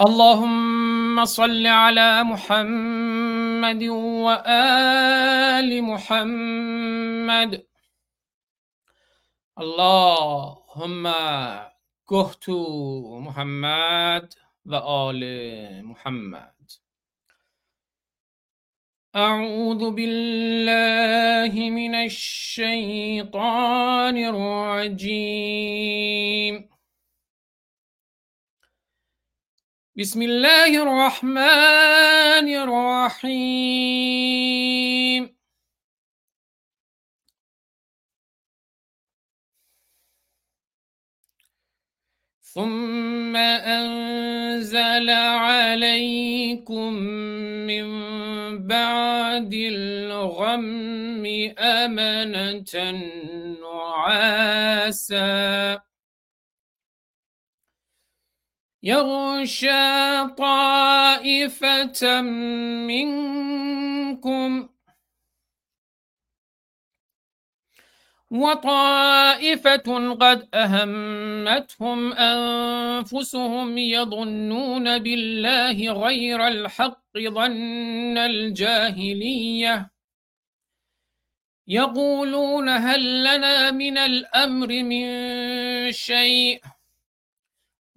اللهم صل على محمد وآل محمد. اللهم گهت محمد وآل محمد. أعوذ بالله من الشيطان الرجيم. بسم الله الرحمن الرحيم. ثم أنزل عليكم من بعد الغم أمنة نعاسا. يغشى طائفة منكم وطائفة قد أهمتهم أنفسهم يظنون بالله غير الحق ظن الجاهلية. يقولون هل لنا من الأمر من شيء؟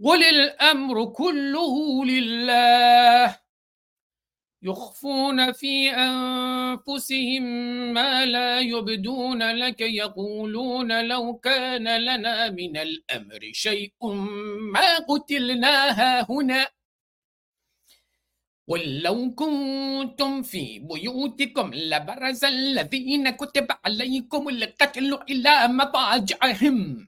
قل الامر كله لله. يخفون في أنفسهم ما لا يبدون لك يقولون لو كان لنا من الأمر شيء ما قتلنا هنا. قل لو كنتم في بيوتكم لبرز الذين كتب عليكم القتل إلى مضاجعهم.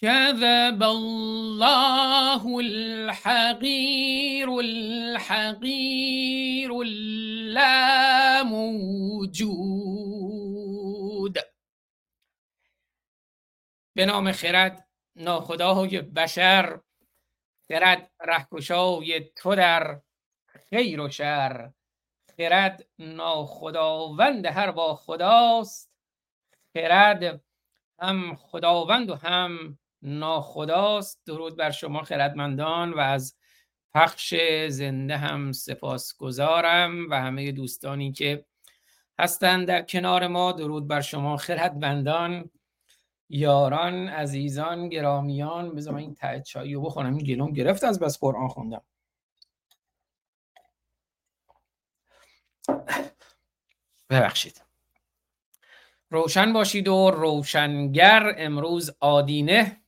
كذب الله الحقير الحقير اللا موجود. به نام خرد ناخداهای بشر خرد رهکشای تو در خیر و شر. خرد ناخداوند هر با خداست. خرد هم خداوند و هم ناخداست. درود بر شما خردمندان و از پخش زنده هم سپاسگزارم و همه دوستانی که هستند در کنار ما. درود بر شما خردمندان یاران عزیزان گرامیان. بذار من این ته چایی رو بخورم. این گلوم گرفت از بس قرآن خوندم. ببخشید. روشن باشید و روشنگر امروز آدینه.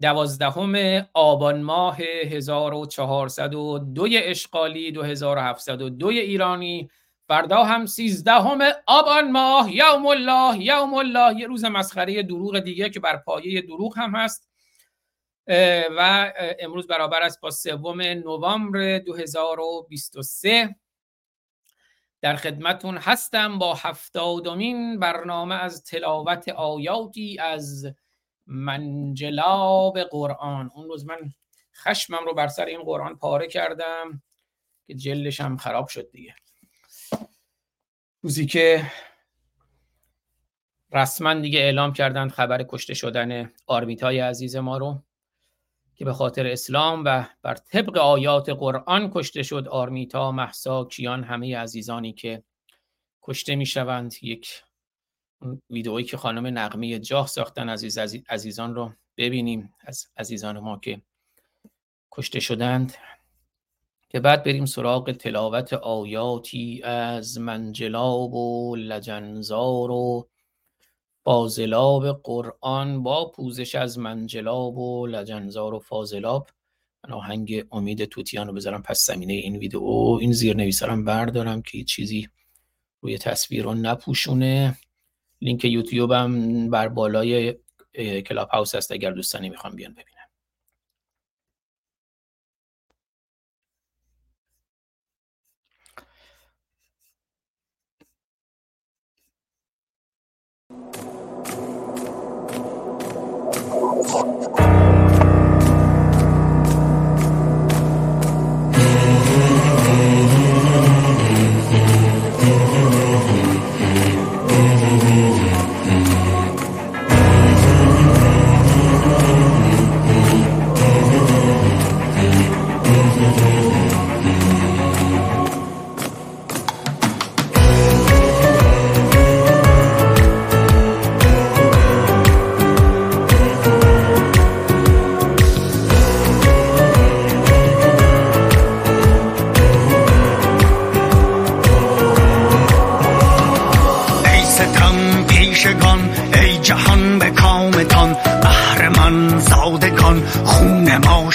دوازدهم آبان ماه 1402 اشغالی 2702 ایرانی. فردا هم سیزدهم آبان ماه. یوم الله یوم الله. یه روز مسخره دروغ دیگه که بر پایه دروغ هم هست. و امروز برابر است با سوم نوامبر 2023 در خدمتون هستم با هفتادمین برنامه از تلاوت آیاتی از منجلاب قرآن. اون روز من خشمم رو بر سر این قرآن پاره کردم که جلش هم خراب شد دیگه. روزی که رسما دیگه اعلام کردن خبر کشته شدن آرمیتای عزیز ما رو که به خاطر اسلام و بر طبق آیات قرآن کشته شد آرمیتا محسا کیان همه عزیزانی که کشته می‌شوند. یک ویدئویی که خانم نقمه جاه ساختن عزیز عزیزان رو ببینیم از عزیزان ما که کشته شدند. که بعد بریم سراغ تلاوت آیاتی از منجلاب و لجنزار و فاضلاب قرآن با پوزش از منجلاب و لجنزار و فاضلاب. من آهنگ امید توتیان رو بذارم پس زمینه این ویدیو این زیر نویسرم بردارم که چیزی روی تصویر رو نپوشونه. لینک یوتیوبم بر بالای کلاب هاوس هست اگر دوستانی می‌خوام بیان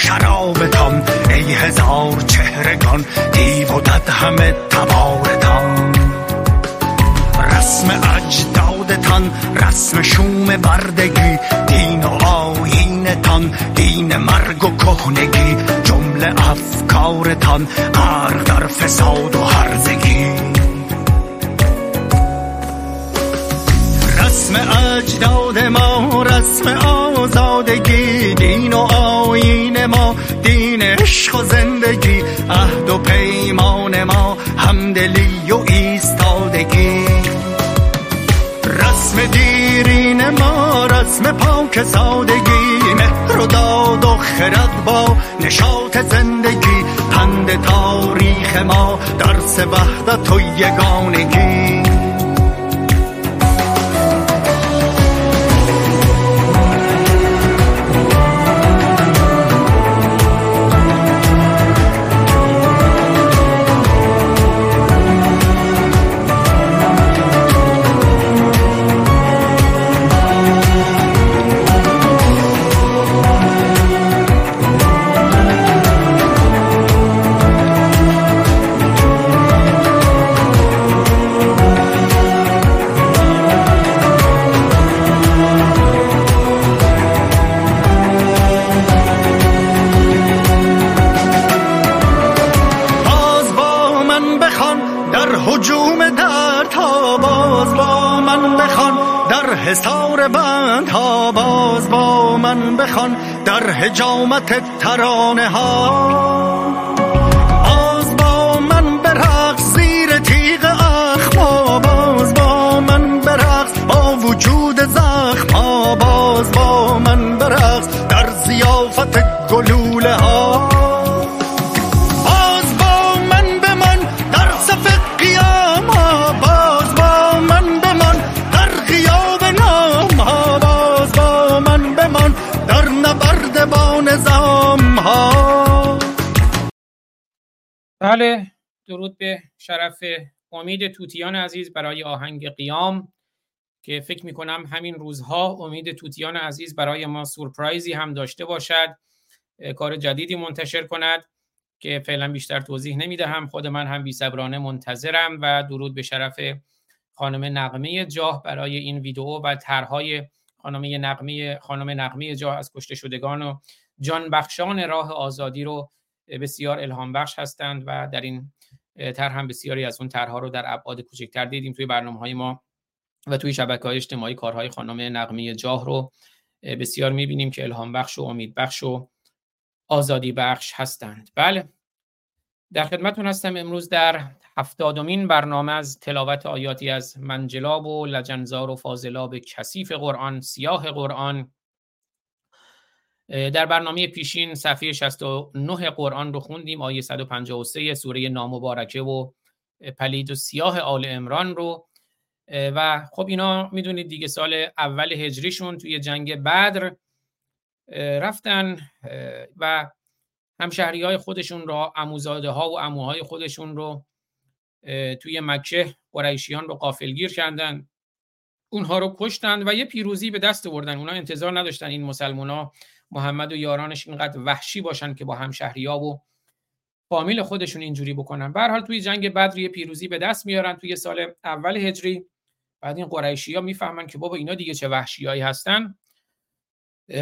شرابتان ای هزار چهرگان دیو و دد همه تبارتان رسم اجدادتان رسم شوم بردگی دین و آینتان دین مرگ و کهنگی جمله افکارتان غرق در فساد و هرزگی. رسم اجداد ما رسم آزادگی دین و آیین ما دین عشق و زندگی عهد و پیمان ما همدلی و ایستادگی. رسم دیرین ما رسم پاک سادگی مهر و داد و خرد با نشاط زندگی پند تاریخ ما درس وحدت و یگانگی. من بخوان در حجامت ترانه ها ببینم امید توتیان عزیز برای آهنگ قیام که فکر می کنم همین روزها امید توتیان عزیز برای ما سورپرایزی هم داشته باشد کار جدیدی منتشر کند که فعلا بیشتر توضیح نمی‌دهم. خود من هم بیصبرانه منتظرم و درود به شرف خانم نقمه جاه برای این ویدیو و طرحهای خانم نقمه خانم نقمه جاه از کشته شدگان و جان بخشان راه آزادی رو بسیار الهام بخش هستند و در این طرح هم بسیاری از اون طرحها رو در ابعاد کوچکتر دیدیم. توی برنامه های ما و توی شبکه های اجتماعی کارهای خانم نقمه جاه رو بسیار می‌بینیم که الهام بخش و امید بخش و آزادی بخش هستند. بله. در خدمتون هستم امروز در هفتادمین برنامه از تلاوت آیاتی از منجلاب و لجنزار و فاضلاب کثیف قرآن سیاه قرآن در برنامه پیشین صفحه 69 قرآن رو خوندیم آیه 153 سوره نامبارکه و پلید و سیاه آل امران رو. و خب اینا می‌دونید دیگه سال اول هجریشون توی جنگ بدر رفتن و همشهری های خودشون رو اموزاده ها و اموهای خودشون رو توی مکه قریشیان رو قافلگیر کردن. اونها رو کشتن و یه پیروزی به دست آوردن. اونا انتظار نداشتن این مسلمان ها محمد و یارانش اینقدر وحشی باشن که با همشهری ها و فامیل خودشون اینجوری بکنن. به حال توی جنگ بدر یه پیروزی به دست میارن توی سال اول هجری. بعد این قریشی ها می‌فهمن که بابا اینا دیگه چه وحشیایی هستن.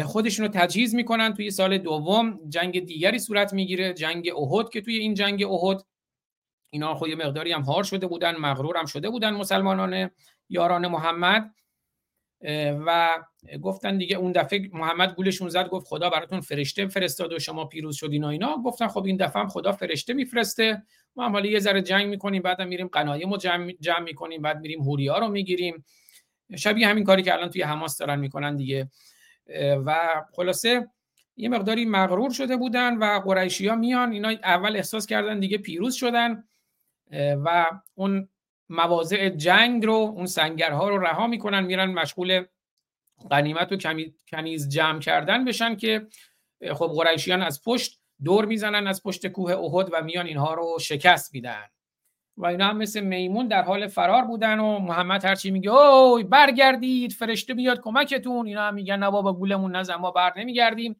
خودشون رو تجهیز می‌کنن توی سال دوم. جنگ دیگری صورت می‌گیره. جنگ احد که توی این جنگ احد. اینا خود مقداری هم هار شده بودن مغرور هم شده بودن مسلمانان یاران محمد. و گفتن دیگه اون دفعه محمد گولشون زد گفت خدا براتون فرشته فرستاد و شما پیروز شدین و اینا. گفتن خب این دفعه هم خدا فرشته میفرسته. ما هم یه ذره جنگ می‌کنیم بعدم میریم قنایم رو جمع, جمع می‌کنیم بعد میریم هوریا رو می‌گیریم. شبیه همین کاری که الان توی حماس دارن می‌کنن دیگه. و خلاصه یه مقداری مغرور شده بودن و قریشی ها میان اینا اول احساس کردن دیگه پیروز شدن. و اون مواضع جنگ رو اون سنگرها رو رها می‌کنن میرن مشغول غنیمت و کنیز جمع کردن بشن که خب قریشیان از پشت دور می‌زنن از پشت کوه احد و میان اینها رو شکست میدن. و اینا هم مثل میمون در حال فرار بودن و محمد هرچی میگه اوی برگردید فرشته بیاد کمکتون. اینا هم میگن نه بابا گولمون نزن ما بر نمیگردیم.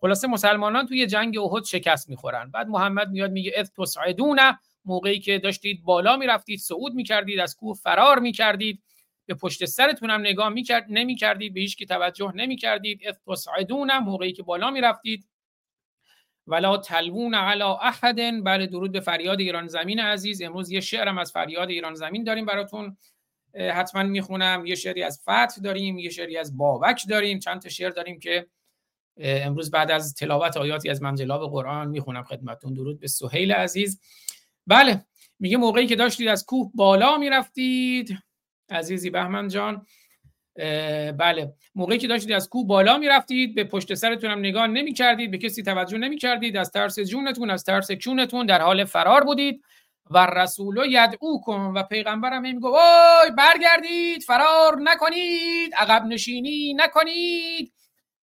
خلاصه مسلمانان توی جنگ احد شکست می‌خورن. بعد محمد میاد میگه اذ تسعدونه موقعی که داشتید بالا می‌رفتید صعود می‌کردید از کوه فرار می‌کردید. به پشت سرتون هم نگاه می‌کرد نمی‌کردید به هیچ توجه نمی‌کردید. اذ تسعدون موقعی که بالا می‌رفتید. ولا تلوون علی احد بله درود به فریاد ایران زمین عزیز. امروز یه شعرم از فریاد ایران زمین داریم براتون. حتما می‌خونم. یه شعری از فتح داریم یه شعری از بابک داریم. چند تا شعر داریم که امروز بعد از تلاوت آیاتی از منجلاب قرآن می‌خونم خدمتون درود به سهیل عزیز. بله میگه موقعی که داشتید از کوه بالا می‌رفتید. عزیزی بهمن جان. بله موقعی که داشتید از کوه بالا می‌رفتید به پشت سرتون هم نگاه نمی کردید به کسی توجه نمی کردید از ترس جونتون از ترس کونتون در حال فرار بودید. و رسول یدعو کن و پیغمبرم هم میگه وای برگردید فرار نکنید عقب نشینی نکنید.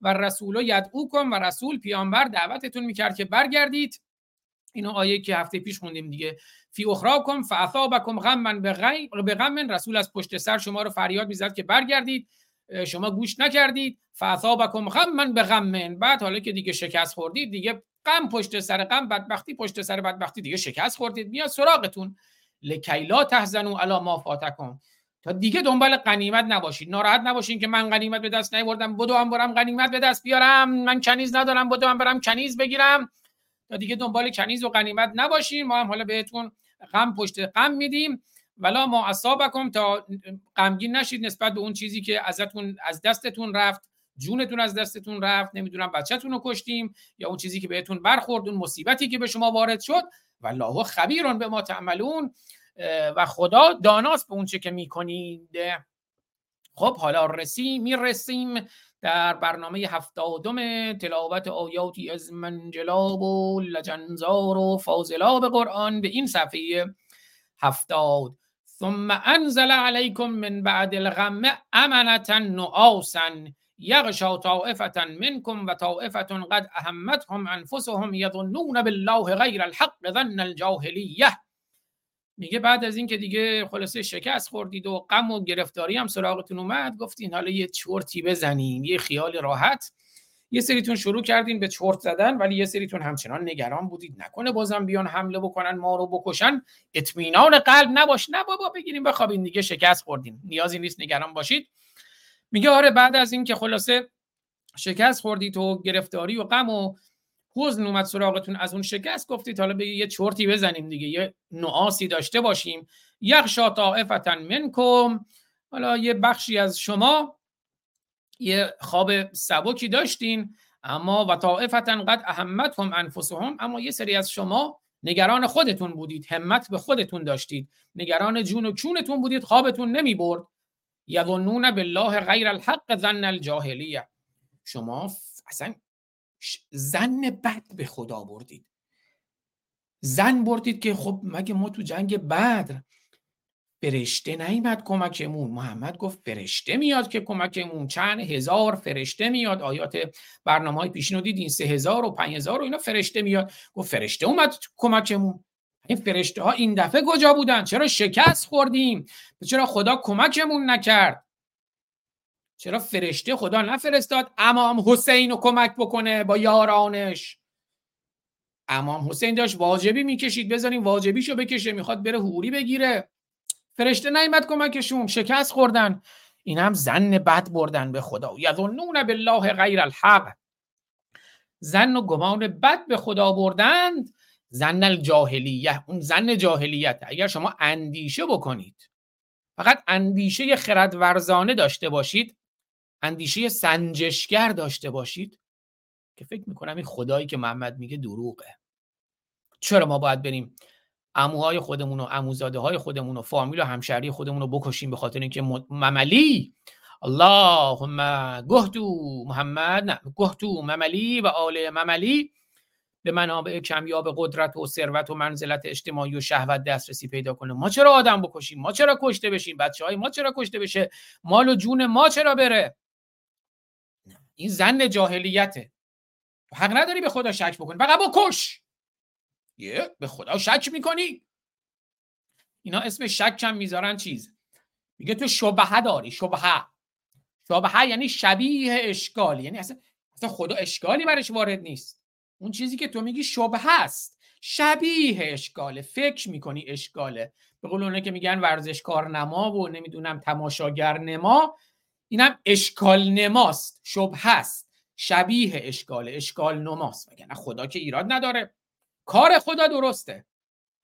و رسول یدعو کن و رسول پیامبر دعوتتون می‌کرد که برگردید. اینو آیه که هفته پیش خوندیم دیگه. فی اخراکم فاثابکم غما به غم رسول از پشت سر شما رو فریاد می‌زد که برگردید. شما گوش نکردید. فاثابکم غما به غم بعد حالا که دیگه شکست خوردید دیگه غم پشت سر غم بدبختی پشت سر بدبختی دیگه شکست خوردید. میاد سراغتون. لکیلا تحزنوا علی ما فاتکم. تا دیگه دنبال غنیمت نباشید. ناراحت نباشین که من غنیمت به دست نیاوردم. بدو هم برم غنیمت به دست بیارم. من کنیز ندارم. بدو هم برم کنیز بگیرم. تا دیگه دنبال کنیز و غنیمت نباشین. ما هم حالا بهتون غم پشت غم میدیم. ولا ما اصابکم تا غمگین نشید نسبت به اون چیزی که ازتون از دستتون رفت جونتون از دستتون رفت. نمی‌دونم بچهتون رو کشتیم یا اون چیزی که بهتون برخورد اون مصیبتی که به شما وارد شد. والله خبیرون به ما تعملون و خدا داناست به اون چه که می‌کنید. خب حالا رسیم می‌رسیم در برنامه هفتادم تلاوت آیاتی از منجلاب و لجنزار و فاضلاب قرآن به این صفحه هفتاد. ثم انزل علیکم من بعد الغم امنتا نعاسا یغشا طائفة منکم و طائفة قد اهمتهم انفسهم یظنون بالله غیر الحق ظن الجاهلیه میگه بعد از اینکه دیگه خلاصه شکست خوردید و غم و گرفتاری هم سراغتون اومد گفتین حالا یه چرتی بزنیم یه خیال راحت. یه سریتون شروع کردین به چرت زدن ولی یه سریتون همچنان نگران بودید. نکنه بازم بیان حمله بکنن ما رو بکشن. اطمینان قلب نباش. نه بابا بگیریم بخوابین دیگه شکست خوردین. نیازی نیست نگران باشید. میگه آره بعد از این که خلاصه شکست خوردید و گرفتاری و غم و حزن اومد سراغتون از اون شکست گفتید حالا بگی یه چرتی بزنیم دیگه یه نعاسی داشته باشیم. یخشا طائفتا منکم. حالا یه بخشی از شما یه خواب سبکی داشتین اما و طائفتا قد اهمتهم انفسهم. اما یه سری از شما نگران خودتون بودید همت به خودتون داشتید. نگران جون و چونتون بودید خوابتون نمی برد یظنون بالله غیر الحق ظن الجاهلیه. شما اصلا زن بد به خدا بردید زن بردید که خب مگه ما تو جنگ بدر فرشته نیمد کمکمون؟ محمد گفت فرشته میاد که کمکمون. چند هزار فرشته میاد. آیات برنامه های پیشین رو دیدین؟ سه هزار و پنج هزار و اینا فرشته میاد. گفت فرشته اومد کمکمون. این فرشته ها این دفعه کجا بودن؟ چرا شکست خوردیم؟ چرا خدا کمکمون نکرد؟ چرا فرشته خدا نفرستاد امام حسین رو کمک بکنه با یارانش؟ امام حسین داشت واجبی می‌کشید بذاریم واجبیشو بکشه می‌خواد بره حوری بگیره. فرشته نیمد کمکشون شکست خوردن. این هم زن بد بردن به خدا. یظنون بالله غیر الحق. زن و گمان بد به خدا بردند. زن الجاهلیه. اون زن جاهلیت. اگر شما اندیشه بکنید فقط اندیشه خرد ورزانه داشته باشید اندیشه سنجشگر داشته باشید که فکر می‌کنم این خدایی که محمد میگه دروغه. چرا ما باید بریم اموهای خودمون و اموزاده های خودمون و فامیل و همشهری خودمون رو بکشیم به خاطر اینکه مملی؟ اللهم گهتو محمد نه گهتو مملی و آل مملی به منابع کمیاب قدرت و ثروت و منزلت اجتماعی و شهوت دسترسی پیدا کنه. ما چرا آدم بکشیم؟ ما چرا کشته بشیم؟ بچه های ما چرا کشته بشه؟ مال و جون ما چرا بره؟ این زن جاهلیته. حق نداری به خدا شک بکنی. فقط بکش یه به خدا شک می‌کنی. اینا اسم شک هم می‌ذارن چیز؟ میگه تو شبهه داری شبهه. شبهه یعنی شبیه اشکال یعنی اصلا, خدا اشکالی برش وارد نیست. اون چیزی که تو میگی شبهه است. شبیه اشکاله. فکر می‌کنی اشکاله. به قول اونه که میگن ورزشکار نما و نمی‌دونم تماشاگر نما اینم اشکال نماست شبه است شبیه اشکال اشکال نماست. مگه خدا که ایراد نداره. کار خدا درسته.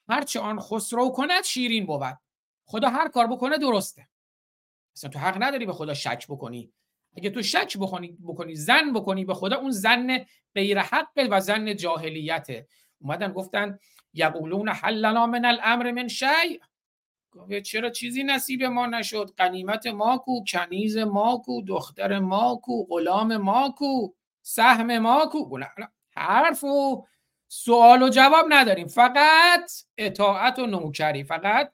هرچه آن خسرو کند شیرین بود. خدا هر کار بکنه درسته. اصلا تو حق نداری به خدا شک بکنی. اگه تو شک بکنی بکنی زن بکنی به خدا اون زن غیر حق و زن جاهلیته. اومدن گفتن یقولون حلنا من الامر من شیء چرا چیزی نصیب ما نشد؟ قنیمت ما کو کنیز ما کو دختر ما کو غلام ما کو سهم ما کو. حرف و سوال و جواب نداریم. فقط اطاعت و نوکری فقط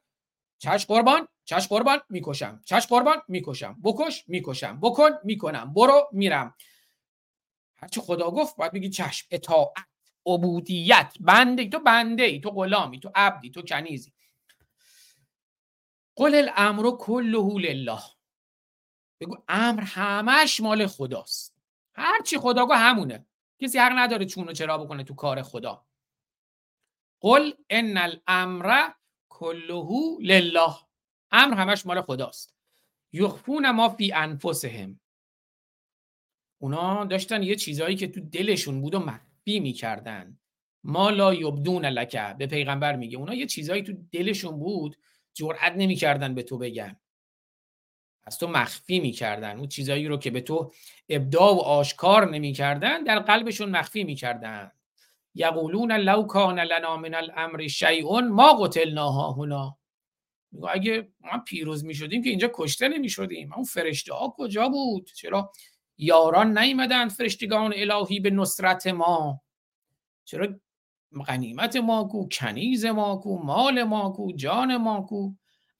چش قربان چش قربان می‌کشم. چش قربان می‌کشم. بکش می‌کشم. بکن می‌کنم. برو میرم. هرچی خدا گفت باید بگی چشم. اطاعت عبودیت. بنده تو بنده ای تو غلامی تو عبدی تو کنیزی. قل الامر کله لله. بگو امر همش مال خداست. هرچی خدا گفت همونه. کسی حق نداره چونو چرا بکنه تو کار خدا. قل ان الامر کله لله. امر همش مال خداست. یخفون ما فی انفسهم. اونا داشتن یه چیزایی که تو دلشون بود و مخفی می‌کردن. ما لا یبدون لکه به پیغمبر میگه. اونا یه چیزایی تو دلشون بود جرأت نمی‌کردن به تو بگن. از تو مخفی می‌کردن. اون چیزایی رو که به تو ابداع و آشکار نمی‌کردن در قلبشون مخفی می‌کردن. یقولون لو کان لنا من الامر شیء ما قتلناها هنا اگه ما پیروز می‌شدیم که اینجا کشته نمی‌شدیم. اون فرشته ها کجا بود؟ چرا یاران نیمدن فرشتگان الهی به نصرت ما؟ چرا غنیمت ما کو کنیز ما کو مال ما کو جان ما کو.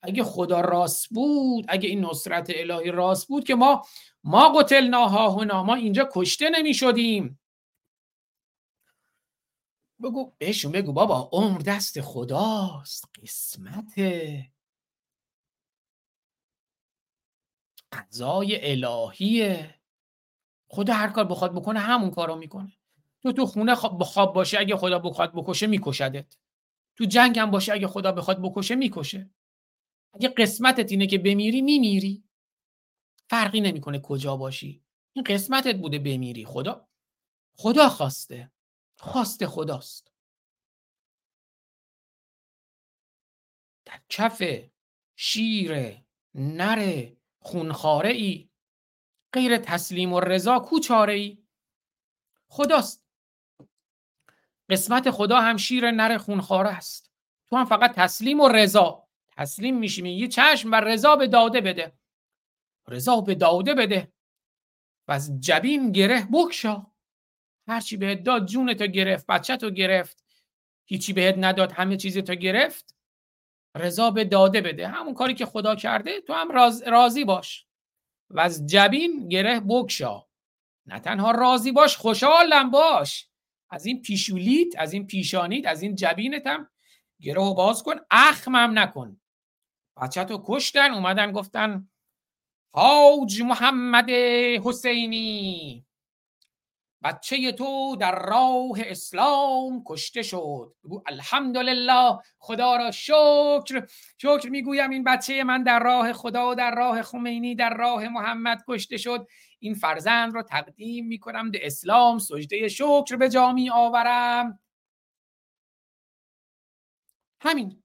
اگه خدا راست بود اگه این نصرت الهی راست بود که ما ما قتلناها هنا ما اینجا کشته نمی شدیم. بگو بهشون بگو بابا عمر دست خداست قسمت. قضای الهیه. خدا هر کار بخواد بکنه همون کارو می‌کنه. تو تو خونه خواب باشه اگه خدا بخواد بکشه میکشدت. تو جنگ هم باشه اگه خدا بخواد بکشه می‌کشه. اگه قسمتت اینه که بمیری میمیری. فرقی نمی‌کنه کجا باشی. این قسمتت بوده بمیری. خدا خدا خواسته. خواست خداست. در کف شیر نر خونخاره ای غیر تسلیم و رضا کوچاره ای خداست. قسمت خدا هم شیر نر خونخاره است. تو هم فقط تسلیم و رضا. تسلیم میشی میگی چشم و رضا به داده بده. رضا به داده بده. و از جبین گره بکشا. هرچی بهت داد جونتو گرفت بچه تو گرفت. هیچی بهت نداد همه چیزتو گرفت. رضا به داده بده. همون کاری که خدا کرده تو هم راضی باش. و از جبین گره بکشا. نه تنها راضی باش خوشحالم باش. از این پیشولیت از این پیشانیت از این جبینت هم گره باز کن اخمم نکن. بچه تو کشتن اومدن گفتن حاج محمد حسینی. بچه تو در راه اسلام کشته شد. بگو الحمدلله خدا را شکر. شکر می‌گویم این بچه من در راه خدا در راه خمینی در راه محمد کشته شد. این فرزند را تقدیم می‌کنم به اسلام سجده شکر به جامی آورم. همین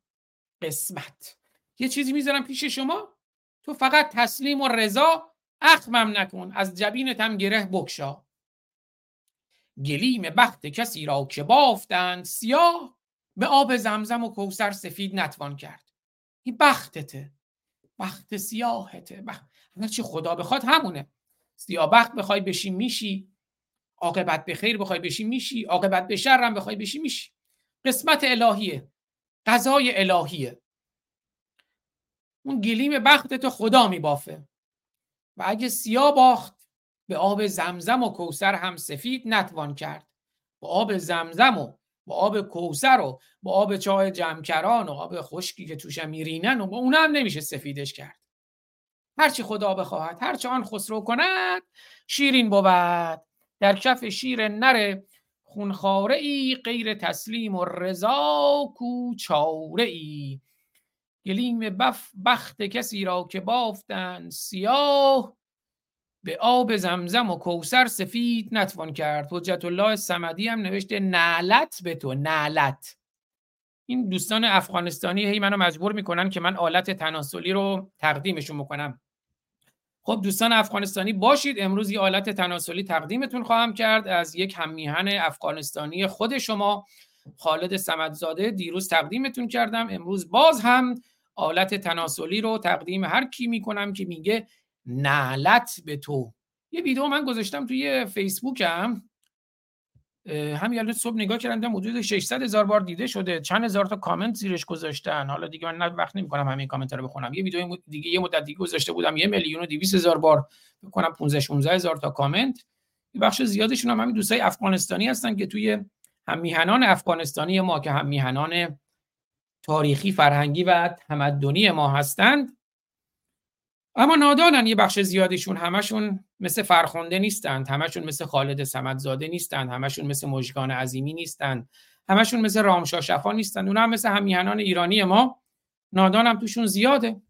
قسمت. یه چیزی می‌ذارم پیش شما. تو فقط تسلیم و رضا اخمم نکن. از جبینت هم گره بکشا. گلیم بخت کسی را که بافتند سیاه به آب زمزم و کوسر سفید نتوان کرد. این بختته. بخت سیاهته. بخت چی خدا بخواد همونه. سیاه بخت بخوای بشی میشی عاقبت به خیر بخوای بشی میشی عاقبت به شر هم بخوای بشی میشی. قسمت الهیه قضای الهیه. اون گلیم بخت تو خدا میبافه. و اگه سیاه باخت به آب زمزم و کوسر هم سفید نتوان کرد. با آب زمزم و با آب کوسر و با آب چای جمکران و آب خشکی که توش میرینن و با اون هم نمیشه سفیدش کرد. هرچی خدا بخواهد هرچه آن خسرو کند شیرین بود. در کف شیر نر خونخاره ای غیر تسلیم و رضا کو چاره ای گلیم بف بخت کسی را که بافتن سیاه به آب زمزم و کوسر سفید نتوان کرد. حجت الله سمدی هم نوشته نعلت به تو نعلت. این دوستان افغانستانی هی منو مجبور می‌کنن که من آلت تناسلی رو تقدیمشون بکنم. خب دوستان افغانستانی باشید. امروز یه آلت تناسلی تقدیمتون خواهم کرد از یک هممیهن افغانستانی خود شما خالد سمدزاده. دیروز تقدیمتون کردم. امروز باز هم آلت تناسلی رو تقدیم هر کی می‌کنم که میگه نعلت به تو. یه ویدیو من گذاشتم توی فیسبوکم. همین الان صبح نگاه کردم حدود 600 هزار بار دیده شده. چند هزار تا کامنت زیرش گذاشتن. حالا دیگه من وقت نمی‌کنم همین کامنت رو بخونم. یه ویدیو دیگه یه مدت دیگه گذاشته بودم. یه میلیون و 200 هزار بار بکنم 15 16 هزار تا کامنت. بخش زیادشون هم همین دوستای افغانستانی هستن که توی هم میهنان افغانستانی ما که هم میهنان تاریخی فرهنگی و تمدنی ما هستند اما نادانن یه بخش زیادیشون همشون مثل فرخنده نیستند همشون مثل خالد سمدزاده نیستند همشون مثل مژگان عظیمی نیستند همشون مثل رامشا شفا نیستند اونها هم مثل همیهنان ایرانی ما. نادان هم توشون زیاده.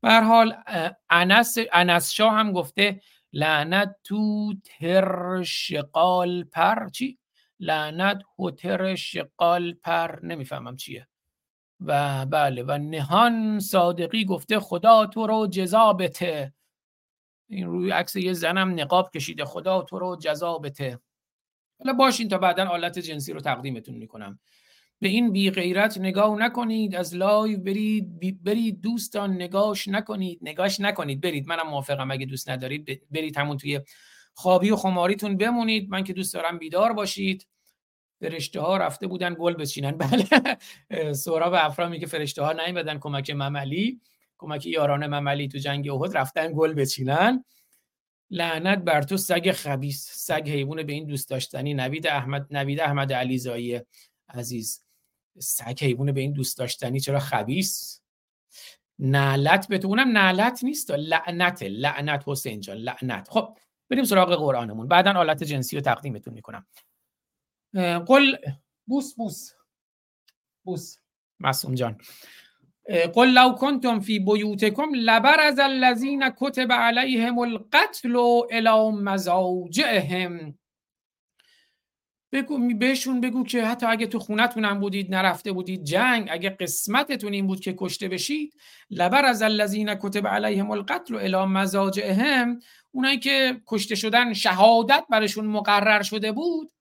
به حال انس انس شاه هم گفته لعنت تو تر شقال پر. چی؟ لعنت هوتر شقال پر. نمی‌فهمم چیه. و بله و نهان صادقی گفته خدا تو رو جزا بته. این روی عکس یه زنم نقاب کشیده خدا تو رو جزا بته. حالا باشین تا بعدا آلت جنسی رو تقدیمتون می‌کنم. به این بی غیرت نگاه نکنید از لایو برید برید دوستان نگاش نکنید. نگاش نکنید برید. منم موافقم اگه دوست ندارید برید همون توی خوابی و خماریتون بمونید. من که دوست دارم بیدار باشید. فرشته ها رفته بودن گل بچینن. بله. سهراب افرا میگه فرشته ها نیومدن کمک مملی کمک یاران مملی تو جنگ احد رفتن گل بچینن. لعنت بر تو سگ خبیس سگ حیوان به این دوست داشتنی. نوید احمد نوید احمد علیزایی عزیز. سگ حیوان به این دوست داشتنی چرا خبیس نعلت به تو اونم نعلت نیست. لعنت لعنت حسین جان لعنت. خب بریم سراغ قرآنمون. بعدا آلت جنسی رو تقدیمتون می‌کنم. قل بوس بوس. بوس. معصوم جان. قل لو کنتم فی بیوتکم لبرز الذین کتب علیهم القتل الى مزاجعهم. بگو بهشون بگو که حتی اگه تو خونتون هم بودید نرفته بودید جنگ اگه قسمتتون این بود که کشته بشید لبر از الذین کتب علیهم القتل و الی مزاجهم اونایی که کشته شدن شهادت برشون مقرر شده بود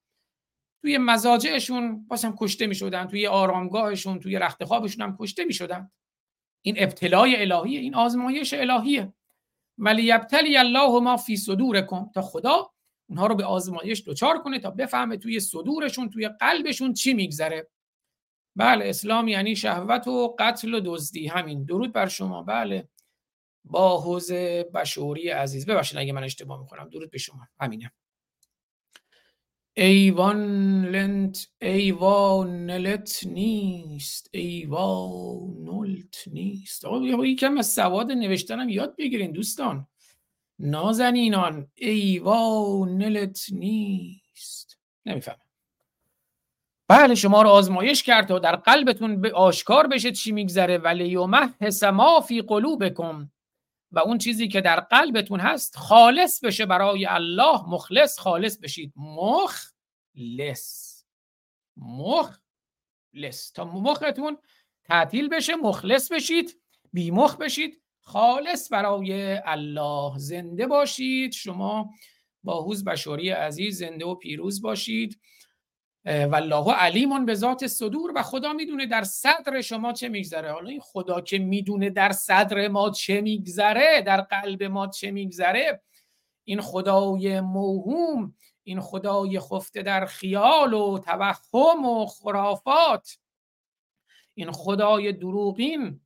توی مزاجعشون باسم کشته می شدن توی آرامگاهشون توی رخت خوابشون هم کشته می شدن این ابتلای الهیه این آزمایش الهیه. ولی یبتلی الله ما فی صدورکم تا خدا اونها رو به آزمایش دچار کنه تا بفهمه توی صدورشون توی قلبشون چی میگذره. بله اسلام یعنی شهوت و قتل و دزدی. همین. درود بر شما. بله. با حوز بشوری عزیز. ببخشید اگه من اشتباه می‌کنم. درود به شما. همینه. ایوان لنت ایوان نلت نیست ایوان نلت نیست. آقا یکم از سواد نوشتنم یاد بگیرین دوستان. نازنینان ایوانلت نیست. نمی‌فهمم. بله شما رو آزمایش کرد و در قلبتون به آشکار بشه چی میگذره. ولی یومحص ما فی قلوبکم. و اون چیزی که در قلبتون هست خالص بشه برای الله مخلص خالص بشید. مخلص. مخلص. تا مختون تعطیل بشه مخلص بشید. بیمخ بشید. خالص برای الله. زنده باشید. شما با حوز بشاری عزیز زنده و پیروز باشید. والله علیمون به ذات صدور و خدا می‌دونه در صدر شما چه میگذره. حالا این خدا که می‌دونه در صدر ما چه میگذره در قلب ما چه میگذره. این خدای موهوم این خدای خفته در خیال و توهم و خرافات. این خدای دروغین.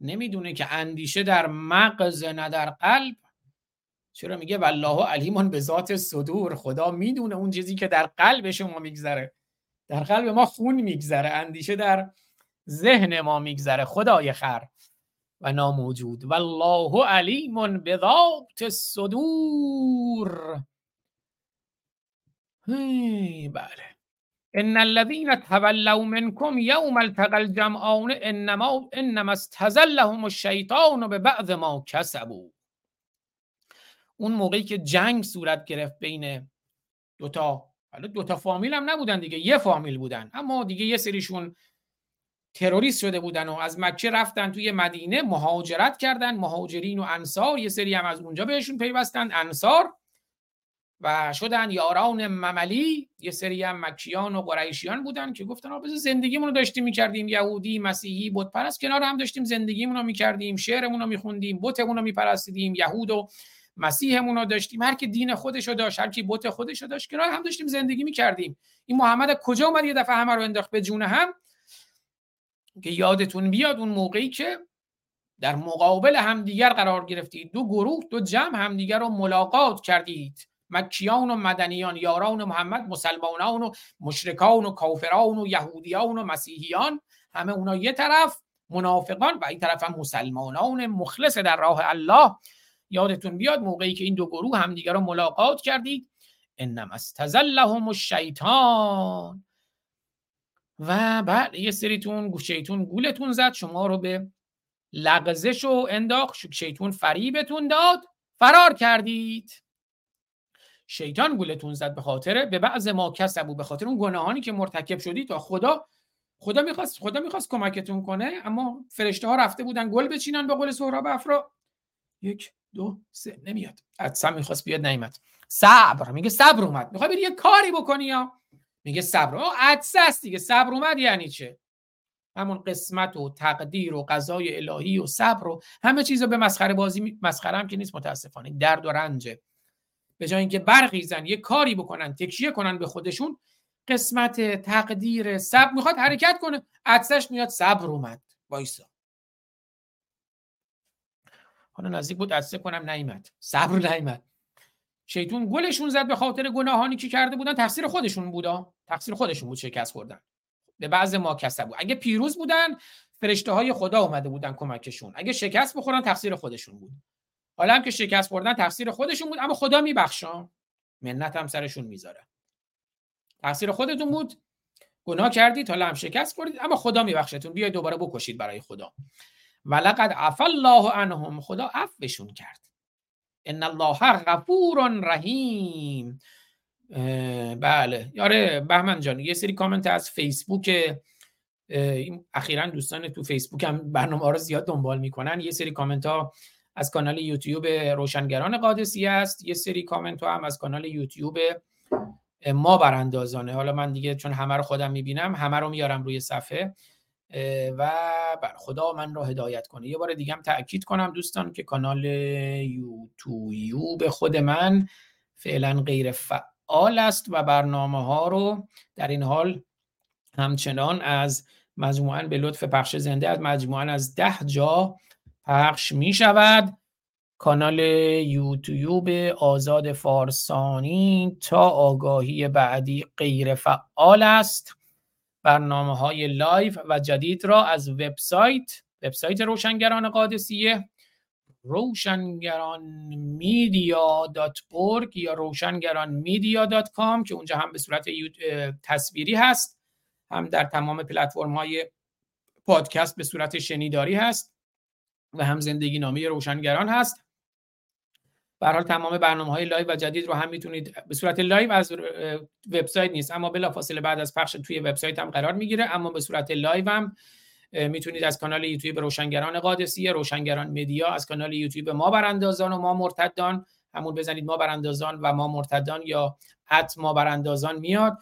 نمی‌دونه که اندیشه در مغز نه در قلب. چرا میگه والله علیمون به ذات صدور خدا می‌دونه اون چیزی که در قلب شما میگذره. در قلب ما خون میگذره اندیشه در ذهن ما میگذره. خدای خر و ناموجود. والله علیم به ذات صدور. بله. ان الذين تولوا منكم يوم التقى الجمعان انما انما استزلهم الشیطان به بعض ما کسبوا. اون موقعی که جنگ صورت گرفت بین دوتا حالا دوتا فامیل هم نبودن دیگه یه فامیل بودن. اما دیگه یه سریشون تروریست شده بودن و از مکه رفتن توی مدینه مهاجرت کردن. مهاجرین و انصار یه سری هم از اونجا بهشون پیوستن. انصار و شدن یاران مملی. یه سری هم مکیان و قریشیان بودن که گفتن آبز زندگیمون رو داشتیم می‌کردیم. یهودی مسیحی بت پرست. کنار هم داشتیم زندگیمون رو می‌کردیم. شعرمون رو میخوندیم بتمون رو میپرستیدیم. یهود و مسیحمون رو داشتیم هر کی دین خودش رو داشت هر کی بت خودش رو داشت کنار هم داشتیم زندگی می‌کردیم. این محمد کجا اومد یه دفعه همه رو انداخت به جون هم؟ که یادتون بیاد اون موقعی که در مقابل همدیگر قرار گرفتید. دو گروه دو جمع همدیگر رو ملاقات کردید. مکیان و مدنیان یاران محمد مسلمانان و مشرکان و کافران و یهودیان و مسیحیان. همه اونا یه طرف منافقان و این طرف هم مسلمانان مخلص در راه الله. یادتون بیاد موقعی که این دو گروه همدیگر رو ملاقات کردید. انما استزلهم الشیطان. و بعد یه سریتون شیطون گولتون زد شما رو به لغزش و انداخت شیطون فریبتون داد فرار کردید. شیطان گولتون زد به خاطر به بعض ما کسبو به خاطر اون گناهانی که مرتکب شدید تا خدا خدا می‌خواست خدا می‌خواست کمکتون کنه اما فرشته ها رفته بودن گل بچینن به قول سهراب افرا. یک دو سه. نمیاد. اصلا می‌خواست بیاد نیمت صبر. میگه صبر اومد. می‌خوای بری یه کاری بکنی یا؟ میگه صبر. او عدسه است دیگه. صبر اومد یعنی چه؟ همون قسمت و تقدیر و قضای الهی و صبر و همه چیز رو به مسخره بازی مسخره هم که نیست متاسفانه. درد و رنجه به جای اینکه برخیزن یه کاری بکنن تکیه کنن به خودشون قسمت تقدیر صبر می‌خواد حرکت کنه. عدسش میاد صبر اومد. وایسا. حالا نزدیک بود عدسه کنم نیمد صبر نیمد شیطون گلشون زد به خاطر گناهانی که کرده بودن. تقصیر خودشون بودا تقصیر خودشون بود شکست خوردن. به بعض ما کسب بود. اگه پیروز بودن فرشته های خدا اومده بودن کمکشون. اگه شکست بخورن تقصیر خودشون بود. حالا هم که شکست خوردن تقصیر خودشون بود. اما خدا میبخشم منت هم سرشون می‌ذاره. تقصیر خودتون بود. گناه کردید حالا هم شکست خوردید. اما خدا میبخشتون. بیاید دوباره بکشید برای خدا. ولقد عفا الله عنهم خدا عفوشون کرد. ان الله غفور رحیم. بله. یاره بهمن جان یه سری کامنت از فیسبوک اخیرا دوستان تو فیسبوک هم برنامه رو زیاد دنبال می‌کنن. یه سری کامنت ها از کانال یوتیوب روشنگران قادسی است. یه سری کامنت ها هم از کانال یوتیوب ما براندازانه. حالا من دیگه چون همه رو خودم می‌بینم همه رو میارم روی صفحه. و بر خدا من رو هدایت کنه. یه بار دیگه هم تاکید کنم دوستان که کانال یوتیوب خود من فعلا غیر فعال است و برنامه ها رو در این حال همچنان از مجموعا به لطف پخش زنده از مجموعا از ده جا پخش می شود کانال یوتیوب آزاد فارسانی تا آگاهی بعدی غیر فعال است. برنامه های live و جدید را از وبسایت وبسایت روشنگران قادسیه روشنگران media dot یا روشنگران media dot com که اونجا هم به صورت تصویری هست هم در تمام پلتفرم های پادکست به صورت شنیداری هست و هم زندگی نامی روشنگران هست. به حال تمام برنامه های live و جدید رو هم می‌تونید به صورت live از وبسایت نیست اما بلافاصله بعد از پخش توی وبسایت هم قرار می‌گیره اما به صورت live هم می‌تونید از کانال یوتیوب روشنگران قادسیه روشنگران media از کانال یوتیوب ما براندازان و ما مرتدان همون بزنید ما براندازان و ما مرتدان یا حت ما براندازان میاد.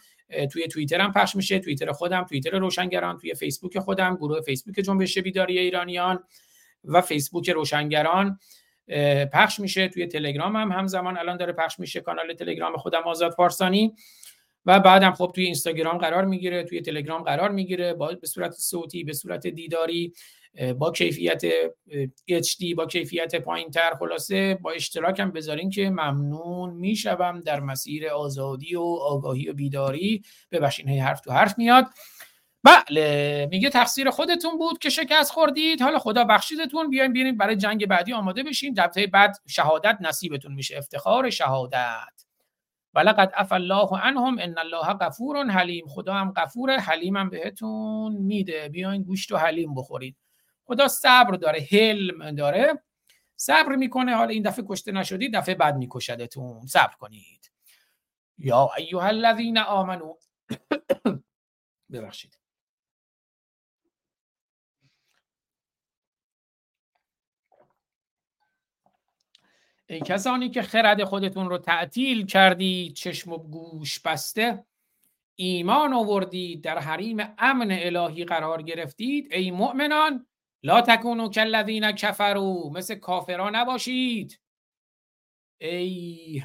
توی توییتر هم پخش میشه توییتر خودم توییتر روشنگران توی فیسبوک خودم گروه فیسبوک جنبش بیداری ایرانیان و فیسبوک روشنگران. پخش میشه توی تلگرام هم. همزمان الان داره پخش میشه کانال تلگرام خودم آزاد فارسانی. و بعدم خب توی اینستاگرام قرار می‌گیره توی تلگرام قرار می‌گیره. با به صورت صوتی به صورت دیداری با کیفیت HD با کیفیت پایین تر خلاصه با اشتراکم بذارین که ممنون می‌شوم در مسیر آزادی و آگاهی و بیداری. ببخشین حرف تو حرف میاد. بله میگه تقصیر خودتون بود که شکست خوردید. حالا خدا بخشیدتون. بیاین بیاین برای جنگ بعدی آماده بشین. دفعه بعد شهادت نصیبتون میشه. افتخار شهادت. ولقد اف الله عنهم. ان الله غفور حلیم. خدا هم غفور حلیم هم بهتون میده. بیاین گوشت و حلیم بخورید. خدا صبر داره حلم داره. صبر می‌کنه. حالا این دفعه کشته نشدید دفعه بعد میکشدتون. صبر کنید. یا ایها الذین آمنو ببخشید. ای کسانی که خرد خودتون رو تعطیل کردید چشم و گوش بسته ایمان آوردید در حریم امن الهی قرار گرفتید ای مؤمنان لا تکونو کالذین کفرو مثل کافران نباشید. ای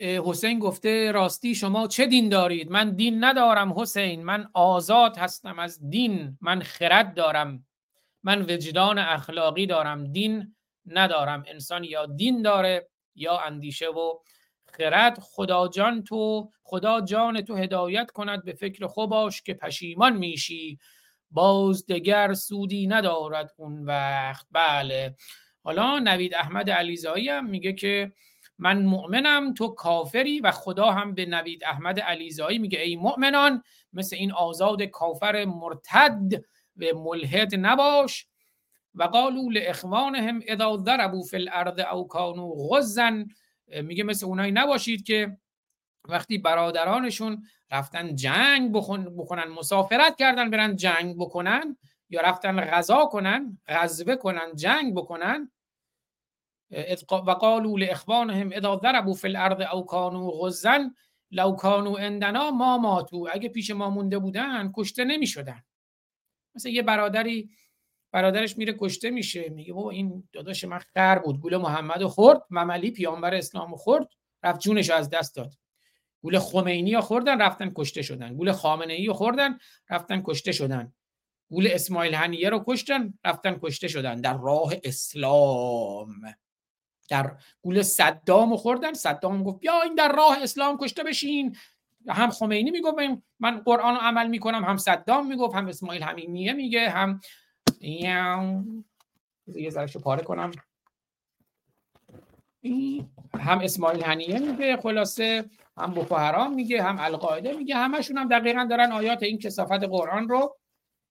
حسین گفته راستی شما چه دین دارید؟ من دین ندارم حسین من آزاد هستم از دین من خرد دارم من وجدان اخلاقی دارم دین ندارم. انسان یا دین داره یا اندیشه و خرد. خدا جان تو خدا جان تو هدایت کند به فکر خوباش که پشیمان میشی. باز دگر سودی ندارد اون وقت. بله. حالا نوید احمد علیزایی هم میگه که من مؤمنم تو کافری و خدا هم به نوید احمد علیزایی میگه. ای مؤمنان مثل این آزاد کافر مرتد و ملحد نباش. و قالوا لاخوانهم اذا ضربوا فی الارض او كانوا غزا میگه مثل اونایی نباشید که وقتی برادرانشون رفتن جنگ بکنن مسافرت کردن برن جنگ بکنن یا رفتن غذا کنن غزوه کنن جنگ بکنن و قالوا لاخوانهم اذا ضربوا فی الارض او كانوا غزا لو كانوا عندنا ما ماتوا. اگه پیش ما مونده بودن کشته نمی‌شدن. مثل یه برادری برادرش میره کشته میشه. میگه بابا این داداش من خر بود. گول محمد خورد. مملی پیامبر اسلام خورد. رفت جونش از دست داد. گول خمینی ها خوردن رفتن کشته شدن. گول خامنه ای خوردن رفتن کشته شدن. گول اسماعیل هنیه رو کشتن رفتن کشته شدن. در راه اسلام. در گول صدام خوردن. صدام گفت بیا این در راه اسلام کشته بشین. هم خمینی می‌گفت من قرآن رو عمل می‌کنم هم صدام می‌گفت هم اسماعیل هنیه میگه هم یه ذرهشو پاره کنم. هم اسماعیل هنیه میگه خلاصه هم بoko حرام میگه هم القاعده میگه همشون هم دقیقا دارن آیات این کسافت قرآن رو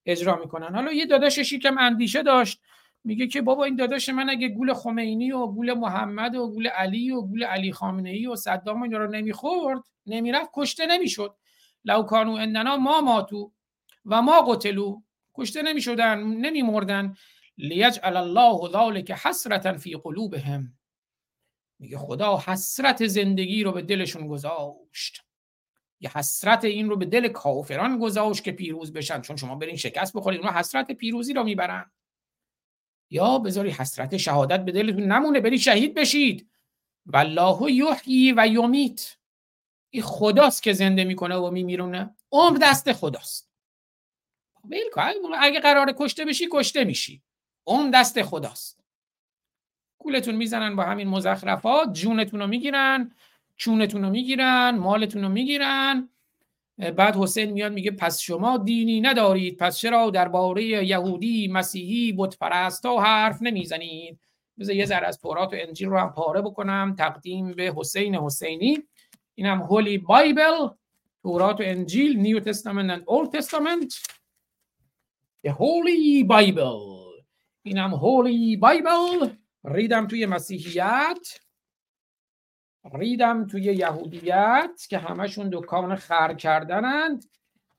اجرا می‌کنن. حالا یه داداشش یکم اندیشه داشت میگه که بابا این داداش من اگه گول خمینی و گول محمد و گول علی و گول علی خامنه ای و صدام اینا رو نمی‌خورد نمی‌رفت کشته نمی‌شد. لو کانو اننا ما ماتو و ما قتلو کشته نمی‌شدن نمیمردن. لیجعل الله ذلك حسرتا فی قلوبهم. میگه خدا حسرت زندگی رو به دلشون گذاشت. یه حسرت این رو به دل کافران گذاشت که پیروز بشن چون شما برین شکست بخورید اونها حسرت پیروزی رو می‌برن. یا بذاری حسرت شهادت به دلتون نمونه بری شهید بشید. والله یحیی و یمیت. این خداست که زنده می‌کنه و میمیرونه. عمر دست خداست. اگه قرار کشته بشی کشته میشی. عمر دست خداست. گولتون می‌زنن با همین مزخرفات جونتون رو می‌گیرن چونتون رو می‌گیرن مالتون رو می‌گیرن. بعد حسین میاد میگه پس شما دینی ندارید. پس چرا درباره یهودی مسیحی بت پرستا حرف نمی‌زنید؟ بذار یه ذره از تورات و انجیل رو هم پاره بکنم. تقدیم به حسین حسینی. اینم هولی بایبل تورات و انجیل نیو تستامنت و اولد تستامنت The Holy Bible اینم هولی بایبل ریدم توی مسیحیت ریدم توی یهودیت که همشون دکان خر کردنند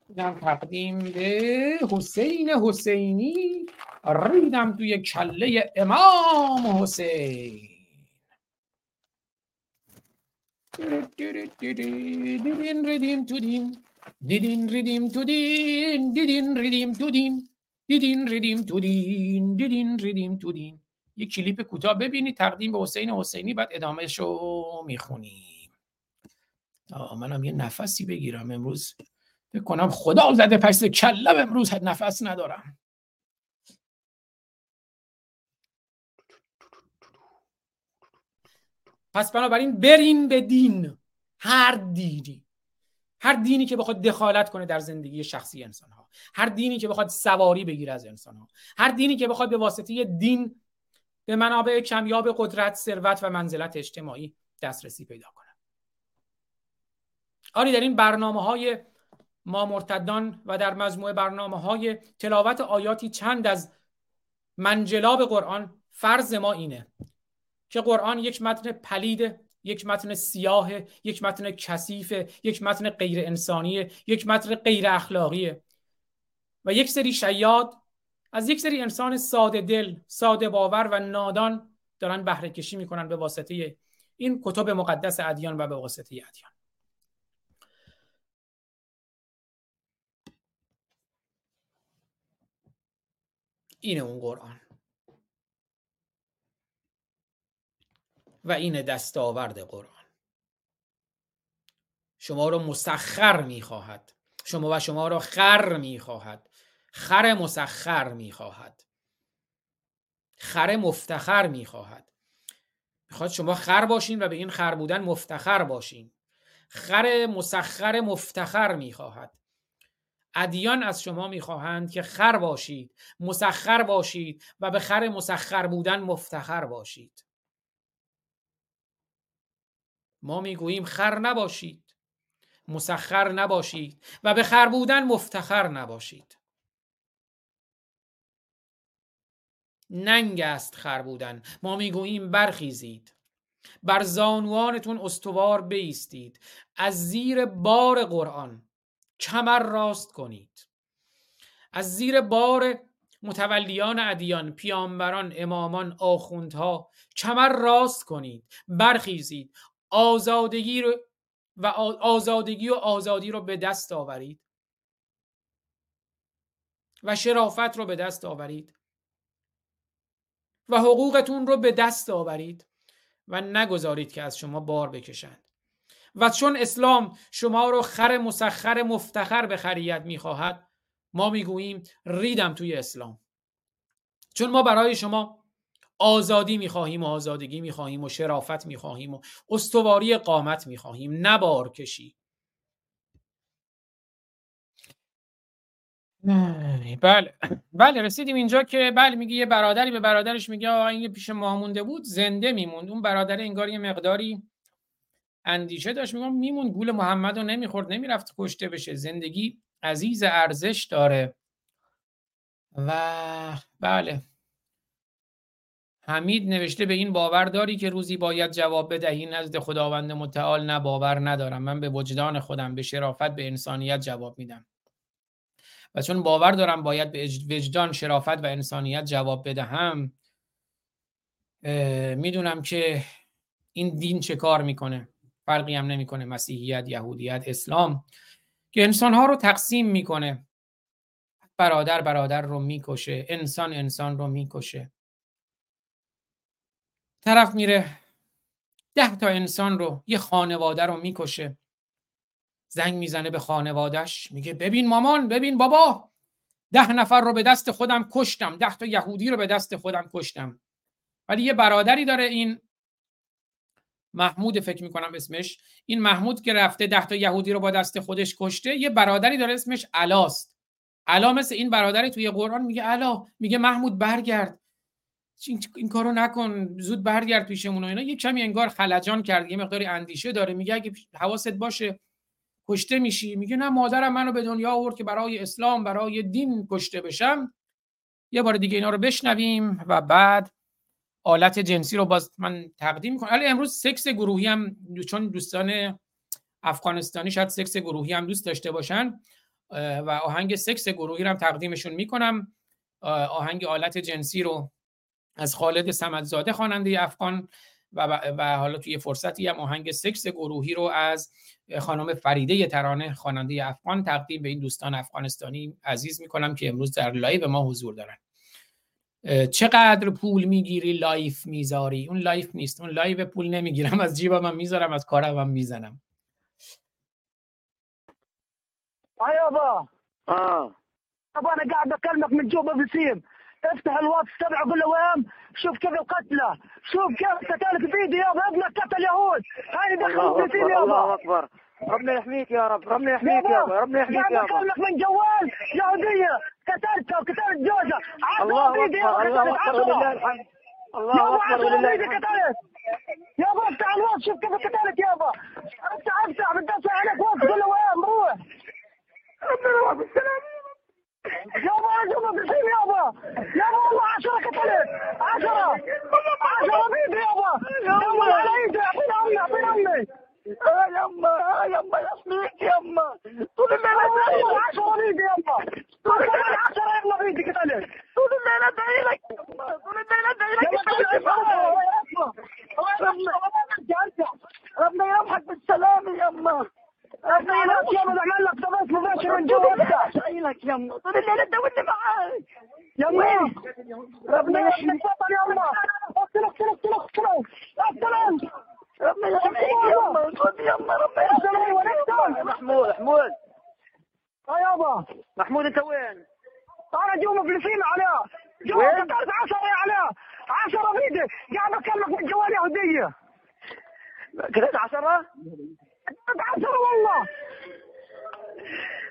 اینم تقدیم به حسین حسینی ریدم توی کله امام حسین دیدین ریدیم تو دین دیدین ریدیم تو دین دیدین ریدیم تو دین دیدین ریدیم تو دین دیدین ریدیم تو دین یه کلیپ کوتاه ببینید تقدیم به حسین حسینی بعد ادامهش رو می‌خونیم منم یه نفسی بگیرم امروز. بکنم خدا زده پس کلم امروز نفس ندارم. پس بنابراین بریم به دین. هر دینی. هر دینی که بخواد دخالت کنه در زندگی شخصی انسان ها هر دینی که بخواد سواری بگیره از انسان ها هر دینی که بخواد به واسطه دین به منابع کمیاب قدرت ثروت و منزلت اجتماعی دسترسی پیدا کنه. آری در این برنامه های ما مرتدان و در مجموعه برنامه های تلاوت آیاتی چند از منجلاب قرآن فرض ما اینه که قرآن یک متن پلید یک متن سیاه یک متن کثیف یک متن غیر انسانی یک متن غیر اخلاقیه و یک سری شیاد از یک سری انسان ساده دل ساده باور و نادان دارن بهره کشی می‌کنن به واسطه این کتب مقدس ادیان و به واسطه ادیان. اینه اون قرآن. و این دستاورد قرآن. شما رو مسخر می‌خواهد. شما و شما را خر می‌خواهد. خر مسخر می‌خواهد. خر مفتخر می‌خواهد. می‌خواد شما خر باشین و به این خر بودن مفتخر باشین. خر مسخر مفتخر می‌خواهد. ادیان از شما می‌خواهند که خر باشید مسخر باشید و به خر مسخر بودن مفتخر باشید. ما می‌گوییم خر نباشید. مسخر نباشید و به خر بودن مفتخر نباشید. ننگ است خر بودن. ما می‌گوییم برخیزید. بر زانوانتون استوار بیستید. از زیر بار قرآن کمر راست کنید. از زیر بار متولیان ادیان پیامبران امامان آخوندها کمر راست کنید. برخیزید. آزادگی رو و آزادگی و آزادی رو به دست آورید. و شرافت رو به دست آورید. و حقوقتون رو به دست آورید. و نگذارید که از شما بار بکشند. و چون اسلام شما رو خر مسخر مفتخر به خریت می‌خواهد ما می‌گوییم ریدم توی اسلام. چون ما برای شما آزادی می‌خواهیم و آزادگی می‌خواهیم و شرافت می‌خواهیم و استواری قامت می‌خواهیم. نبار کشی. بله. بله رسیدیم اینجا که بله میگه یه برادری به برادرش میگه آقا این پیش ما مونده بود زنده میموند. اون برادر انگار یه مقداری اندیشه داشت. میگم میمون گول محمد نمی‌خورد نمی‌رفت کشته بشه. زندگی عزیز ارزش داره. و بله. حمید نوشته به این باور داری که روزی باید جواب بدهی؟ نزد خداوند متعال نه باور ندارم. من به وجدان خودم به شرافت به انسانیت جواب میدم. و چون باور دارم باید به وجدان شرافت و انسانیت جواب بدهم می‌دونم که این دین چه کار می‌کنه؟ فرقی هم نمی‌کنه. مسیحیت یهودیت اسلام. که انسان ها رو تقسیم می‌کنه. برادر برادر رو می‌کشه. انسان انسان رو می‌کشه. طرف میره ده تا انسان رو یه خانواده رو می‌کشه. زنگ می‌زنه به خانوادهش میگه ببین مامان ببین بابا ده نفر رو به دست خودم کشتم ده تا یهودی رو به دست خودم کشتم. ولی یه برادری داره این محمود فکر می‌کنم اسمش. این محمود که رفته ده تا یهودی رو با دست خودش کشته یه برادری داره اسمش علاست. علا مثل این برادری توی قرآن میگه علا میگه محمود برگرد. این, کارو نکن زود برگرد پیشمون و اینا. یه کمی انگار خلجان کرد یه مقداری اندیشه داره. میگه اگه حواست باشه کشته میشی. میگه نه مادرم منو به دنیا آورد که برای اسلام برای دین کشته بشم. یه بار دیگه اینا رو بشنویم و بعد آلت جنسی رو باز من تقدیم می‌کنم. ولی امروز سکس گروهی هم چون دوستان افغانستانی شاید سکس گروهی هم دوست داشته باشن و آهنگ سکس گروهی رو هم تقدیمشون می‌کنم. آهنگ آلت جنسی رو از خالد سمدزاده خواننده افغان و, و حالا توی فرصتی هم آهنگ سکس گروهی رو از خانم فریده ترانه خواننده افغان تقدیم به این دوستان افغانستانی عزیز می‌کنم که امروز در live ما حضور دارن. چقدر پول می‌گیری live می‌ذاری؟ اون live نیست. اون live و پول نمی‌گیرم. از جیبم هم می‌ذارم از کارم هم می‌زنم. يابا اه ابا انا قاعد اكلمك من جوا مفلسيم افتح الواتس تبعي قول له وين شوف كيف القتلى شوف كيف قتلت فيديو يابا ابنك قتل يهود. هاي الله دخل فلسطين أكبر الله يابا أكبر. ربنا يحميك يا رب ربنا يحميك يابا ربنا يحميك قاعد يابا اكلمك من جوال يهودية. قتلتها وقتلت جوزها. الله أكبر يابا الله أكبر ولله عشرة الحمد. الله يابا أكبر ولله فيديو الحمد. قتلت. يابا افتح الواتس شوف كيف قتلت يابا. افتح افتح بتدفع عليك واتس قول له وين روح. ربنا يوفقك بالسلامة يابا جوبا بسيم يابا يابا والله عشرة قتلت عشرة. عشرة فيديو يابا يابا على ايدي أعطيني أمي أعطيني أمي. آه يما آه يما يحميك يما. طول الليل ادعي لك عشرة فيديو يابا عشرة يلا فيديو قتلت طول الليل ادعي لك يما. طول الليل ادعي لك. ربنا يرحمك. بالسلامة يما. يلا اعمل لك تبث مباشر من جوا ابدا شايلك يما طول الليل تدورني معاك. يما ربنا يحميك. الوطن يما اقتلك اقتلك اقتلك اقتلك. ربنا يحميك يما خذ يما ربنا يحميك. محمود محمود. آه يابا. محمود انت وين؟ أنا جو مفلسين عليها جو تعرف عشرة يا علاء عشرة بيدي قاعد أكلمك من جوال يهودية كذا عشرة؟ عشرة والله.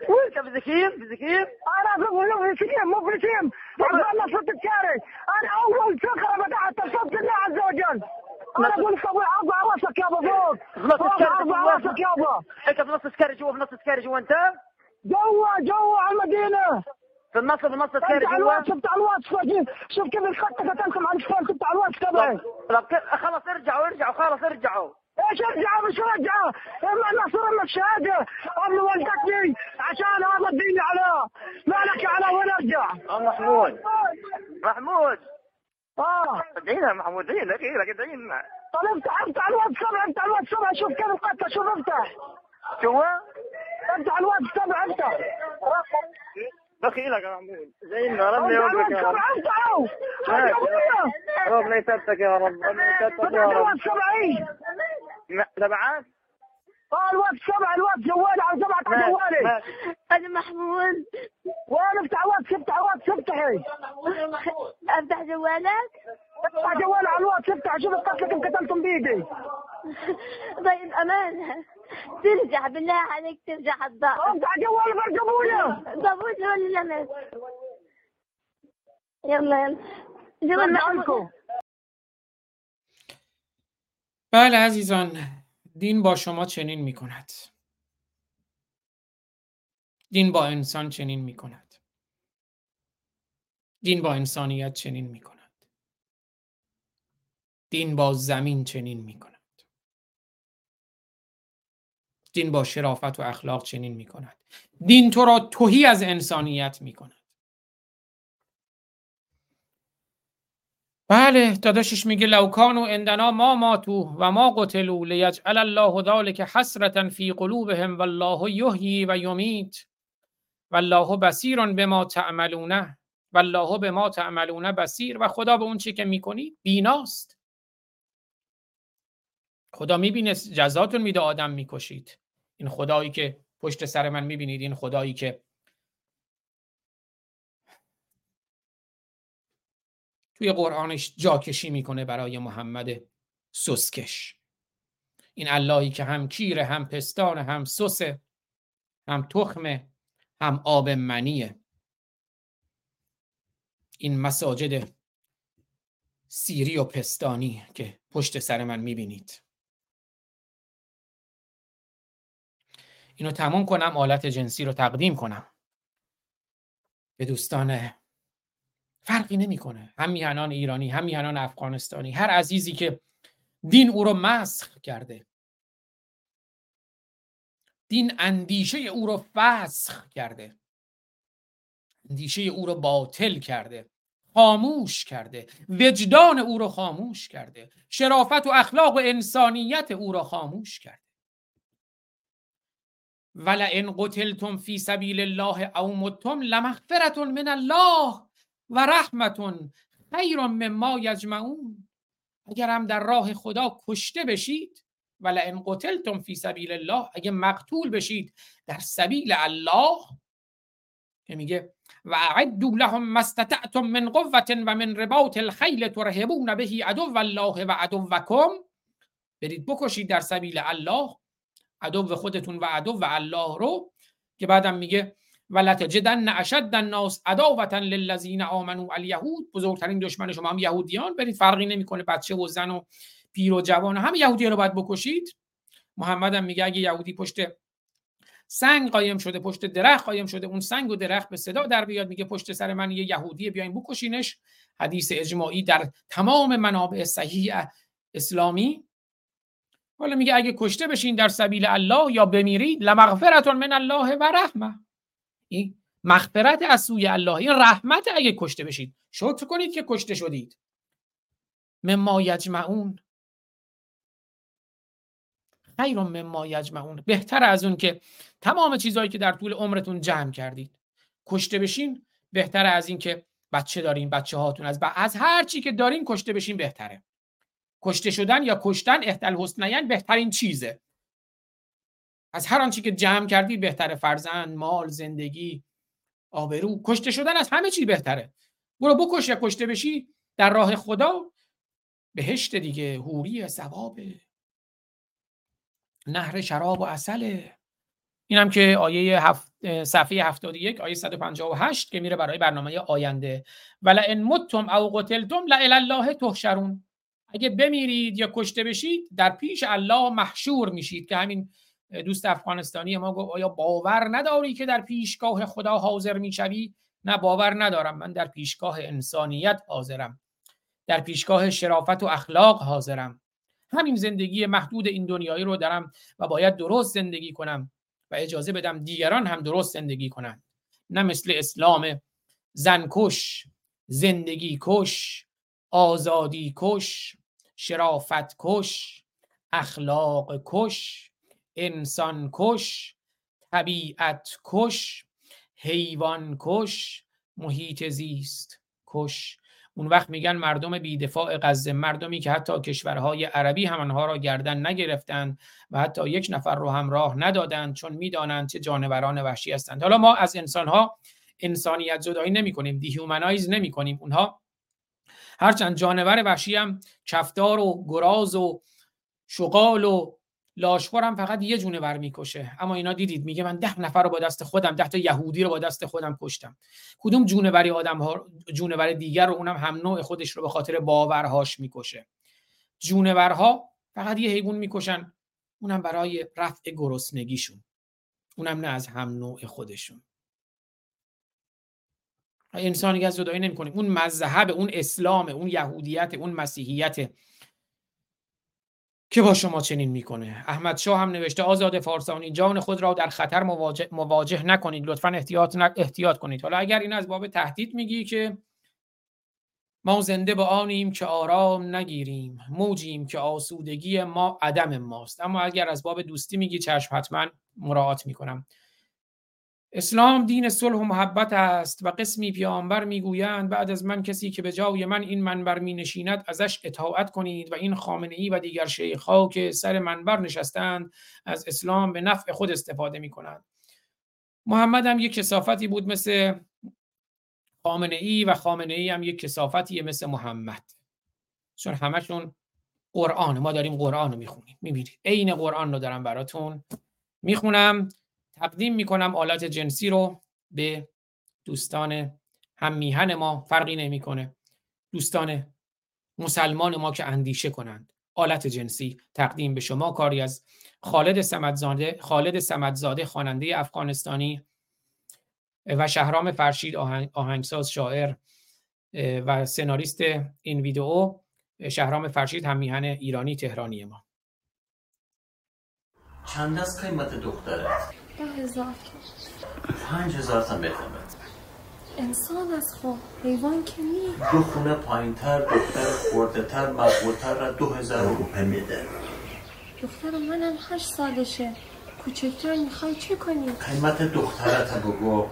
وانت في زكيم؟ في زكيم؟ أنا في مفلسين مفلسين اتمنى صوت الكاري. أنا أول فكرة فتحت صوت الله عز وجل. أنا أقول صبي ارفع راسك يابا فوق. ارفع راسك يابا أنت في نص سكاري جوا في نص سكاري جوا أنت؟ جوا جوا على المدينة. في النص في نص سكاري جوا؟ الواتس افتح الواتس. شوف كيف الخطة قتلكم على الفيس افتح الواتس تبعي خلاص ارجعوا ارجعوا خلاص ارجعوا. إيش ارجع مش ارجع إما النصر اما الشهاده امي والدتني عشان هذا الدين على. مالك على وين ارجع آه، محمود. محمود. آه. ادعي لنا محمود ادعي لك ادعي لك ادعي لنا طب افتح افتح الواتساب افتح الواد سبع شوف كيف القتل شوف افتح شو افتح الواتساب افتح بخيلك يا محمود زي ما ربنا يوفقك يا رب ربنا يثبتك يا رب يا يثبتك يا رب سبعين تبعات قال وقت سمع الوقت جوالي على سبعة على جوالي. أنا محمود. وين افتح وقت افتح وقت افتحي أفتح جوالك؟ أفتح جوالي على الوقت افتح شوف قتلك قتلتم بيدي. طيب امانه ترجع بالله عليك ترجع الدار افتح جوالي غير ابويا ضبوط ولا لا يلا يلا. جوال عليكم بلى عزيزان. دین با شما چنین می کند دین با انسان چنین می کند دین با انسانیت چنین می کند دین با زمین چنین می کند دین با شرافت و اخلاق چنین می کند دین تو را توهی از انسانیت می کند بله داداشش میگه لوکانو اندنا ما ماتو و ما قتلو لیجعل الله ذلك حسرتا فی قلوبهم والله یحیی و یمیت. والله بصیر بما تعملونه والله به ما تعملون بسیر و خدا به اون چی که می‌کنی بیناست. خدا می‌بینه جزاتون میده آدم می‌کشید. این خدایی که پشت سر من می‌بینید این خدایی که توی قرآنش جاکشی می‌کنه برای محمد سسکش. این اللهی که هم کیره هم پستان هم سسه هم تخمه هم آب منیه. این مساجد سیری و پستانی که پشت سر من می‌بینید. اینو تموم کنم آلت جنسی رو تقدیم کنم. به دوستان فرقی نمی‌کنه. هم میهنان ایرانی هم میهنان افغانستانی هر عزیزی که دین او رو مسخ کرده. دین اندیشه او رو فسخ کرده. اندیشه او رو باطل کرده. خاموش کرده. وجدان او رو خاموش کرده. شرافت و اخلاق و انسانیت او رو خاموش کرده. ولئن قتلتم فی سبیل الله او متم لمغفرة من الله. و رحمتون خیر مما یجمعون. اگر هم در راه خدا کشته بشید ولئن قتلتم فی سبیل الله. اگه مقتول بشید در سبیل الله که میگه و اعدوا لهم ما استطعتم من قوة و من رباط الخیل ترهبون به عدو الله و عدوکم. برید بکشید در سبیل الله عدو خودتون و عدو و الله رو که بعدم میگه ولتجدن اشد الناس عداوة للذین آمنوا. الیهود بزرگترین دشمن شما هم یهودیان. برید فرقی نمی‌کنه بچه و زن و پیر و جوان هم یهودی رو باید بکشید. محمد هم میگه اگه یهودی پشت سنگ قایم شده پشت درخت قایم شده اون سنگ و درخت به صدا در بیاد میگه پشت سر من یه یهودی بیاین بکشینش. حدیث اجماعی در تمام منابع صحیح اسلامی. حالا میگه اگه کشته بشین در سبیل الله یا بمیرید لمغفرتون من الله و رحمه. این مغفرت از سوی الله این رحمت اگه کشته بشید. شکر کنید که کشته شدید. مما یجمعون. خیر مما یجمعون. بهتر از اون که تمام چیزهایی که در طول عمرتون جمع کردید. کشته بشین بهتر از این که بچه دارین بچه هاتون از از هر چی که دارین کشته بشین بهتره. کشته شدن یا کشتن احتل حسنین بهترین چیزه. از هر آنچه که جمع کردی بهتره فرزند مال زندگی آبرو. کشته شدن از همه چی بهتره. برو بکش یا کشته بشی در راه خدا بهشت دیگه. حوری ثواب. نهر شراب و اصله اینم که آیه هفت صفحه 71 آیه 158 که میره برای برنامه آینده. ولئن متم او قتلتم لا الله تحشرون. اگه بمیرید یا کشته بشید در پیش الله محشور میشید که همین دوست افغانستانی ما گفت آیا باور نداری که در پیشگاه خدا حاضر می‌شوی؟ نه باور ندارم. من در پیشگاه انسانیت حاضرم. در پیشگاه شرافت و اخلاق حاضرم. همین زندگی محدود این دنیایی رو دارم و باید درست زندگی کنم و اجازه بدم دیگران هم درست زندگی کنند. نه مثل اسلام. زنکش زندگی کش آزادی کش شرافت کش اخلاق کش. انسان کش طبیعت کش حیوان کش محیط زیست کش. اون وقت میگن مردم بیدفاع غزه مردمی که حتی کشورهای عربی هم آنها را گردن نگرفتند و حتی یک نفر رو هم راه ندادند چون می‌دانند چه جانوران وحشی هستند. حالا ما از انسانها انسانیت زدایی نمی کنیم دیهومنایز نمی کنیم اونها هرچند جانور وحشی هم کفتار و گراز و شغال و لاشخورم فقط یه جونور می‌کشه. اما اینا دیدید میگه من ده نفر رو با دست خودم ده تا یهودی رو با دست خودم کشتم. کدوم جونوری آدم ها جونور دیگر رو اونم هم نوع خودش رو به خاطر باورهاش می‌کشه. جونورها فقط یه حیوان می‌کشن اونم برای رفع گرسنگیشون. اونم نه از هم نوع خودشون. انسانی که از جدایی نمی‌کنیم اون مذهب اون اسلام اون یهودیت اون مسیحیت که با شما چنین می‌کنه؟ احمد شاه هم نوشته آزاد فارسانی جان خود را در خطر مواجه, مواجه نکنید. لطفا احتیاط, احتیاط کنید. حالا اگر این از باب تهدید میگی که ما زنده با آنیم که آرام نگیریم موجیم که آسودگی ما عدم ماست. اما اگر از باب دوستی میگی چشم حتما مراعات می‌کنم. اسلام دین صلح و محبت است و قسمی پیامبر می‌گویند بعد از من کسی که به جای من این منبر می نشیند ازش اطاعت کنید و این خامنه ای و دیگر شیخها که سر منبر نشستند از اسلام به نفع خود استفاده می کنند محمد هم یک کسافتی بود مثل خامنه ای و خامنه ای هم یک کسافتی مثل محمد. چون همشون قرآن ما داریم قرآن رو می‌خونیم. می‌بینید؟ عین قرآن رو دارم براتون می‌خونم. تقدیم می‌کنم آلات جنسی رو به دوستان هم میهن ما. فرقی نمی‌کنه. دوستان مسلمان ما که اندیشه کنند. آلت جنسی تقدیم به شما. کاری از خالد سمدزاده خالد سمدزاده خواننده افغانستانی و شهرام فرشید آهنگساز شاعر و سناریست این ویدیو شهرام فرشید هم میهن ایرانی تهرانی ما. چند از قیمت دخترت؟ ده هزار پنج هزار تا بهتر انسان از خوب حیوان که نی دو خونه پایین تر دختر خورده تر مقبولتر را دو هزار روپه میده دختر منم هشت سالشه. کوچکتر می‌خوای چه کنی؟ قیمت دخترت بگو.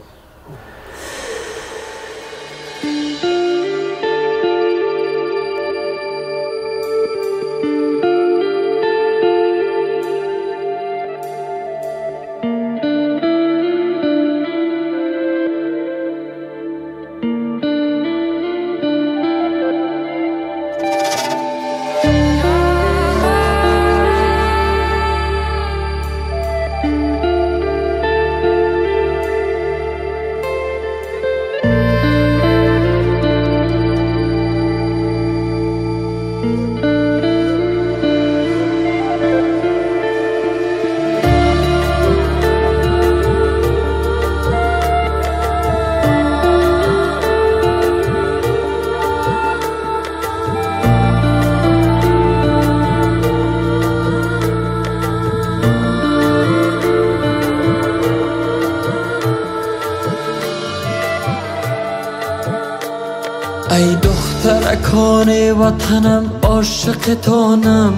وطنم عاشق تانم.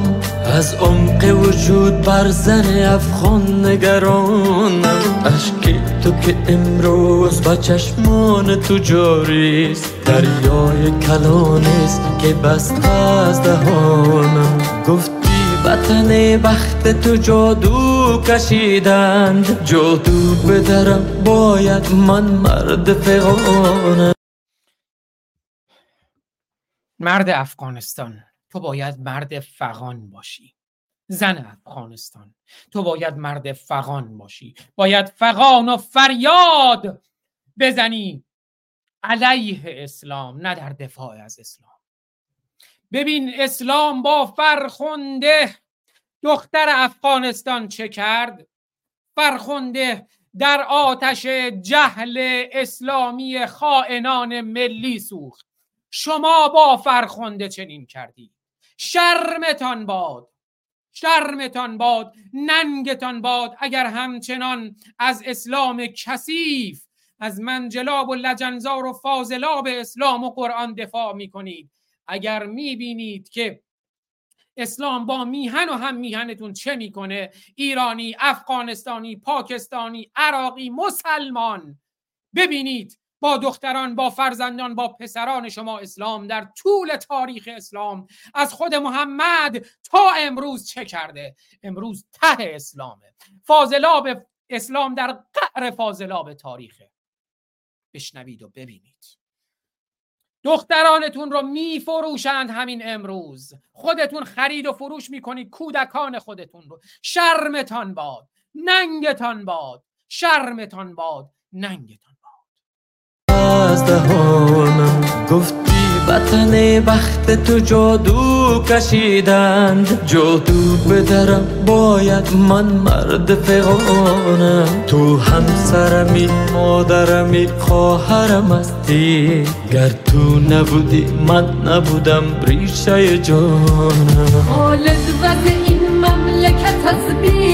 از عمق وجود بر زن افغان نگرانم. اشکی تو که امروز با چشمان تو جاریست. دریای کلانیست که بست از دهانم. گفتی وطن بخت تو جادو کشیدند. جادو بدرم باید من مرد فغانم. مرد افغانستان تو باید مرد فغان باشی. زن افغانستان تو باید مرد فغان باشی. باید فغان و فریاد بزنی. علیه اسلام نه در دفاع از اسلام. ببین اسلام با فرخنده دختر افغانستان چه کرد؟ فرخنده در آتش جهل اسلامی خائنان ملی سوخت. شما با فرخنده چنین کردی. شرمتان باد شرمتان باد ننگتان باد. اگر همچنان از اسلام کثیف از منجلاب و لجنزار و فاضلاب اسلام و قرآن دفاع می کنید اگر می بینید که اسلام با میهن و هم میهنتون چه می‌کنه؟ ایرانی افغانستانی پاکستانی عراقی مسلمان. ببینید با دختران با فرزندان با پسران شما اسلام در طول تاریخ اسلام از خود محمد تا امروز چه کرده؟ امروز ته اسلامه. فاضلاب اسلام در قعر فاضلاب تاریخه. بشنوید و ببینید. دخترانتون رو میفروشند همین امروز. خودتون خرید و فروش می‌کنید کودکان خودتون رو. شرمتان باد ننگتان باد شرمتان باد ننگتان گفتی وطن بخت تو جادو کشیدند جادو بدرم باید من مرد فقانم تو همسرمی مادرمی خواهرم هستی. گر تو نبودی من نبودم ریشه جانم. خالد وضع این مملکت از بی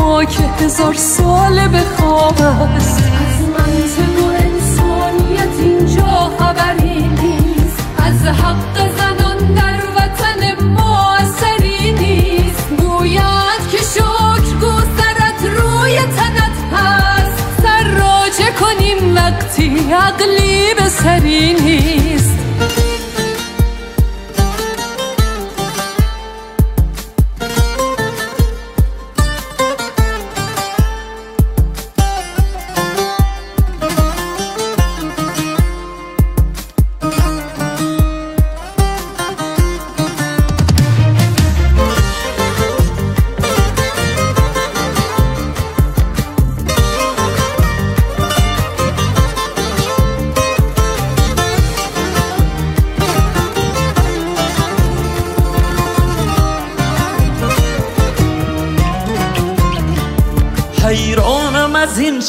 ما که هزار ساله به خواب است. از منطق و انسانیت اینجا خبری نیست؟ از حق زنان در وطن ما اثری نیست. گوید که شکر گو سرت روی تنت هست. سر راجع کنیم وقتی عقلی به سری نیست.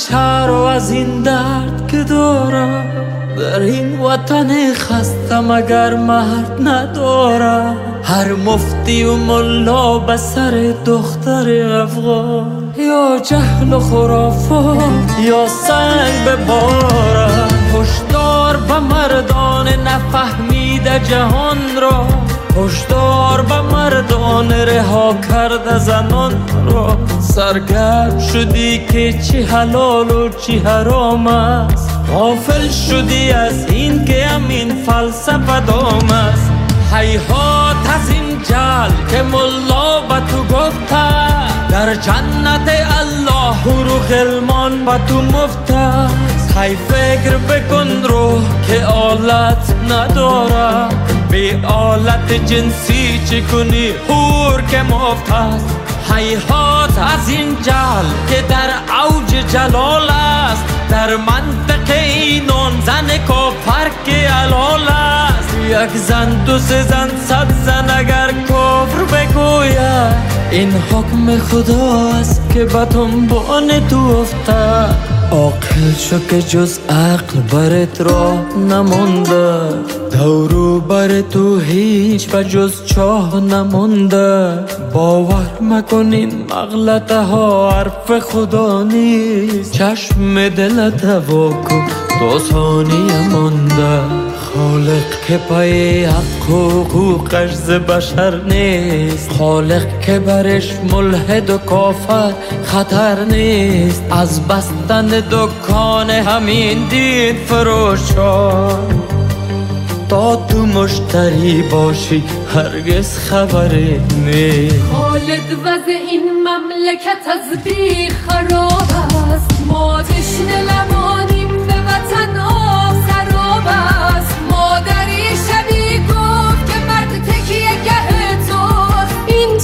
شهر و از این درد که دارم در این وطن خستم اگر مرد ندارم. هر مفتی و ملا به سر دختر افغان یا جهل و خرافات یا سنگ به بارم هشدار به مردان نفهمیده جهان را هشدار به مردان رها کرده زنان را. سرگرم شدی که چی حلال و چی حرام است. غافل شدی از این که همین فلسفه دام است. حیحات از این جل که ملا به تو گفته. در جنت الله رو غلمان به تو مفت است هی فکر بکن روح که آلت نداره به آلت جنسی چی کنی؟ هور که مفت است. حیحات از این جل که در اوج جلال است در منطقه اینون زن کافر که علال است. یک زن دو سه زن صد زن اگر کفر بگوید. این حکم خدا است که به دنبان تو افتد. عاقل شو که جز عقل برت راه نمانده. دورو بر تو هیچ و جز چاه نمانده. باور مکن این مغلطه ها حرف خدا نیست. چشم دلت هوا کن دو ثانیه مانده خالق که پای حق و حقوقش ز بشر نیست. خالق که برش ملحد و کافر خطر نیست. از بستن دکان همین دین فروشان تا تو مشتری باشی هرگز خبری نیست. خالد وضع این مملکت از بی خراب است. ما تشنه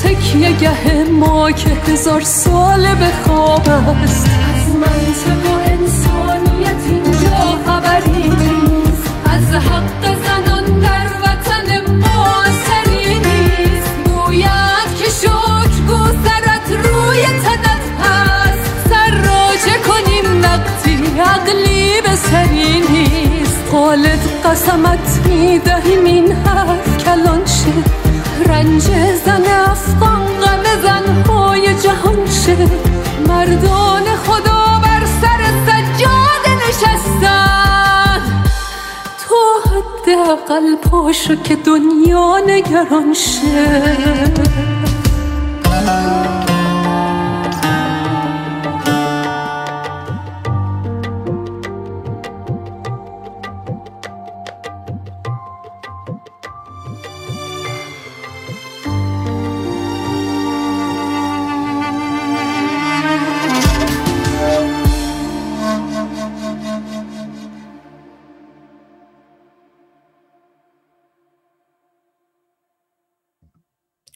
تکیه گه ما که هزار ساله به خواب است. از منطق و انسانیت اینجا خبری نیست. از حق زنان در وطن ما اثری نیست. گوید که شکر گو سرت روی تنت هست. سر راجع کنیم وقتی عقلی به سری نیست. خالد قسمت می‌دهیم این حرف کلان شه رنج زن افغان غم زنهای جهان شه. مردان خدا بر سر سجاده نشستن. تو حداقل پاشو که دنیا نگران شه.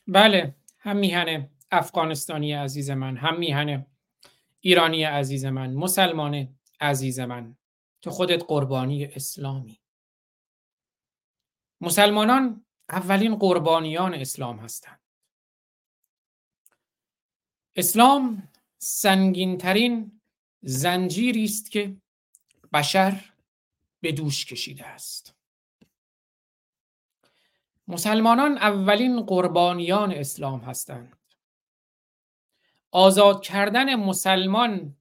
بله هم میهن افغانستانی عزیز من هم میهن ایرانی عزیز من مسلمان عزیز من. تو خودت قربانی اسلامی. مسلمانان اولین قربانیان اسلام هستند. اسلام سنگینترین زنجیری است که بشر به دوش کشیده است. مسلمانان اولین قربانیان اسلام هستند. آزاد کردن مسلمان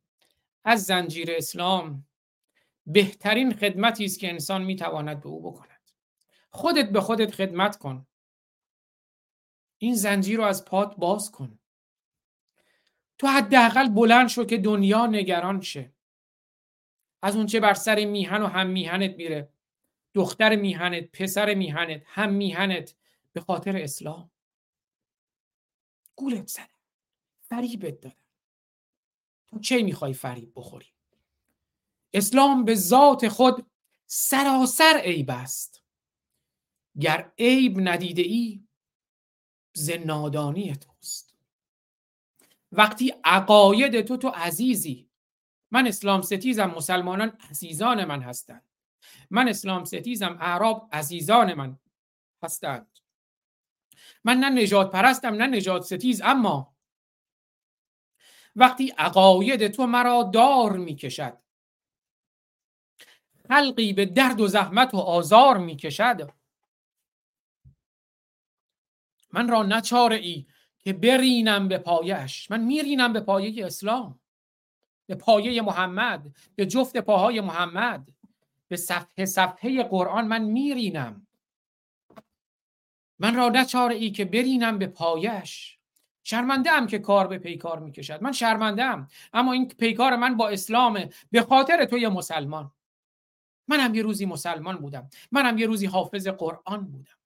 از زنجیر اسلام بهترین خدمتی است که انسان می‌تواند به او بکند. خودت به خودت خدمت کن. این زنجیر رو از پات باز کن. تو حداقل بلند شو که دنیا نگران شه. از اونچه بر سر میهن و هم میهنت میره. دختر میهنت پسر میهنت هم میهنت به خاطر اسلام. گولت زدن فریبت دادن تو چه می‌خوای فریب بخوری؟ اسلام به ذات خود سراسر عیب است. گر عیب ندیده ای ز توست. وقتی عقاید تو تو عزیزی. من اسلام ستیزم مسلمانان عزیزان من هستند من اسلام ستیزم اعراب عزیزان من هستند. من نه نجات پرستم نه نجات ستیز اما وقتی عقاید تو مرا دار می کشد خلقی به درد و زحمت و آزار می کشد من را نچاره ای که برینم به پایش من میرینم به پایه اسلام به پایه محمد به جفت پاهای محمد. به صفحه صفحه قرآن من میرینم. من را نچاره ای که برینم به پایش. شرمنده ام که کار به پیکار می‌کشد. من شرمنده ام اما این پیکار من با اسلامه به خاطر توی مسلمان. منم یه روزی مسلمان بودم. منم یه روزی حافظ قرآن بودم.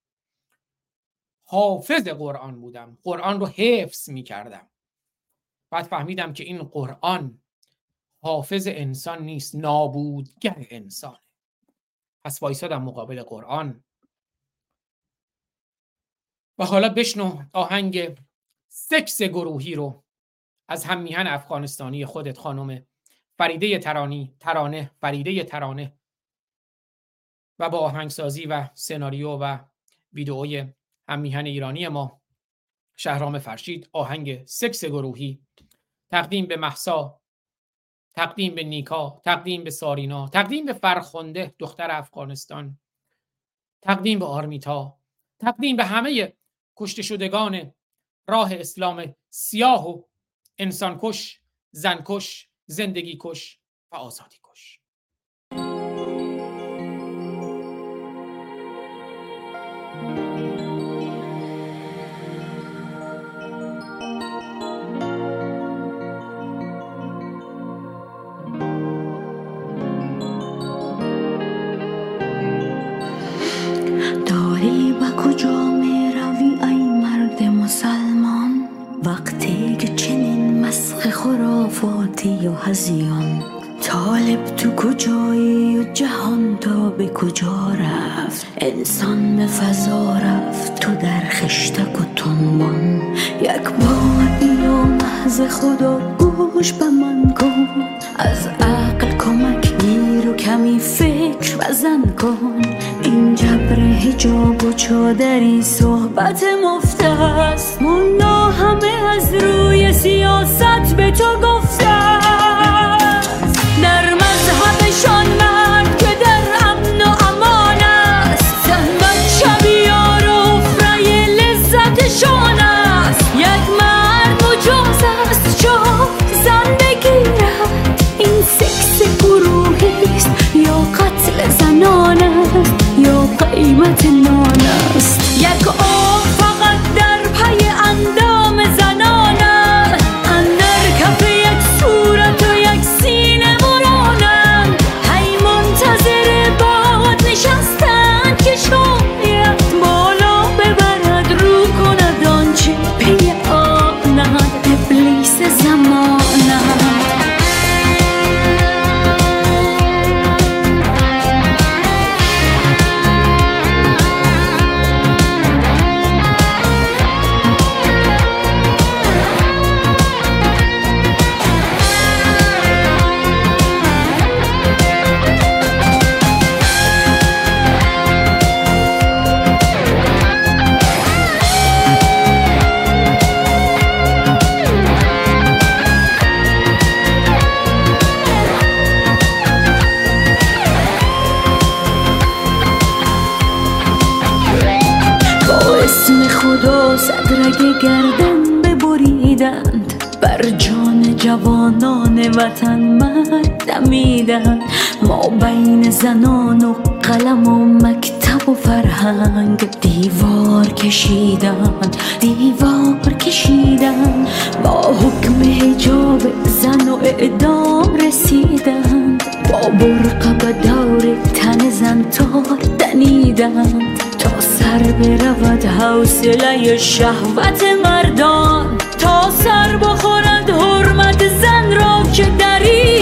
حافظ قرآن بودم. قرآن رو حفظ می‌کردم. بعد فهمیدم که این قرآن حافظ انسان نیست نابودگر انسان. پس وایسادم مقابل قرآن. و حالا بشنو آهنگ سکس گروهی رو از هم میهن افغانستانی خودت خانم فریده ترانی ترانه فریده ترانه. و با آهنگسازی و سناریو و ویدئوی هم ایرانی ما شهرام فرشید آهنگ سکس گروهی تقدیم به محسا تقدیم به نیکا تقدیم به سارینا تقدیم به فرخنده دختر افغانستان تقدیم به آرمیتا تقدیم به همه کشته شدگان راه اسلام سیاه و زن کش زندگی کش و آزادی کش. خرافاتی و هزیان طالب تو کجایی و جهان تا به کجا رفت؟ انسان به فضا رفت تو در خشتک و تنبان. یک بار بیا محض خدا گوش به من کن. از عقل کمک گیر و کمی فکر بزن کن. این جبر هجاب و چادری صحبت مفت است. مونا همه از روی سیاست به تو گفته قتل زنان است یا بسم خدا صدرگ گردن ببریدند بر جان جوانان وطن مرد دمیدند. ما بین زنان و قلم و مکتب و فرهنگ دیوار کشیدند. دیوار کشیدند. با حکم حجاب زن و اعدام رسیدند. با برقه به دور تن زن تار دنیدند. تا سر برود حوصله شهوت مردان تا سر بخورد حرمت زن را که دریدند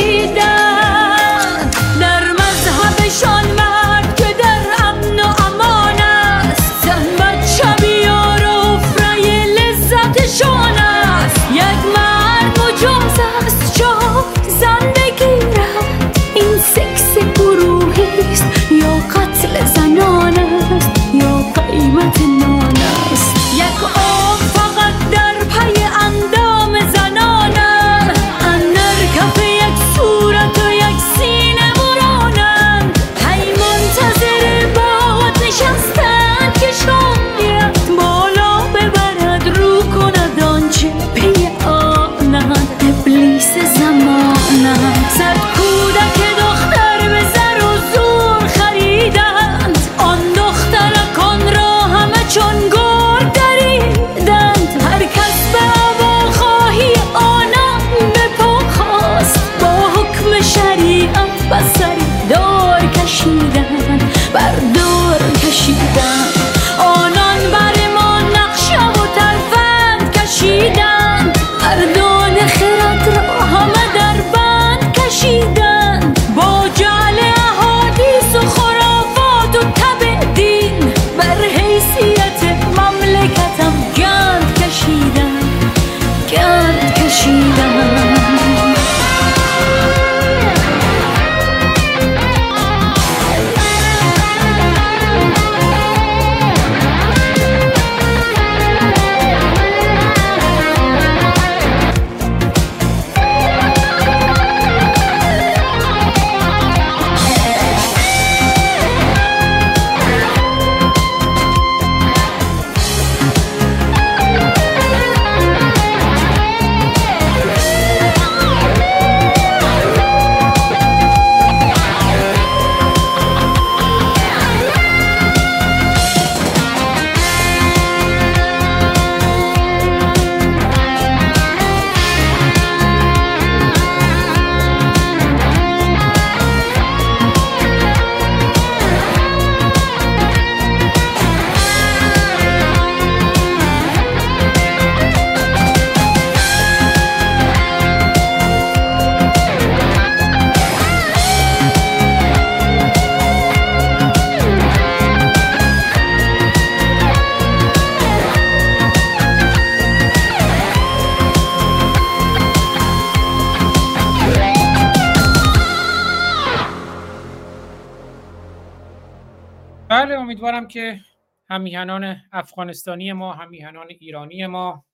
همیهنان افغانستانی ما همیهنان ایرانی ما.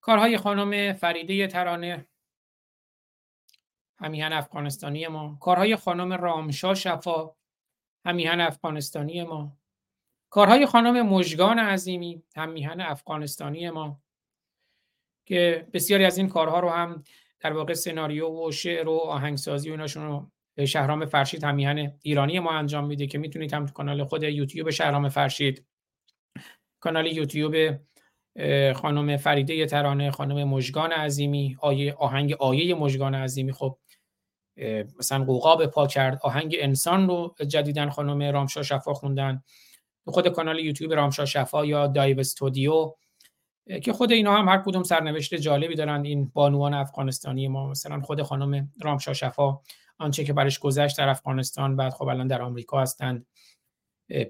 کارهای خانم فریده ترانه همیهن افغانستانی ما. کارهای خانم رامشا شفا همیهن افغانستانی ما. کارهای خانم مژگان عظیمی همیهن افغانستانی ما. که بسیاری از این کارها رو هم در واقع سناریو و شعر و آهنگسازی و ایناشون رو شهرام فرشید همیهن ایرانی ما انجام میده که می‌تونید هم تو کانال خود یوتیوب شهرام فرشید کانال یوتیوب خانم فریده ترانه خانم مژگان عظیمی آیه آهنگ آیه مژگان عظیمی. خب مثلا قوقا پا کرد آهنگ انسان رو جدیدن خانم رامشا شفا خوندن. خود کانال یوتیوب رامشا شفا یا دایو استودیو که خود اینا هم هر کدوم سرنوشت جالبی دارن. این بانوان افغانستانی ما مثلا خود خانم رامشا شفا. آنچه که برش گذشت در افغانستان بعد خب الان در آمریکا هستند.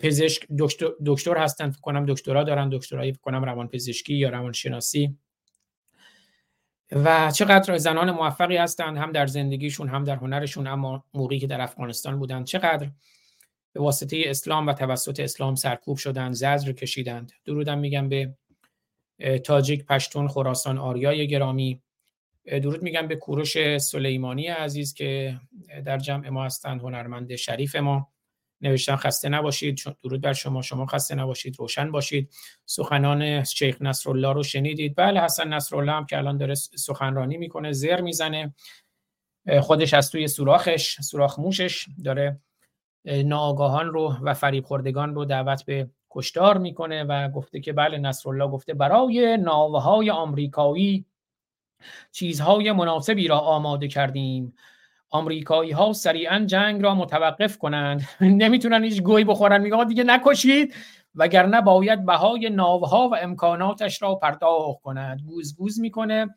پزشک دکتر, دکتر هستند فکر کنم دکترا دارن دکترای فکر کنم روان پزشکی یا روان شناسی و چقدر زنان موفقی هستند هم در زندگیشون هم در هنرشون اما موقعی که در افغانستان بودند چقدر به واسطه اسلام و توسط اسلام سرکوب شدند زجر کشیدند. درودم میگم به تاجیک پشتون خراسان آریای گرامی درود میگم به کوروش سلیمانی عزیز که در جمع ما هستند هنرمند شریف ما. نوشتن خسته نباشید درود بر شما. شما خسته نباشید روشن باشید. سخنان شیخ نصرالله رو شنیدید. بله حسن نصرالله هم که الان داره سخنرانی می‌کنه زر می‌زنه. خودش از توی سوراخش سوراخ موشش داره ناآگاهان رو و فریب خوردگان رو دعوت به کشتار می‌کنه و گفته که بله نصرالله گفته برای ناوهای آمریکایی چیزهای مناسبی را آماده کردیم. آمریکایی ها سریعا جنگ را متوقف کنند. نمی‌تونن هیچ گوی بخورن. میگه دیگه نکشید. وگرنه باید بهای ناوها و امکاناتش را پرداخت کند گوز گوز می‌کنه.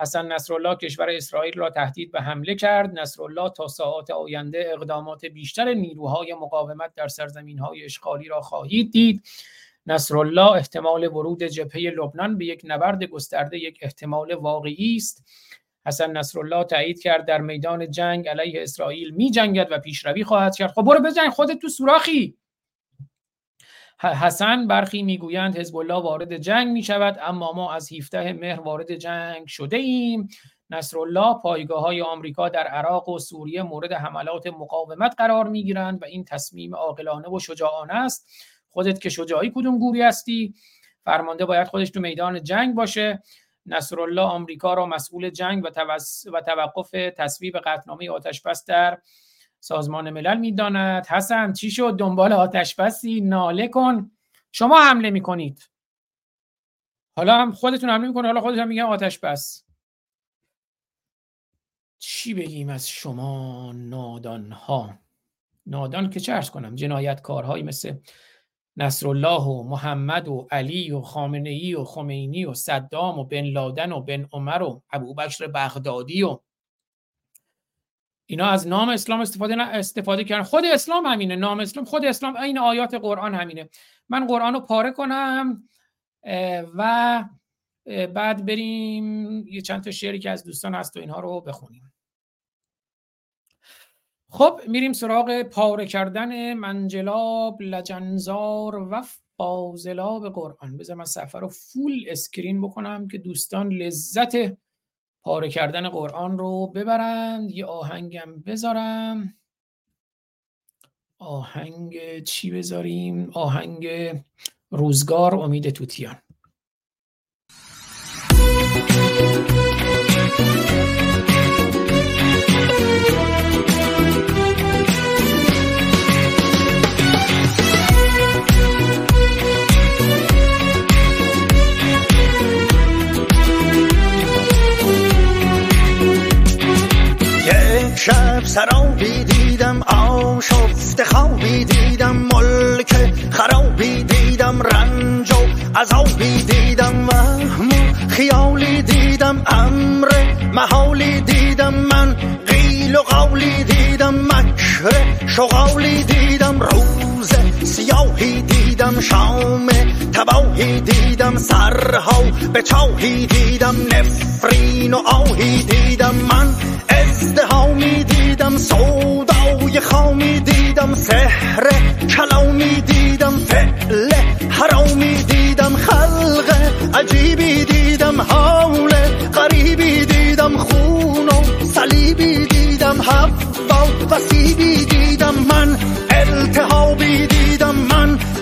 حسن نصرالله کشور اسرائیل را تهدید به حمله کرد. نصرالله تا ساعات آینده اقدامات بیشتر نیروهای مقاومت در سرزمین های اشغالی را خواهید دید. نصرالله احتمال ورود جبهه لبنان به یک نبرد گسترده یک احتمال واقعی است. حسن نصرالله تایید کرد در میدان جنگ علیه اسرائیل می جنگد و پیشروی خواهد کرد. خب برو بجنگ خودت تو سوراخی. حسن برخی می‌گویند حزب الله وارد جنگ می شود اما ما از 17 مهر وارد جنگ شده ایم. نصرالله پایگاه های آمریکا در عراق و سوریه مورد حملات مقاومت قرار می گیرند و این تصمیم عاقلانه و شجاعانه است. خودت که شجاعی کدوم گوری هستی؟ فرمانده باید خودش تو میدان جنگ باشه. نصرالله آمریکا را مسئول جنگ و, و توقف تصویب قطنامه آتشبس در سازمان ملل می‌داند. حسن چی شد؟ دنبال آتشبسی؟ ناله کن. شما حمله می‌کنید. حالا هم خودتون حمله می‌کنه حالا خودتون میگن آتش بس چی بگیم از شما نادان ها نادان که چه ارز کنم؟ جنایتکارهایی مثل نصرالله و محمد و علی و خامنه ای و خمینی و صدام و بن لادن و بن عمر و ابوبکر بغدادی و اینا از نام اسلام استفاده نه استفاده کردن. خود اسلام همینه نام اسلام خود اسلام این آیات قرآن همینه. من قرآن رو پاره کنم و بعد بریم یه چند تا شعری که از دوستان هست و اینها رو بخونیم. خب میریم سراغ پاره کردن منجلاب لجنزار و فاضلاب قرآن. بذار من صفحه رو فول اسکرین بکنم که دوستان لذت پاره کردن قرآن رو ببرند. یه آهنگم بذارم. آهنگ چی بذاریم؟ آهنگ روزگار امید توتیان. شب سرابی دیدم آشفت خوابی دیدم ملک خرابی دیدم رنج و عذابی دیدم وهم خیالی. دیدم امر محالی. دیدم من قیل و قولی. دیدم مکر شغالی. دیدم روز سیاهی دیدم شام تباهی دیدم سرها به چاهی دیدم نفرین و آهی دیدم من ازدهامی دیدم سودای خامی دیدم سحر کلامی دیدم فعل حرامی دیدم خلق عجیبی. دیدم حول غریبی. دیدم خون و صلیبی. دیدم حوا وسیبی. دیدم من التهابی. دیدم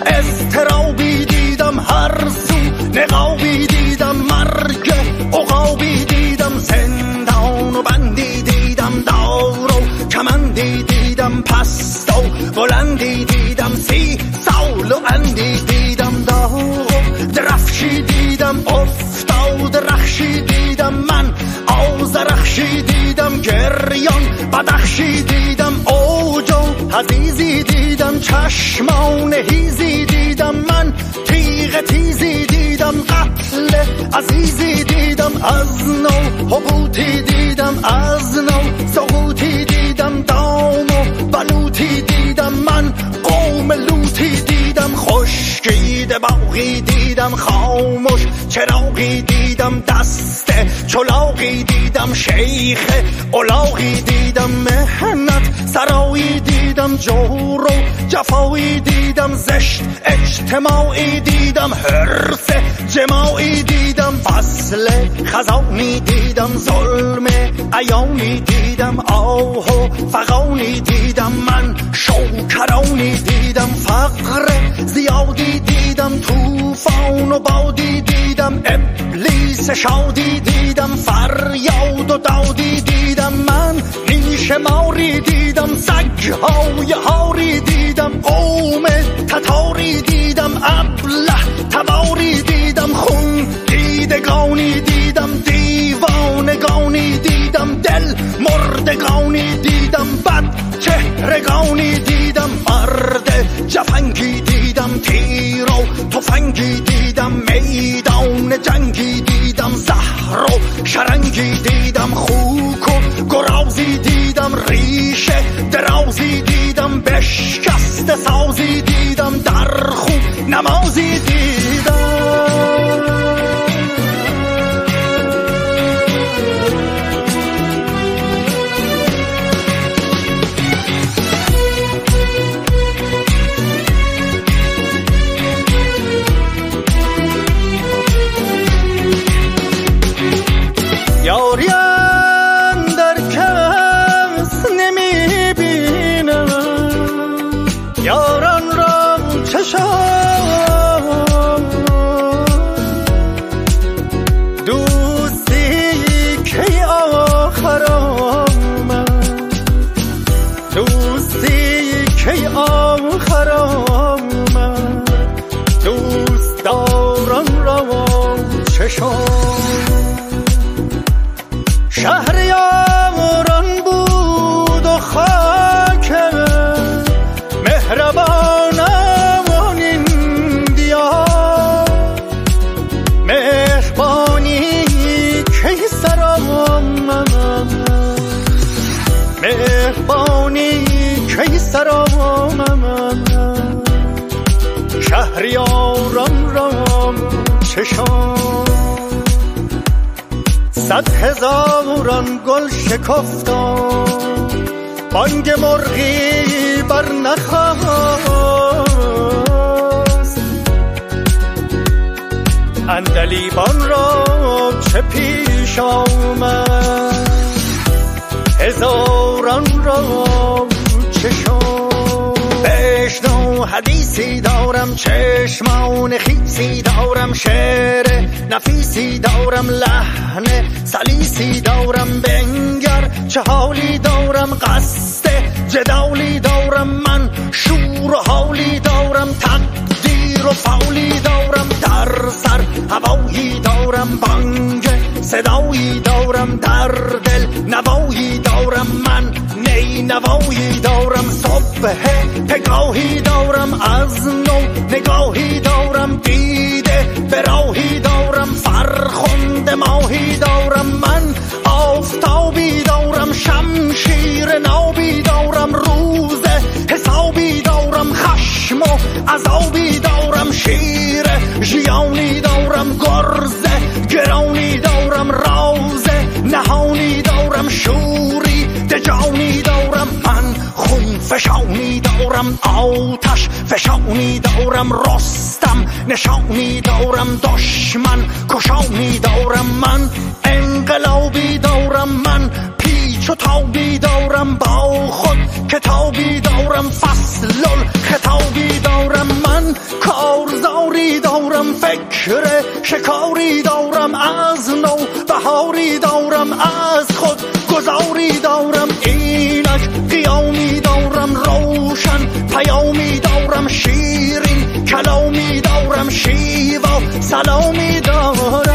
استرابی دیدم هر سو نقابی دیدم مرگ عقابی دیدم زندان و بندی دیدم دار و کمندی دیدم پست و بلندی دیدم سی سال و اندی دیدم داغ و درفشی دیدم افتاد رخشی دیدم من آزرخشی دیدم گریان بدخشی دیدم حزیزی دیدم چشمان هیزی دیدم من تیغ تیزی دیدم قتل عزیزی دیدم از نو حبوتی دیدم از نو سقوطی دیدم دام و بلوتی دیدم من قوم لوتی دیدم خشکید باقی دیدم خاموش چراغی دیدم دست چلاقی دیدم شیخ اولاقی دیدم مهنت سرایی دیدم جور و جفایی دیدم زشت. اجتماعی دیدم حرس جماعی دیدم فصل. خزانی دیدم ظلم ایانی دیدم آه و فقانی دیدم من. شوکرانی دیدم فقر زیادی دیدم توفان و بادی دیدم ابلیس شادی دیدم فریاد و دادی دیدم من نیش ماری دیدم سگهای هاری دیدم قوم تتاری دیدم ابله تباری دیدم خون دیدگانی دیدم دیوانگانی دیدم دل مردگانی دیدم بد چهرگانی دیدم مرد جفنگی دیدم تیر و تفنگی دیدم میدان جنگی دیدم زهر و شرنگی دیدم خوک و گرازی دیدم ریشه درازی دیدم بشکست سازی دیدم در خوب نمازی دیدم صد هزاران گل شکفتم بانگ مرغی بر نخواست. اندلیبان را چه پیش آمد؟ هزاران را چه شد؟ بشنو حدیثی دارم چشمان خیسی دارم شعر نفیسی دارم لحن سلیسی دارم بنگر چه حالی دارم قصد جدالی دارم من شور و حالی دارم تقدیر و فولی دارم در سر هوایی دارم بانگ صدایی دارم در دل نوایی دارم من نی نوایی دارم صبح پگاهی دارم از نو نگاهی دارم دیده به راهی دارم فرخنده ماهی دارم من آفتابی دارم شمشیر نابی دارم روز حسابی دارم خشم و عذابی دارم شیر ژیانی دارم گرزه گرانی دارم راز نهانی دارم شوری دجانی فشانی دارم آتش فشانی دارم رستم نشانی دارم دشمن کشانی دارم من انقلابی دارم من پیچ و تابی دارم با خود کتابی دارم فصل خطابی دارم من کارزاری دارم فکر شکاری دارم از نو بهاری دارم از خود گذاری دارم اینک قیامی روشن. پیامی دارم شیرین. کلامی دارم شیوا. سلامی دارم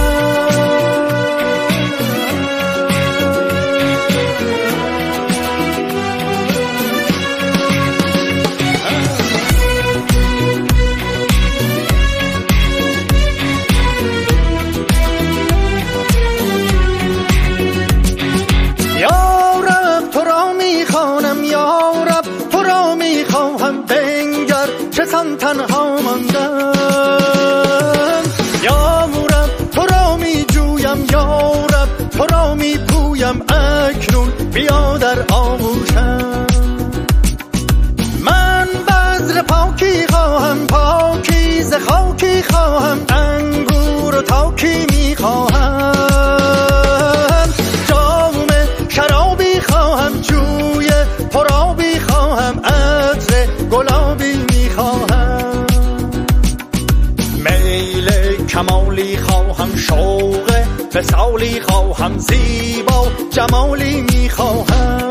مثالی خواهم زیبا جمالی می‌خواهم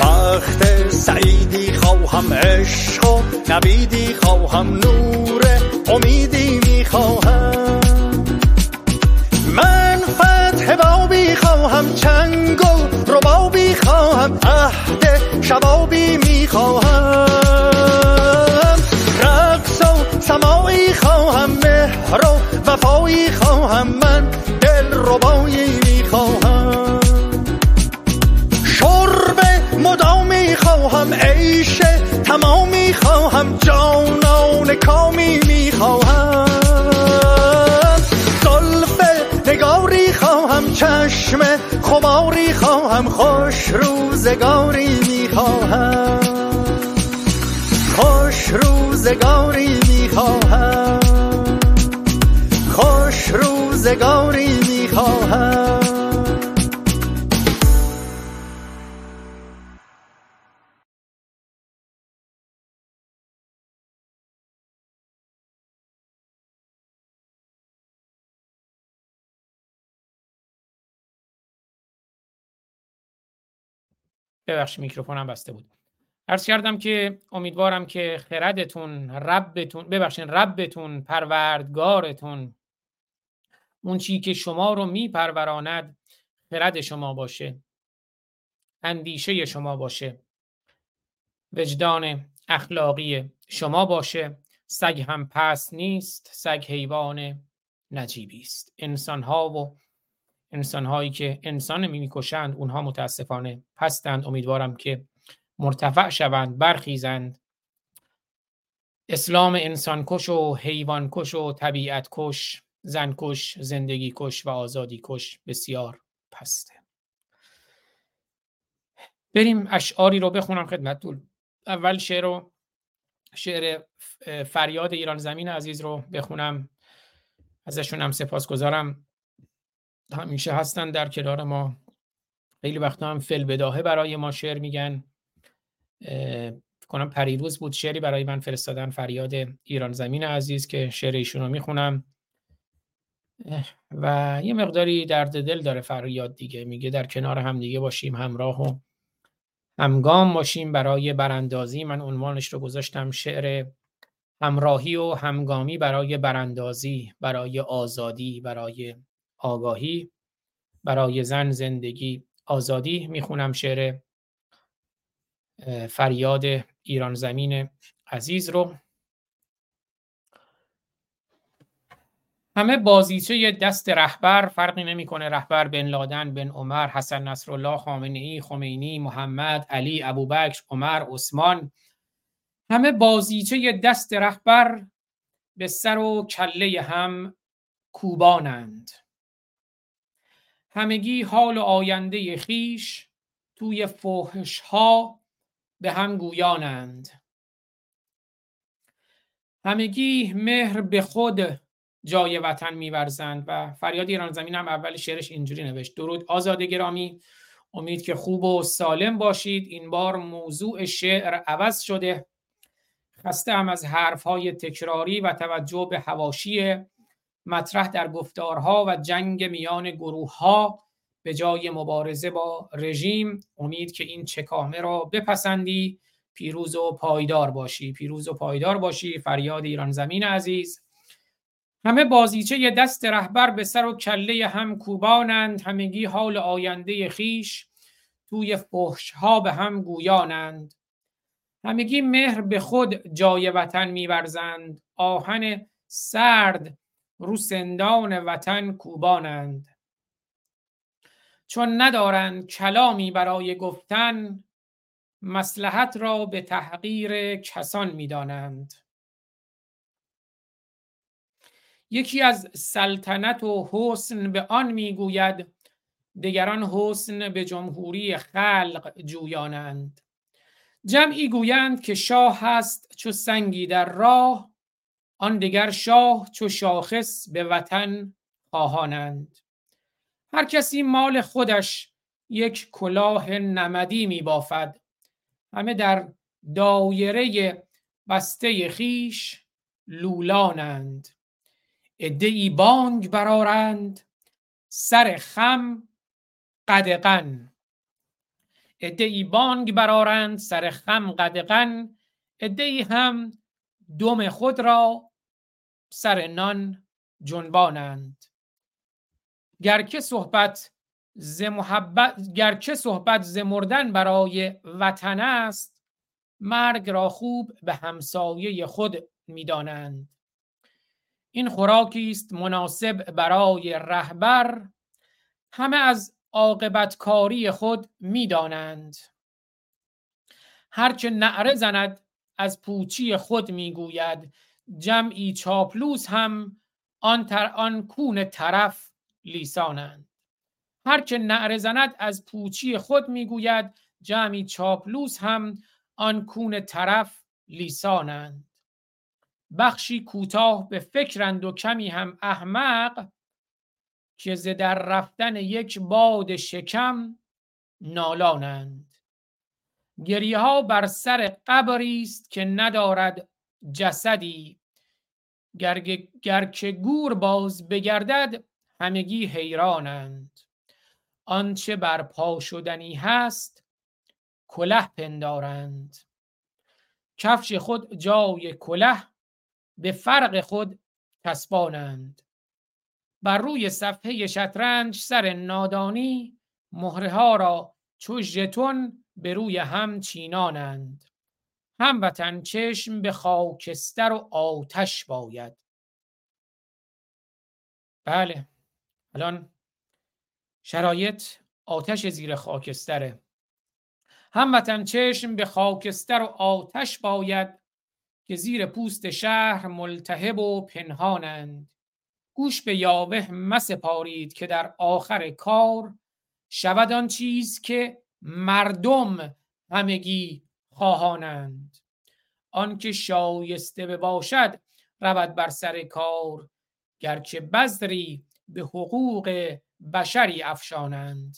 وقت سعیدی خواهم عشق و نبیدی خواهم نور امیدی می‌خواهم من فتح بابی خواهم چنگ و ربابی خواهم عهد شبابی می‌خواهم. سمایی خواهم مهر و وفایی خواهم من دل ربایی می‌خواهم. شرب مدامی خواهم عیش تمامی خواهم جانان کامی می‌خواهم. زلف نگاری خواهم چشم خماری خواهم خوش روزگاری می‌خواهم. روزگاری می‌خواهم. خوش روزگاری می‌خواهم. ببخشید میکروفونم بسته بود. عرض کردم که امیدوارم که خردتون ربتون ببخشید ربتون پروردگارتون اون چی که شما رو میپروراند خرد شما باشه اندیشه شما باشه وجدان اخلاقی شما باشه. سگ هم پس نیست سگ حیوان نجیبی است. انسان ها و انسان هایی که انسان می‌کشند اونها متاسفانه پستند امیدوارم که مرتفع شوند برخیزند. اسلام انسان کش و حیوان کش و طبیعت کش زن کش زندگی کش و آزادی کش بسیار پسته. بریم اشعاری رو بخونم خدمتتون. اول شعر رو شعر فریاد ایران زمین عزیز رو بخونم. ازشون هم سپاس گذارم همیشه هستن در کنار ما. خیلی وقتا هم فل بداهه برای ما شعر میگن. کنم پریروز بود. شعری برای من فرستادن فریاد ایران زمین عزیز که شعر ایشون رو می‌خونم. و یه مقداری درد دل داره فریاد دیگه. میگه در کنار هم دیگه باشیم همراه و همگام باشیم. برای براندازی من عنوانش رو گذاشتم. شعر همراهی و همگامی برای براندازی برای آزادی برای آگاهی برای زن زندگی آزادی می‌خونم شعر فریاد ایران زمین عزیز رو. همه بازیچه دست رهبر فرقی نمی‌کنه. رهبر بن لادن بن عمر حسن نصرالله خامنه ای خمینی محمد علی ابوبکر عمر عثمان. همه بازیچه دست رهبر به سر و کله هم کوبانند. همگی حال و آینده خیش توی فوهش ها به هم گویانند. همگی مهر به خود جای وطن میورزند و فریاد ایران زمین هم اول شعرش اینجوری نوشت درود آزاد گرامی امید که خوب و سالم باشید. این بار موضوع شعر عوض شده. خسته هم از حرف های تکراری و توجه به هواشی مطرح در گفتارها و جنگ میان گروه ها به جای مبارزه با رژیم امید که این چکامه را بپسندی. پیروز و پایدار باشی. پیروز و پایدار باشی. فریاد ایران زمین عزیز. همه بازیچه دست رهبر به سر و کله هم کوبانند. همگی حال آینده خیش. توی فحش ها به هم گویانند. همگی مهر به خود جای وطن میورزند. آهن سرد رو سندان وطن کوبانند. چون ندارند کلامی برای گفتن مسلحت را به تحقیر کسان می‌دانند. یکی از سلطنت و حسن به آن می‌گوید دگران حسن به جمهوری خلق جویانند. جمعی گویند که شاه هست چو سنگی در راه آن دگر شاه چو شاخص به وطن خواهانند. هر کسی مال خودش یک کلاه نمدی می بافد همه در دایره بسته خیش لولانند. ادعی بانگ برارند سر خم قدقن ادعی بانگ برارند سر خم قدقن ادعی هم دم خود را سر نان جنبانند. گرچه صحبت ز محبت گرچه صحبت ز مردن برای وطن است مرگ را خوب به همسایه خود می‌دانند. این خوراکی است مناسب برای رهبر همه از عاقبت کاری خود می‌دانند. هرچه نعره زند از پوچی خود می‌گوید جمعی چاپلوس هم آن, تر آن کون طرف لیسانند. هرچه نعره زند از پوچی خود می‌گوید جمعی چاپلوس هم آن کون طرف لیسانند. بخشی کوتاه به فکرند و کمی هم احمق که ز در رفتن یک باد شکم نالانند. گریه ها بر سر قبری است که ندارد جسدی. گر که گور باز بگردد همگی حیرانند. آنچه بر پا شدنی هست کله پندارند. کفش خود جای کله به فرق خود چسبانند. بر روی صفحه شطرنج سر نادانی مهره ها را چو ژتون به روی هم چینانند. هموطن چشم به خاکستر و آتش باید. بله. الان شرایط آتش زیر خاکستره. هموطن چشم به خاکستر و آتش باید که زیر پوست شهر ملتهب و پنهانند. گوش به یاوه مسپارید که در آخر کار شود آن چیز که مردم همگی خواهانند. آنکه شایسته باشد رود بر سر کار گرچه بذری به حقوق بشری افشانند.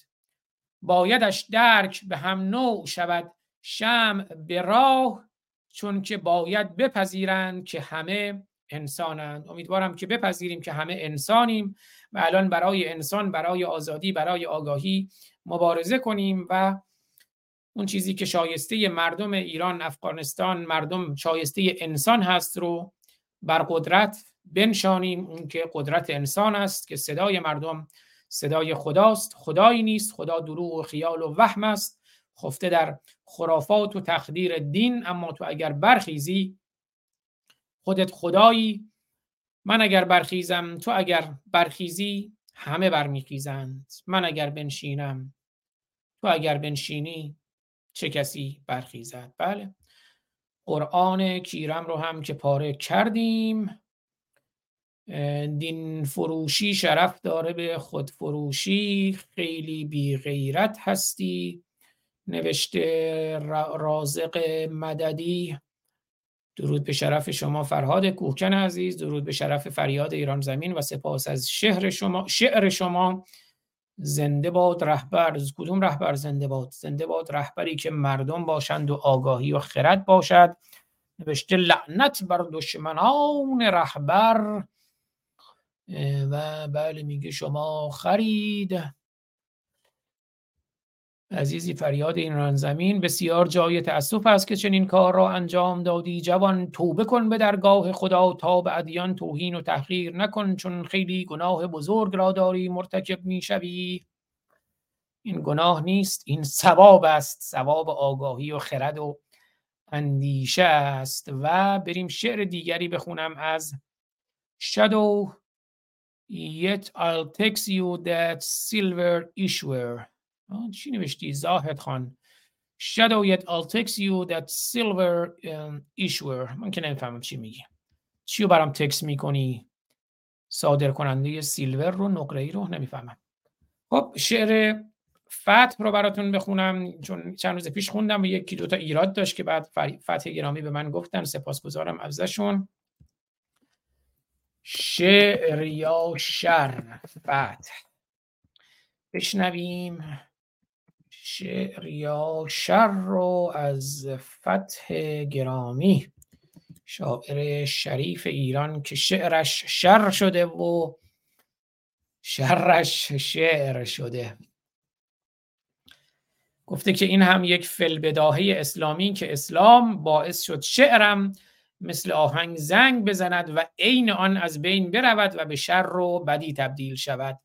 بایدش درک به هم نوع شود شمع به راه چون که باید بپذیرند که همه انسانند. امیدوارم که بپذیریم که همه انسانیم و الان برای انسان برای آزادی برای آگاهی مبارزه کنیم و اون چیزی که شایسته مردم ایران افغانستان مردم شایسته انسان هست رو بر قدرت بنشانیم اون که قدرت انسان است که صدای مردم صدای خداست. خدایی نیست خدا دروغ و خیال و وهم است. خفته در خرافات و تقدیر دین. اما تو اگر برخیزی خودت خدایی. من اگر برخیزم تو اگر برخیزی همه برمیخیزند. من اگر بنشینم تو اگر بنشینی چه کسی برخیزد؟ بله. قرآن کیرم رو هم که پاره کردیم. دین فروشی شرف داره به خود فروشی خیلی بی غیرت هستی. نوشته رازق مددی. درود به شرف شما فرهاد کوهکن عزیز. درود به شرف فریاد ایران زمین و سپاس از شهر شما شعر شما. زنده باد رهبر. کدوم رهبر زنده باد؟ زنده باد رهبری که مردم باشند و آگاهی و خرد باشد. نوشته لعنت بر دشمنان رهبر. و بله میگه شما خرید عزیزی فریاد این زمین. بسیار جای تأسف است که چنین کار را انجام دادی. جوان توبه کن به درگاه خدا تا به ادیان توهین و تحقیر نکن چون خیلی گناه بزرگ را داری مرتکب می‌شوی. این گناه نیست این ثواب است. ثواب آگاهی و خرد و اندیشه است. و بریم شعر دیگری بخونم از Shadow Yet I'll text you that silver issuer. چی نوشتی؟ زاهد خان. Shadow yet I'll text you that silver um, issuer. من که نمی‌فهمم چی میگی. چی رو برام تکس می‌کنی؟ صادر کننده سیلور رو نقره ای رو؟ نمی‌فهمم. خب شعر فتح رو براتون بخونم. چون چند روز پیش خوندم و یکی دوتا ایراد داشت که بعد فتح گرامی به من گفتن. سپاسگزارم ازشون. شعر یا شر فتح بشنویم. شعر یا شر رو از فتح گرامی. شاعر شریف ایران که شعرش شر شده و شرش شعر شده. گفته که این هم یک فلبداهه اسلامی که اسلام باعث شد شعرم مثل آهنگ زنگ بزند و عین آن از بین برود و به شر و بدی تبدیل شود.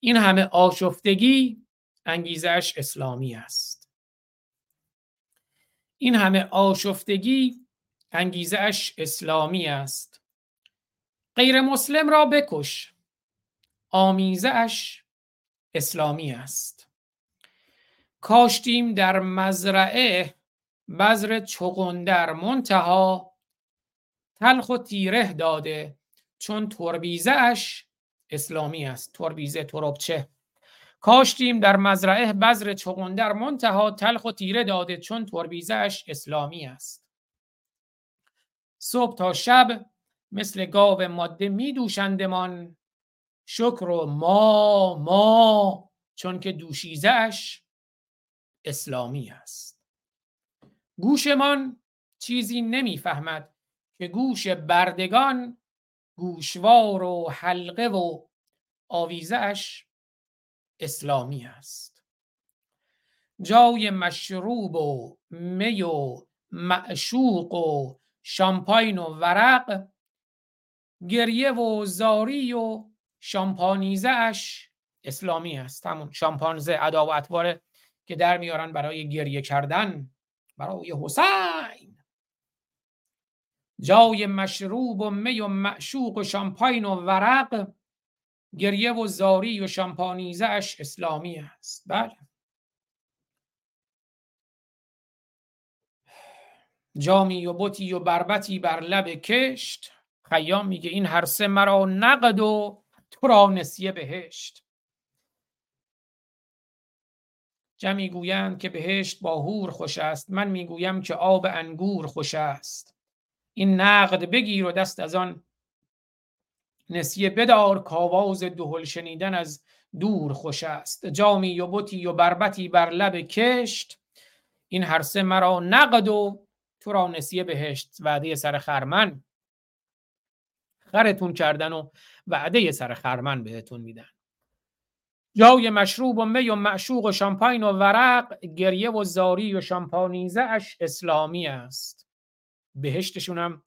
این همه آشفتگی انگیزش اسلامی است. این همه آشفتگی انگیزش اسلامی است. غیر مسلم را بکش. آمیزش اسلامی است. کاشتیم در مزرعه بذر چغندر منتها تلخ و تیره داده چون تربیزه اش اسلامی است. تربیزه تربچه. کاشتیم در مزرعه بذر چغندر منتها تلخ و تیره داده چون تربیزه اش اسلامی است. صبح تا شب مثل گاو ماده می دوشندمان شکر و ما ما چون که دوشیزش اسلامی است. گوشمان چیزی نمی‌فهمد که گوش بردگان گوشوار و حلقه و آویزش اسلامی است. جای مشروب و می و معشوق و شامپاین و ورق گریه و زاری و شامپانیزه اش اسلامی است. همون شامپانزه ادا که در میارن برای گریه کردن. برای حسین. جای مشروب و می و معشوق و شامپاین و ورق گریه و زاری و شامپانیزه اش اسلامی است. بله. جامی و بطی و بربتی بر لب کشت. خیام میگه این هر سه مرا نقد و تو را نسیه بهشت. جمعی گویند که بهشت با هور خوش است. من می‌گویم که آب انگور خوش است. این نقد بگیر و دست از آن نسیه بدار. کاواز دهل شنیدن از دور خوش است. جامی و بطی و بربتی بر لب کشت. این هر سه مرا نقد و تو را نسیه بهشت. وعده سر خرمن. خرتون کردن و وعده سر خرمن بهتون میدن. جای مشروب و می و معشوق و شامپاین و ورق گریه و زاری و شامپانیزه اش اسلامی است. بهشتشون هم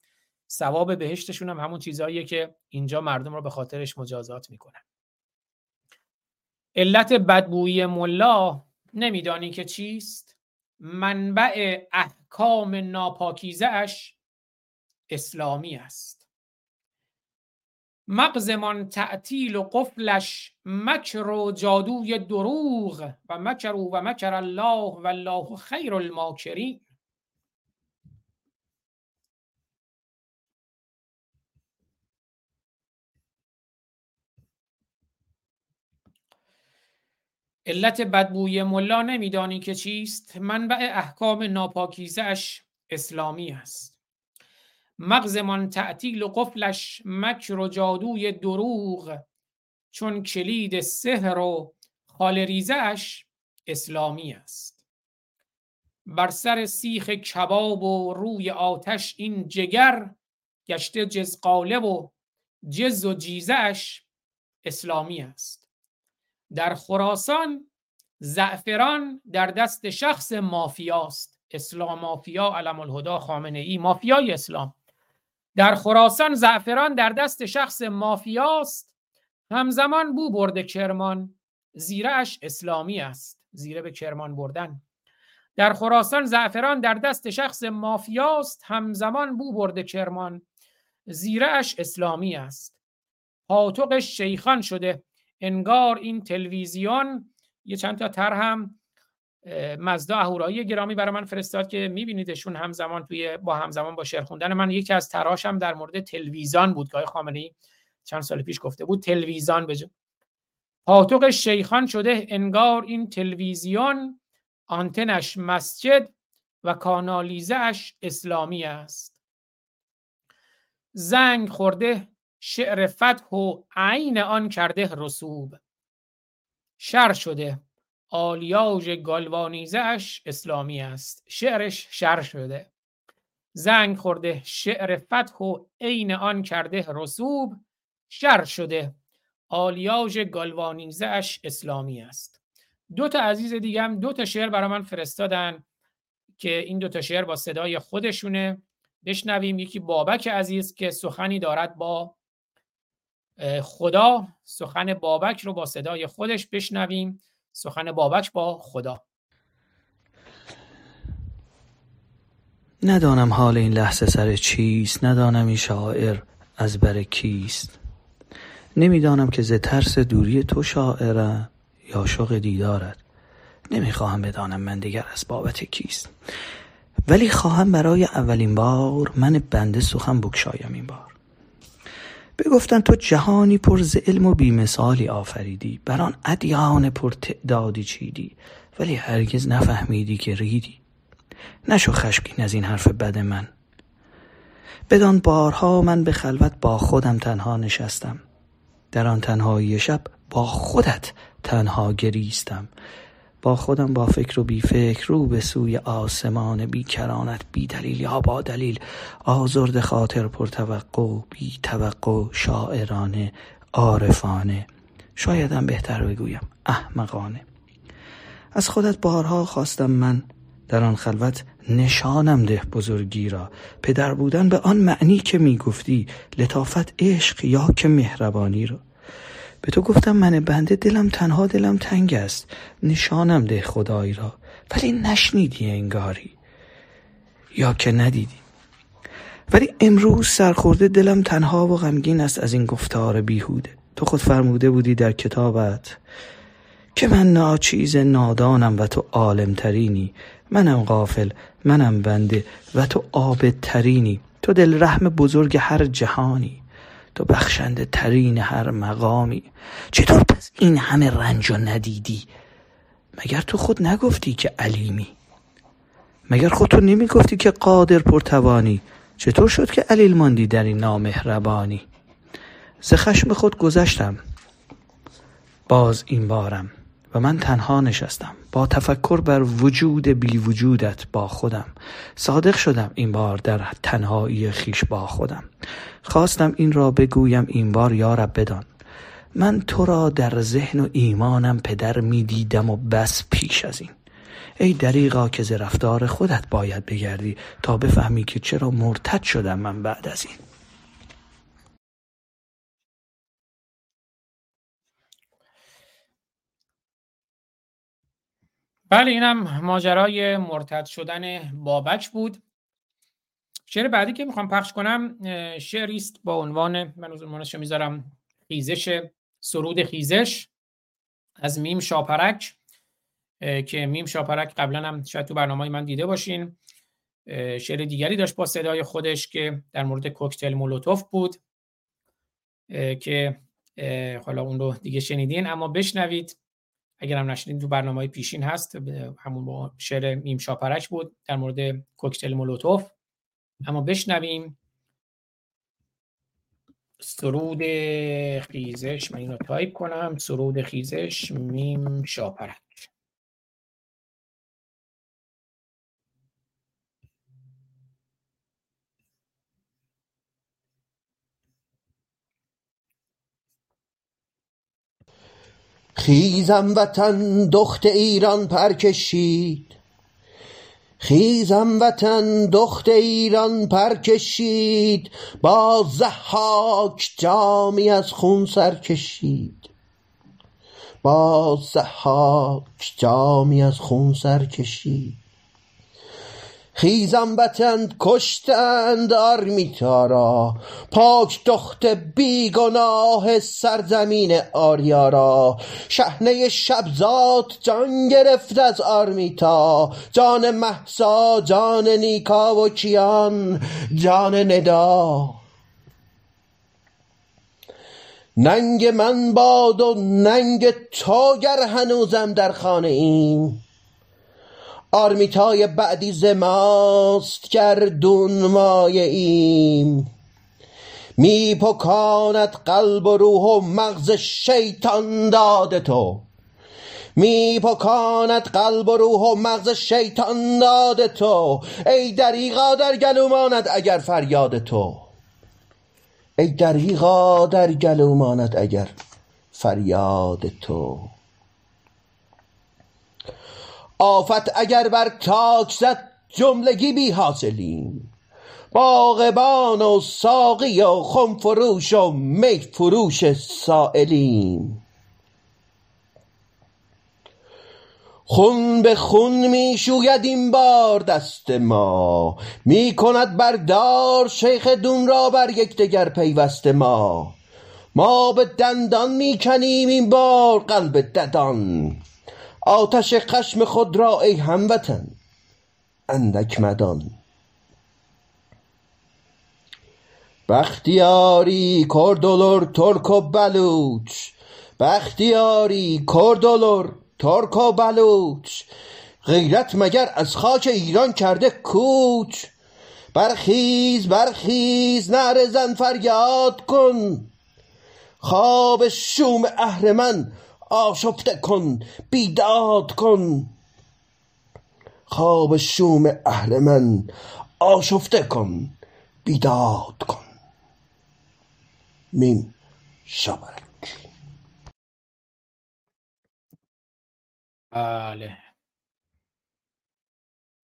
ثواب بهشتشون هم همون چیزهاییه که اینجا مردم رو به خاطرش مجازات می‌کنن. علت بدبویی ملا نمیدانی که چیست؟ منبع احکام ناپاکیزه اش اسلامی است. مغزمان تعطیل و قفلش مکر و جادوی دروغ و مکر و مکر الله و الله خیر الماکرین. علت بدبوی ملا نمیدانی که چیست؟ منبع احکام ناپاکیزش اسلامی است. مغزمان تعطیل و قفلش مکر و جادوی دروغ چون کلید سحر و خالریزش اسلامی است. بر سر سیخ کباب و روی آتش این جگر گشته جزقاله و جز و جیزش اسلامی است. در خراسان زعفران در دست شخص مافیاست. اسلام مافیا علم الهدا خامنه ای مافیای اسلام. در خراسان زعفران در دست شخص مافیاست. همزمان بو برده کرمان. زیرش اسلامی است. زیره به کرمان بردن. در خراسان زعفران در دست شخص مافیاست. همزمان بو برده کرمان. زیرش اسلامی است. پاتوقش شیخان شده. انگار این تلویزیون. یه چند تا تر هم مزدا اهورایی گرامی برای من فرستاد که میبینیدشون همزمان توی با همزمان با شعر خوندن من. یکی از تراشم در مورد تلویزیون بود که آقای خامنه ای چند سال پیش گفته بود. تلویزیون بجا پاتوق شیخان شده انگار این تلویزیون آنتنش مسجد و کانالیزش اسلامی است. زنگ خورده شعر فتح و عین آن کرده رسوب. شر شده. آلیاژ گالوانیزش اسلامی است. شعرش شر شده. زنگ خورده شعر فتح و عین آن کرده رسوب شر شده. آلیاژ گالوانیزه اسلامی است. دو تا عزیز دیگه هم دو تا شعر برای من فرستادن که این دو تا شعر با صدای خودشونه. بشنویم یکی بابک عزیز که سخنی دارد با خدا. سخن بابک رو با صدای خودش بشنویم. سخن بابک با خدا. ندانم حال این لحظه سر چیست ندانم این شاعر از بر کیست. نمی‌دانم که ز ترس دوری تو شاعرم یا شوق دیدارت. نمی‌خواهم بدانم من دیگر از بابت کیست. ولی خواهم برای اولین بار من بنده سخن بگشایم این بار. بگفتن تو جهانی پر ز علم و بیمثالی آفریدی. بر آن ادیان پر تعدادی چیدی. ولی هرگز نفهمیدی که ریدی. نشو خشمگین از این حرف بد من. بدان بارها من به خلوت با خودم تنها نشستم. در آن تنهایی شب با خودت تنها گریستم. با خودم با فکر و بی فکر رو به سوی آسمان بی کرانت بی دلیل یا با دلیل آزرد خاطر پر توقع بی توقع شاعرانه عارفانه شایدم بهتر بگویم احمقانه از خودت بارها خواستم من در آن خلوت نشانم ده بزرگی را. پدر بودن به آن معنی که می گفتی لطافت عشق یا که مهربانی را. به تو گفتم من بنده دلم تنها دلم تنگ است. نشانم ده خدایی را. ولی نشنیدی انگاری. یا که ندیدی. ولی امروز سرخورده دلم تنها و غمگین است از این گفتار بیهوده. تو خود فرموده بودی در کتابت که من ناچیز نادانم و تو عالم ترینی منم غافل منم بنده و تو عابد ترینی تو دل رحم بزرگ هر جهانی. تو بخشنده ترین هر مقامی. چطور پس این همه رنج ندیدی؟ مگر تو خود نگفتی که علیمی؟ مگر خود تو نمی گفتی که قادر پرتوانی؟ چطور شد که علیل ماندی در این نامهربانی؟ ز خشم خود گذشتم. باز این بارم. و من تنها نشستم. با تفکر بر وجود بی وجودت با خودم. صادق شدم این بار در تنهایی خیش با خودم. خواستم این را بگویم این بار یارب بدان. من تو را در ذهن و ایمانم پدر می دیدم و بس پیش از این. ای دریغا که ز رفتار خودت باید بگردی تا بفهمی که چرا مرتد شدم من بعد از این. بله اینم ماجرای مرتد شدن بابک بود. شعر بعدی که می‌خوام پخش کنم شعری است با عنوان من عنوانش می‌ذارم خیزش سرود خیزش از میم شاپرک که میم شاپرک قبلا هم شاید تو برنامه من دیده باشین. شعر دیگری داشت با صدای خودش که در مورد کوکتل مولوتوف بود. که حالا اون رو دیگه شنیدین اما بشنوید. اگر هم نشنیدین تو برنامه پیشین هست همون با شعر میم شاپرک بود در مورد کوکتل مولوتوف. اما بشنویم سرود خیزش. من اینو تایپ کنم. سرود خیزش میم شاپرک. خیزم وطن دخت ایران پر کشید خیزم وطن دخت ایران پر کشید با ضحاک جامی از خون سر کشید. با ضحاک جامی از خون سر کشید. خیزم وطن کشتند آرمیتا را. پاک دخت بیگناه سرزمین آریا را. شحنه شبزاد جان گرفت از آرمیتا جان محسا جان نیکا و کیان جان ندا. ننگ من باد و ننگ تو گر هنوزم در خانه ایم. آرمیتای بعدی ز ماست گردون مایه ایم می پکاند قلب و روح و مغز شیطان داد تو. می پکاند قلب و روح و مغز شیطان داد تو. ای دریغا در گلو ماند اگر فریاد تو. ای دریغا در گلو ماند اگر فریاد تو. آفت اگر بر تاک زد جملگی بی حاصلیم. باغبان و ساقی و خم فروش و می فروش سائلیم. خون به خون می شوید این بار دست ما. می کند بردار شیخ دون را بر یکدیگر پیوست ما. ما به دندان می کنیم این بار قلب ددان. آتش خشم خود را ای هموطن اندک مدان. بختیاری کردولر ترک و بلوچ بختیاری کردولر ترک و بلوچ. غیرت مگر از خاک ایران کرده کوچ؟ برخیز برخیز نعره زن فریاد کن. خواب شوم اهرمن آشفته کن بیداد کن. خواب شوم اهرمن آشفته کن بیداد کن. میم شبرک بله.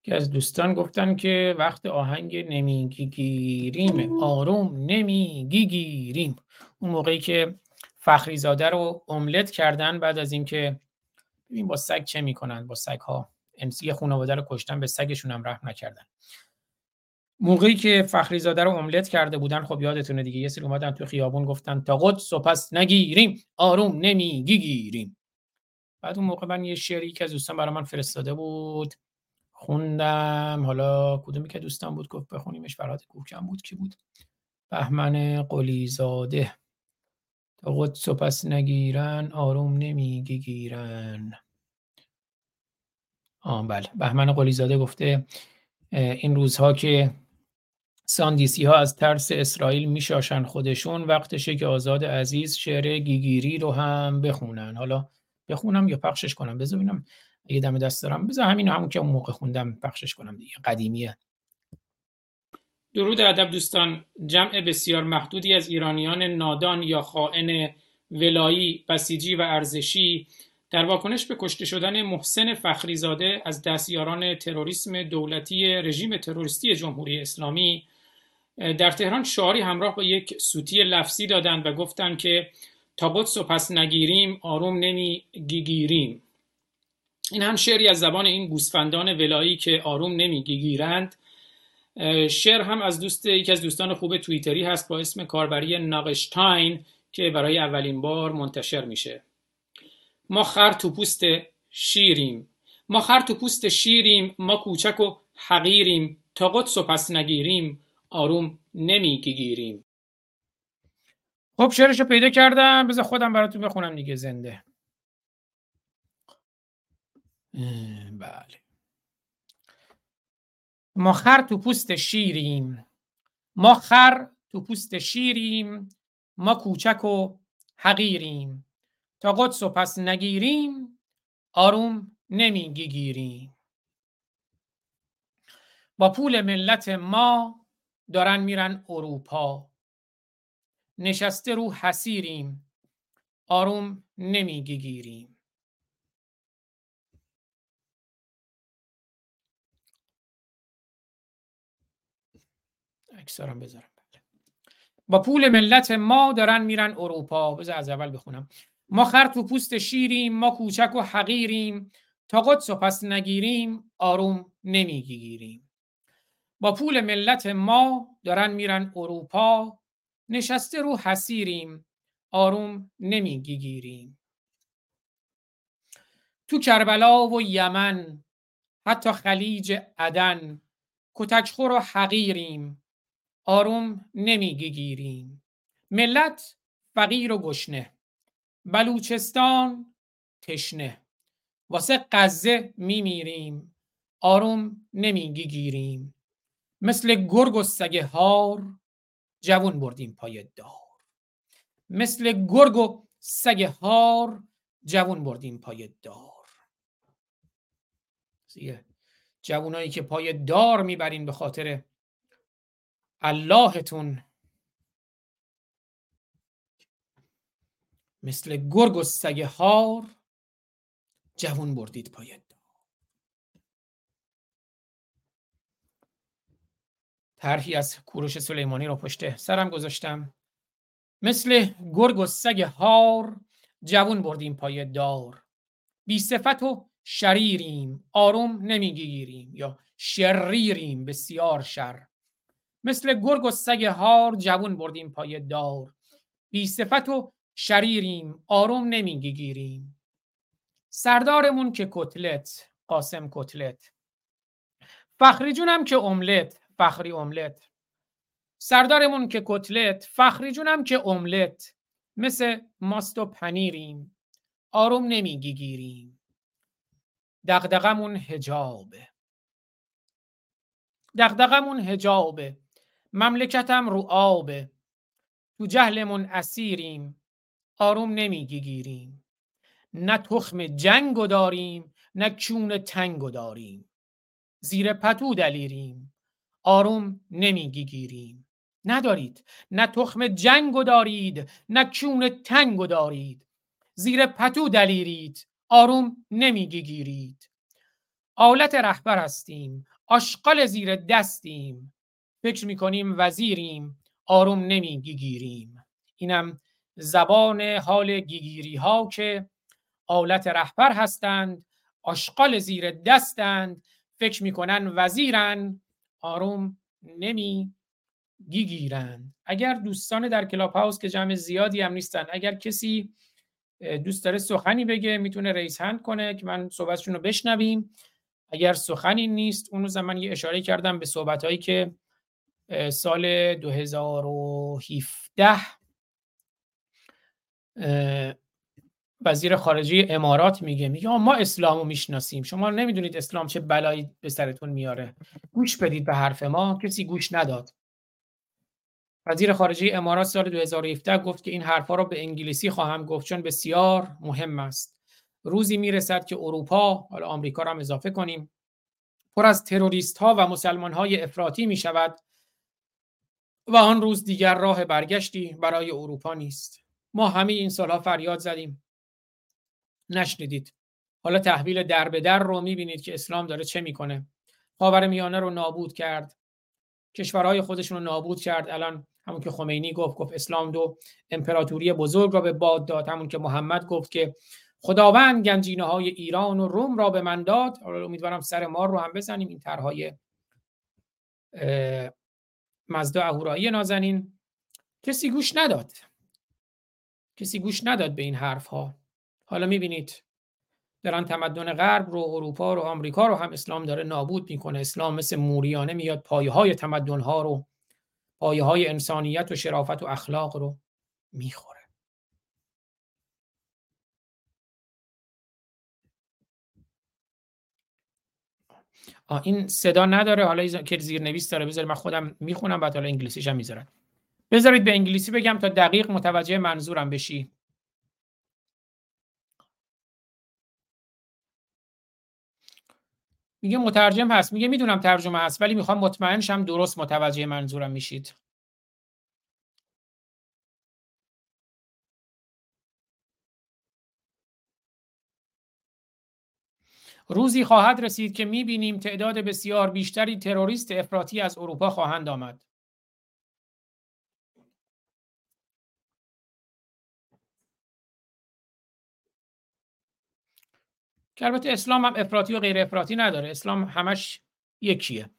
که از دوستان گفتن که وقت آهنگ نمی‌گیریم آروم نمی‌گیریم. اون موقعی که فخری زاده رو املت کردن بعد از اینکه ببین با سگ چه می‌کنن؟ با سگ ها امسی خانواده رو کشتن به سگشون هم رحم نکردن. موقعی که فخری زاده رو املت کرده بودن خب یادتونه دیگه یه سری اومدن تو خیابون گفتن تا قدس و پس نگیریم آروم نمی‌گیریم بعد اون موقع من یه شعری که از دوستان برای من فرستاده بود خوندم. حالا کدومی که دوستان بود گفت بخونیمش فرهاد کوکم بود کی بود؟ بهمن قلیزاده. تا قدس و پس نگیرن آروم نمی‌گیرن آه بله. بهمن قلیزاده گفته این روزها که ساندیسی ها از ترس اسرائیل میشاشن خودشون وقتشه که آزاد عزیز شعر گیگیری رو هم بخونن. حالا بخونم یا پخشش کنم؟ بذار ببینم. اگه دم دست دارم. بذار همین همون که اون موقع خوندم پخشش کنم دیگه. قدیمیه. درود ادب دوستان جمع بسیار محدودی از ایرانیان نادان یا خائن ولایی بسیجی و ارزشی در واکنش به کشته شدن محسن فخریزاده از دستیاران تروریسم دولتی رژیم تروریستی جمهوری اسلامی در تهران شعاری همراه با یک سوتی لفظی دادند و گفتند که تا قدس و پس نگیریم آروم نمی گیریم این هم شعری از زبان این گوسفندان ولایی که آروم نمی گیرند شعر هم از دوست یکی از دوستان خوب توییتری هست با اسم کاربری ناقشتاین که برای اولین بار منتشر میشه. ما خر تو پوست شیریم. ما خر تو پوست شیریم ما کوچک و حقیریم. تا قدس و پس نگیریم آروم نمی‌گیریم خب شعرشو پیدا کردم. بذار خودم براتون بخونم دیگه زنده. بله. ما خر تو پوست شیریم. ما خر تو پوست شیریم. ما کوچک و حقیریم. تا قدس و پس نگیریم آروم نمی‌گیریم با پول ملت ما دارن میرن اروپا. نشسته رو حسیریم آروم نمی‌گیریم اکثرم بذارم. با پول ملت ما دارن میرن اروپا. بذار از اول بخونم. ما خر تو پوست شیریم ما کوچک و حقیریم. تا قدس و پس نگیریم آروم نمی‌گیریم. با پول ملت ما دارن میرن اروپا. نشسته رو حسیریم آروم نمی‌گیریم. تو کربلا و یمن حتی خلیج عدن کتکخور و حقیریم. آروم نمی‌گیریم ملت فقیر و گشنه. بلوچستان تشنه. واسه غزه میمیریم. آروم نمی‌گیریم مثل گرگ و سگ هار جوون بردیم پای دار. مثل گرگ و سگ هار جوون بردیم پای دار. دیگه جوانایی که پای دار می‌برین به خاطر اللهتون. مثل گرگ و سگ هار جوون بردید پای دار طرحی از کوروش سلیمانی رو پشت سرم گذاشتم. مثل گرگ و سگ هار جوون بردیم پای دار. بی صفت و شریریم آروم نمی‌گیریم یا شریریم بسیار شر. مثل گرگ و سگ هار جوون بردیم پای دار. بی صفت و شریریم آروم نمی‌گیریم سردارمون که کتلت قاسم کتلت. فخری جونم که املت فخری املت. سردارمون که کتلت فخری جونم که املت. مثل ماست و پنیریم آروم نمی‌گیریم دغدغمون هجابه دغدغمون هجابه مملکتم رو آبه تو جهلمون اسیریم آروم نمی‌گیریم نه تخم جنگو داریم نه کون تنگو داریم. زیر پتو دلیریم آروم نمی‌گیریم ندارید نه تخم جنگو دارید نه کون تنگو دارید. زیر پتو دلیرید آروم نمی‌گیرید آلت رهبر هستیم آشغال زیر دستیم. فکر می‌کنیم وزیریم آروم نمی‌گیریم اینم زبان حال گیگیری ها که آلت رهبر هستند آشغال زیر دستند فکر می‌کنن وزیرن آروم نمی گیگیرن اگر دوستان در کلاب هاوس که جمع زیادی هم نیستن اگر کسی دوست داره سخنی بگه می‌تونه raise hand کنه که من صحبتشون رو بشنویم. اگر سخنی نیست اون روز من یه اشاره کردم به صحبت هایی که سال 2017 وزیر خارجه امارات میگه میگه ما اسلامو می‌شناسیم. شما نمی‌دونید اسلام چه بلایی به سرتون میاره. گوش بدید به حرف ما کسی گوش نداد. وزیر خارجه امارات سال 2017 گفت که این حرفا رو به انگلیسی خواهم گفت چون بسیار مهم است. روزی می‌رسد که اروپا حالا آمریکا رو هم اضافه کنیم پر از تروریست ها و مسلمان های افراطی می شود و آن روز دیگر راه برگشتی برای اروپا نیست. ما همه این سالها فریاد زدیم. نشنیدید. حالا تحویل در به در رو می‌بینید که اسلام داره چه می‌کنه. خاور میانه رو نابود کرد. کشورهای خودشون رو نابود کرد. الان همون که خمینی گفت گفت اسلام دو امپراتوری بزرگ را به باد داد. همون که محمد گفت که خداوند گنجینه های ایران و روم را به من داد. امیدوارم سر مار رو هم بزنیم. این طرحهای مزدا اهورایی نازنین. کسی گوش نداد. کسی گوش نداد به این حرف ها حالا می‌بینید دارن تمدن غرب رو اروپا رو آمریکا رو هم اسلام داره نابود می‌کنه. اسلام مثل موریانه میاد پایه های تمدن ها رو پایه های انسانیت و شرافت و اخلاق رو می‌خوره آه این صدا نداره. حالا که زیر نویس داره. بذارید من خودم می‌خونم بعد حالا انگلیسیش هم می‌ذارم. بذارید به انگلیسی بگم تا دقیق متوجه منظورم بشی. میگه مترجم هست. میگه می‌دونم ترجمه هست ولی می‌خوام مطمئن شم درست متوجه منظورم میشید. روزی خواهد رسید که می‌بینیم تعداد بسیار بیشتری تروریست افراطی از اروپا خواهند آمد. که البته اسلام هم افراطی و غیر افراطی نداره. اسلام همش یکیه.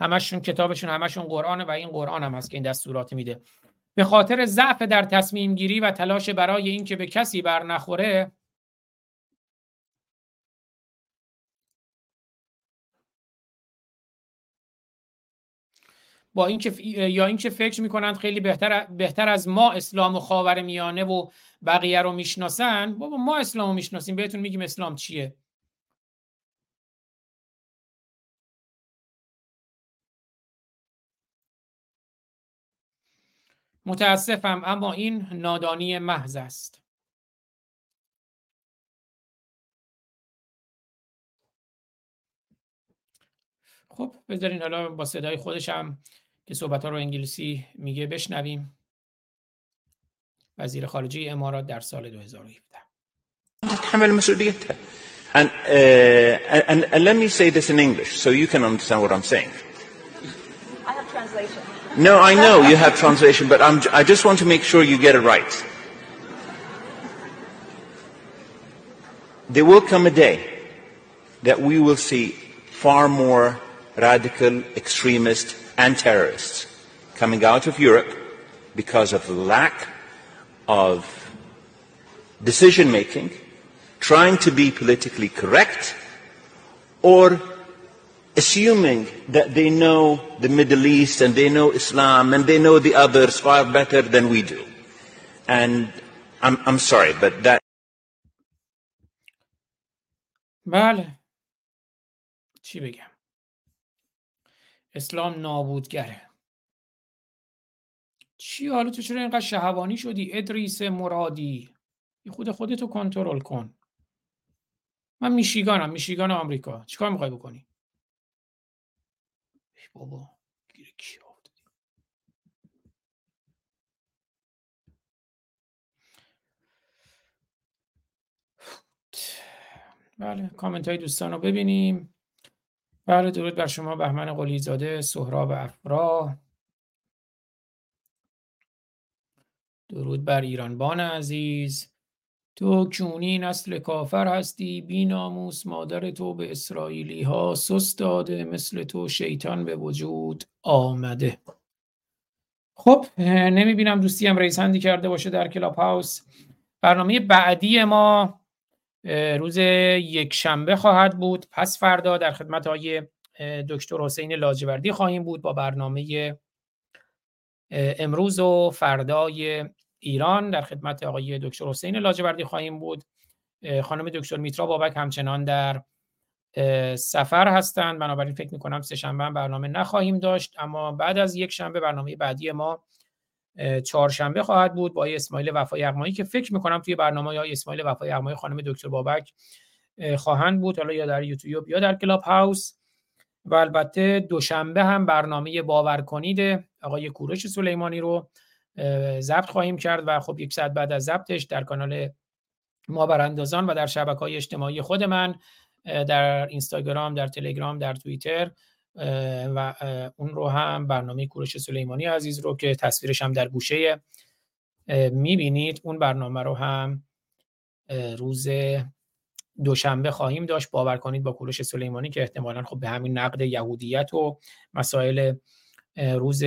همشون کتابشون همشون قرآنه و این قرآن هم هست که این دستورات میده. به خاطر ضعف در تصمیم گیری و تلاش برای اینکه به کسی بر نخوره با اینکه یا اینکه فکر می‌کنند خیلی بهتر بهتر از ما اسلام و خاور میانه و بقیه رو می‌شناسن بابا ما اسلام رو می‌شناسیم بهتون میگیم اسلام چیه؟ متاسفم اما این نادانی محض است. خب بذارین حالا با صدای خودشم که صحبت ها رو انگلیسی میگه بشنویم وزیر خارجه امارات در سال 2017 تحمل مسؤوليتها and, uh, and, and let me say this in English so you can understand what I'm saying I have translation. no I know you have translation but I'm, I just want to make sure you get it right there will come a day that we will see far more radical extremists and terrorists coming out of Europe because of lack of decision making, trying to be politically correct, or assuming that they know the Middle East and they know Islam and they know the others far better than we do. And I'm, I'm sorry, but that بله چی بگم اسلام نابودگره. چی؟ حالا تو چرا اینقدر شهوانی شدی؟ ادریس مرادی. خود خودتو کنترل کن. من میشیگانم میشیگان آمریکا. چیکار می‌خوای بکنی؟ ای بابا؟ بله کامنت های دوستان رو ببینیم. بله درود بر شما بهمن قلی زاده سهراب افرا درود بر ایرانبان عزیز. تو کونی نسل کافر هستی بی ناموس مادر تو به اسرائیلی ها سس داده مثل تو شیطان به وجود آمده. خب نمی بینم دوستی هم raise کرده باشه در کلاب هاوس. برنامه بعدی ما روز یک شنبه خواهد بود. پس فردا در خدمت های دکتر حسین لاجوردی خواهیم بود با برنامه امروز و فردای ایران. در خدمت آقای دکتر حسین لاجوردی خواهیم بود. خانم دکتر میترا بابک همچنان در سفر هستند. بنابراین فکر می‌کنم سه شنبه برنامه نخواهیم داشت. اما بعد از یک شنبه برنامه بعدی ما چهارشنبه خواهد بود با اسماعیل وفای یغمایی که فکر می‌کنم توی برنامه های اسماعیل وفای یغمایی خانم دکتر بابک اه، خواهند بود. حالا یا در یوتیوب یا در کلاب هاوس. و البته دوشنبه هم برنامه باور کنید آقای کوروش سلیمانی رو ضبط خواهیم کرد و خب یک ساعت بعد از ضبطش در کانال ما براندازان و در شبکه های اجتماعی خود من در اینستاگرام در تلگرام در توییتر و اون رو هم برنامه کوروش سلیمانی عزیز رو که تصویرش هم در گوشه می‌بینید. اون برنامه رو هم روز دوشنبه خواهیم داشت. باور کنید با کوروش سلیمانی که احتمالا خب به همین نقد یهودیت و مسائل روز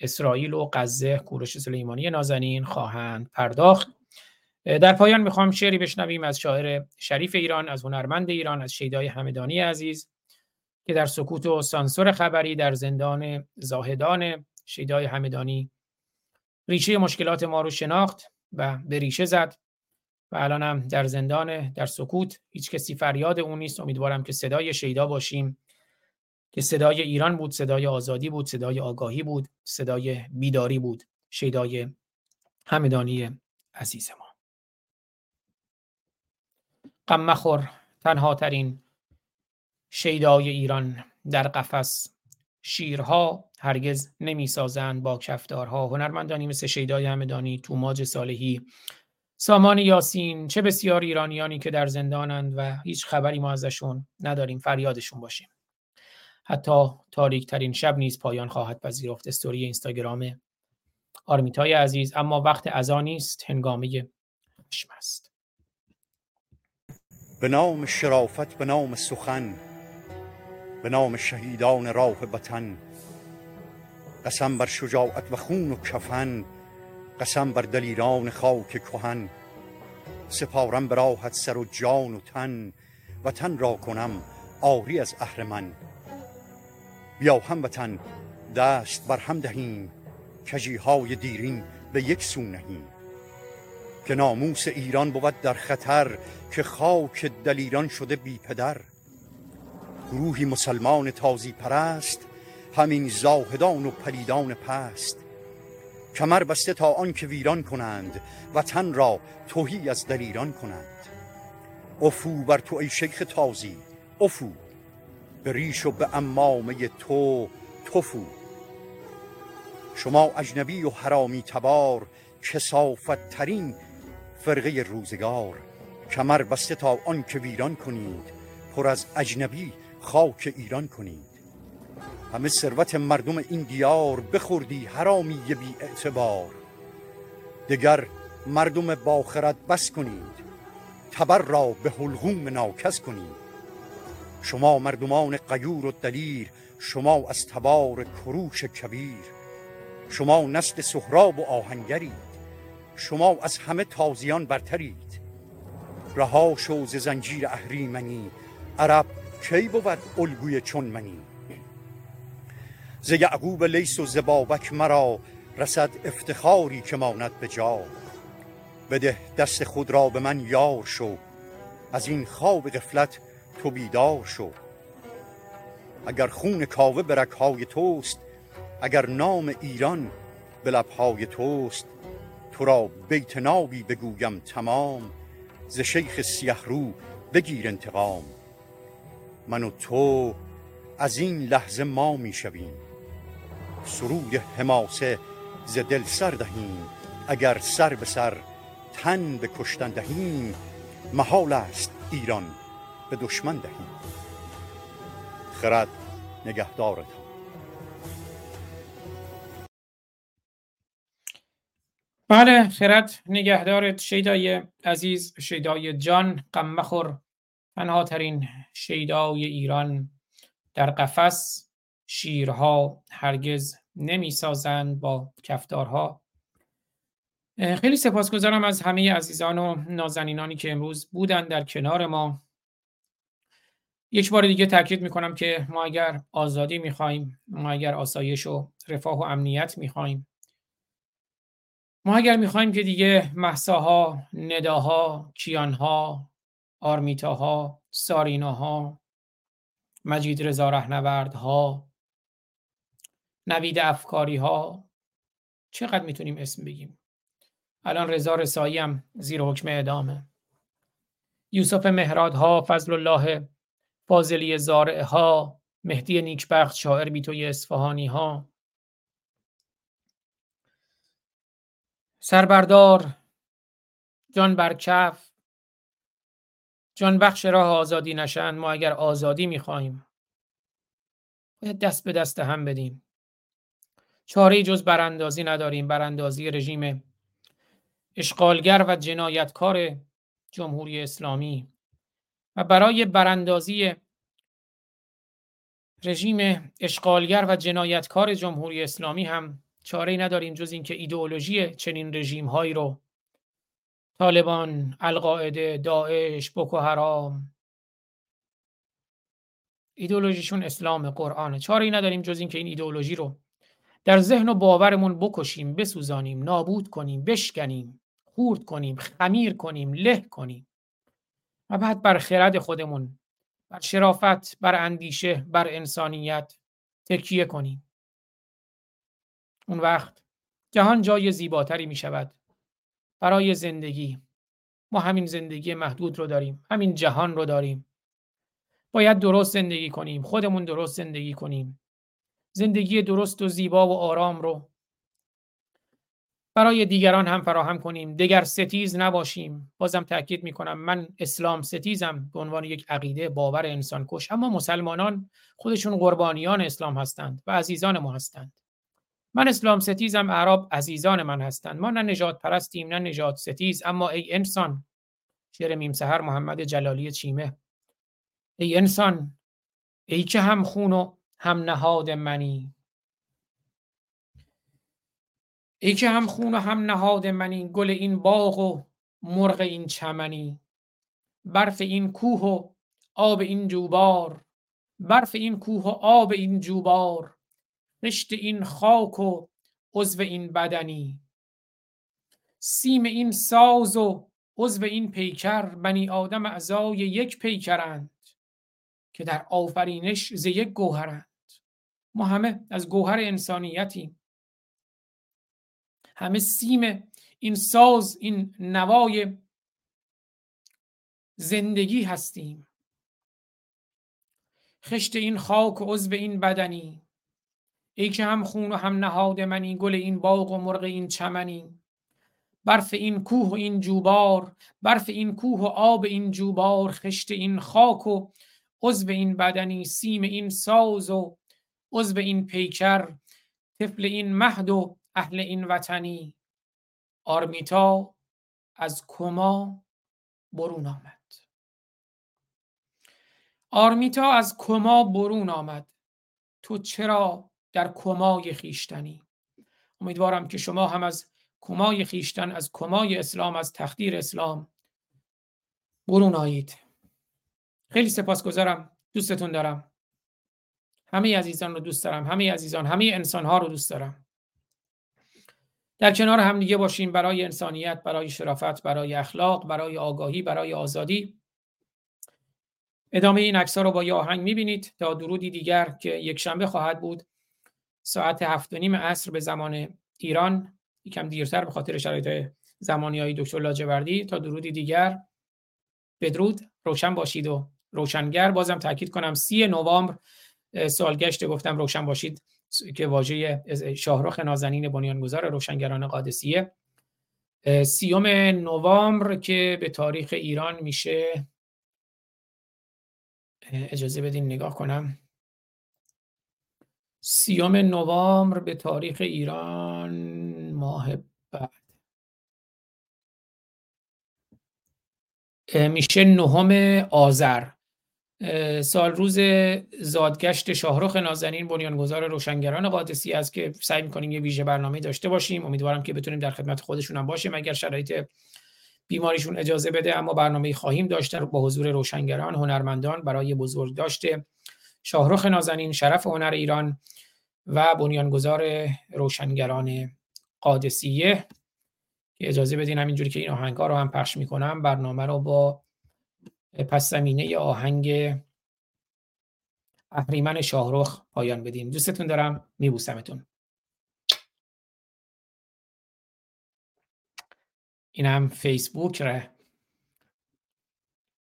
اسرائیل و غزه کوروش سلیمانی نازنین خواهند پرداخت. در پایان می‌خوام شعری بشنویم از شاعر شریف ایران از هنرمند ایران از شیدای همدانی عزیز. که در سکوت و سانسور خبری در زندان زاهدان شیدای همدانی. ریشه مشکلات ما رو شناخت و به ریشه زد و الان هم در زندان در سکوت هیچ کسی فریاد اون نیست. امیدوارم که صدای شیدا باشیم که صدای ایران بود صدای آزادی بود صدای آگاهی بود صدای بیداری بود. شیدای همدانی عزیز ما. غم مخور تنها ترین شیدای ایران در قفس. شیرها هرگز نمی سازند با کفدارها هنرمندانی مثل شیدای همدانی توماج صالحی سامان یاسین چه بسیار ایرانیانی که در زندانند و هیچ خبری ما ازشون نداریم. فریادشون باشیم حتی تاریک ترین شب نیز پایان خواهد پذیرفت. استوری اینستاگرام آرمیتای عزیز. اما وقت ازا نیست. هنگامه خشم است. به نام شرافت به نام سخن. به نام شهیدان راه وطن. قسم بر شجاعت و خون و کفن. قسم بر دلیران خاک کهن. سپارم به راحت سر و جان و تن. وطن را کنم آری از اهرمن بیا هموطن دست بر هم دهیم. کژیهای دیرین به یک سو نهیم. که ناموس ایران بود در خطر که خاک دلیران شده بی پدر. گروهی مسلمان تازی پرست همین زاهدان و پلیدان پست. کمر بسته تا آن که ویران کنند وطن را توهی از دلیران کنند. افو بر تو ای شیخ تازی افو. به ریش و به امامه تو توفو شما اجنبی و حرامی تبار کسافت ترین فرقه روزگار. کمر بسته تا آن که ویران کنید پر از اجنبی خاک ایران کنید. همه ثروت مردم این دیار بخوردی حرامی بی اعتبار. دگر مردم باخرت بس کنید تبر را به حلقوم ناکس کنید. شما مردمان قیور و دلیر شما از تبار کروش کبیر. شما نسل سهراب و آهنگرید شما از همه تازیان برترید. رها شو ز زنجیر اهریمنی عرب کی بود الگوی چون منی؟ ز یعقوب لیس و ز بابک مرا رسد افتخاری که ماند به جا. بده دست خود را به من یار شو از این خواب غفلت تو بیدار شو. اگر خون کاوه به رکهای توست اگر نام ایران به لبهای توست تو را بیت نابی بگویم تمام ز شیخ سیه رو بگیر انتقام. من و تو از این لحظه ما می‌شویم سرود حماسه ز دل سر دهیم. اگر سر به سر تن به کشتن دهیم محال است ایران به دشمن دهیم. خرد نگهدارت بله خرد نگهدارت شیدای عزیز شیدای جان غم مخور تنها ترین شیدای ایران. در قفس شیرها هرگز نمی سازند با کفتارها. خیلی سپاسگزارم از همه عزیزان و نازنینانی که امروز بودن در کنار ما. یک بار دیگه تاکید می‌کنم که ما اگر آزادی می‌خوایم ما اگر آسایش و رفاه و امنیت می‌خوایم ما اگر می‌خوایم که دیگه محساها، نداها، کیانها، آرمیتاها، ساریناها، مجید رضا رهنوردها، نوید افکاری ها چقدر می‌تونیم اسم بگیم؟ الان رضا رسایی هم زیر حکم اعدامه. یوسف مهرادها فضل الله فاضلی زارعه ها مهدی نیکبخت شاعر بیتوی اصفهانی ها سربردار جان برکف جان بخش راه آزادی نشند ما اگر آزادی می‌خواهیم. باید دست به دست هم بدیم. چاره جز براندازی نداریم. براندازی رژیم اشغالگر و جنایتکار جمهوری اسلامی. و برای براندازی رژیم اشغالگر و جنایتکار جمهوری اسلامی هم چاره نداریم جز اینکه ایدئولوژی چنین رژیم هایی رو طالبان، القاعده، داعش، بوکو حرام. ایدئولوژیشون اسلام قرآنه. چاره نداریم جز اینکه این ایدئولوژی رو در ذهن و باورمون بکشیم بسوزانیم نابود کنیم بشکنیم خورد کنیم خمیر کنیم له کنیم. و بعد بر خرد خودمون بر شرافت بر اندیشه بر انسانیت تکیه کنیم. اون وقت جهان جای زیباتری می شود برای زندگی. ما همین زندگی محدود رو داریم همین جهان رو داریم. باید درست زندگی کنیم خودمون درست زندگی کنیم. زندگی درست و زیبا و آرام رو. برای دیگران هم فراهم کنیم. دگر ستیز نباشیم. بازم تاکید می‌کنم من اسلام ستیزم. به عنوان یک عقیده باور انسان کش اما مسلمانان خودشون قربانیان اسلام هستند و عزیزان ما هستند. من اسلام ستیزم اعراب عزیزان من هستند. ما نه نژاد پرستیم نه نژاد ستیز اما ای انسان شعر میم سهر محمد جلالی چیمه. ای انسان ای که هم خون و هم نهاد منی. ای که هم خون و هم نهاد منی گل این باغ و مرغ این چمنی. برف این کوه و آب این جوبار برف این کوه و آب این جوبار. رشت این خاک و عضو این بدنی. سیم این ساز و عضو این پیکر بنی آدم اعضای یک پیکرند که در آفرینش ز یک گوهرند. ما همه از گوهر انسانیتیم. همه سیم این ساز این نوای زندگی هستیم. خشت این خاک و عضو این بدنی. ای که هم خون و هم نهاد منی گل این باغ و مرغ این چمنی برف این کوه و این جوبار برف این کوه و آب این جوبار خشت این خاک و عضو این بدنی سیم این ساز و عضو این پیکر طفل این مهد و اهل این وطنی. آرمیتا از کما برون آمد. آرمیتا از کما برون آمد. تو چرا در کمای خیشتنی. امیدوارم که شما هم از کمای خیشتن از کمای اسلام از تخدیر اسلام برون آیید. خیلی سپاسگزارم دوستتون دارم. همه عزیزان رو دوست دارم همه عزیزان همه انسان ها رو دوست دارم. در کنار هم دیگه باشیم برای انسانیت برای شرافت برای اخلاق برای آگاهی برای آزادی. ادامه این عکس رو با یه آهنگ می‌بینید تا درودی دیگر که یک شنبه خواهد بود. ساعت هفت و نیم عصر به زمان ایران یکم دیرتر به خاطر شرایط زمانی های دکتر لاجوردی تا درودی دیگر. بدرود روشن باشید و روشنگر. بازم تاکید کنم سی نوامبر سالگشت گفتم روشن باشید که واژه شاهرخ نازنین بنیانگذار روشنگران قادسیه. سیوم نوامبر که به تاریخ ایران میشه. اجازه بدین نگاه کنم. سیوم نوامبر به تاریخ ایران ماه بعد. میشه نهم آذر. سال روز زادگشت شاهرخ نازنین بنیانگذار روشنگران قادسی است که سعی می‌کنیم یه ویژه برنامه داشته باشیم. امیدوارم که بتونیم در خدمت خودشون هم باشیم. اگر شرایط بیماریشون اجازه بده اما برنامه خواهیم داشت. با حضور روشنگران هنرمندان برای بزرگ داشته شاهرخ نازنین شرف هنر ایران و بنیانگذار روشنگران قادسیه. که اجازه بدین همینجوری که این آهنگ رو هم پخش می‌کنم برنامه رو با پس زمینه آهنگ اهریمن شاهرخ پایان بدیم. دوستتون دارم میبوسمتون. اینم فیسبوک ره.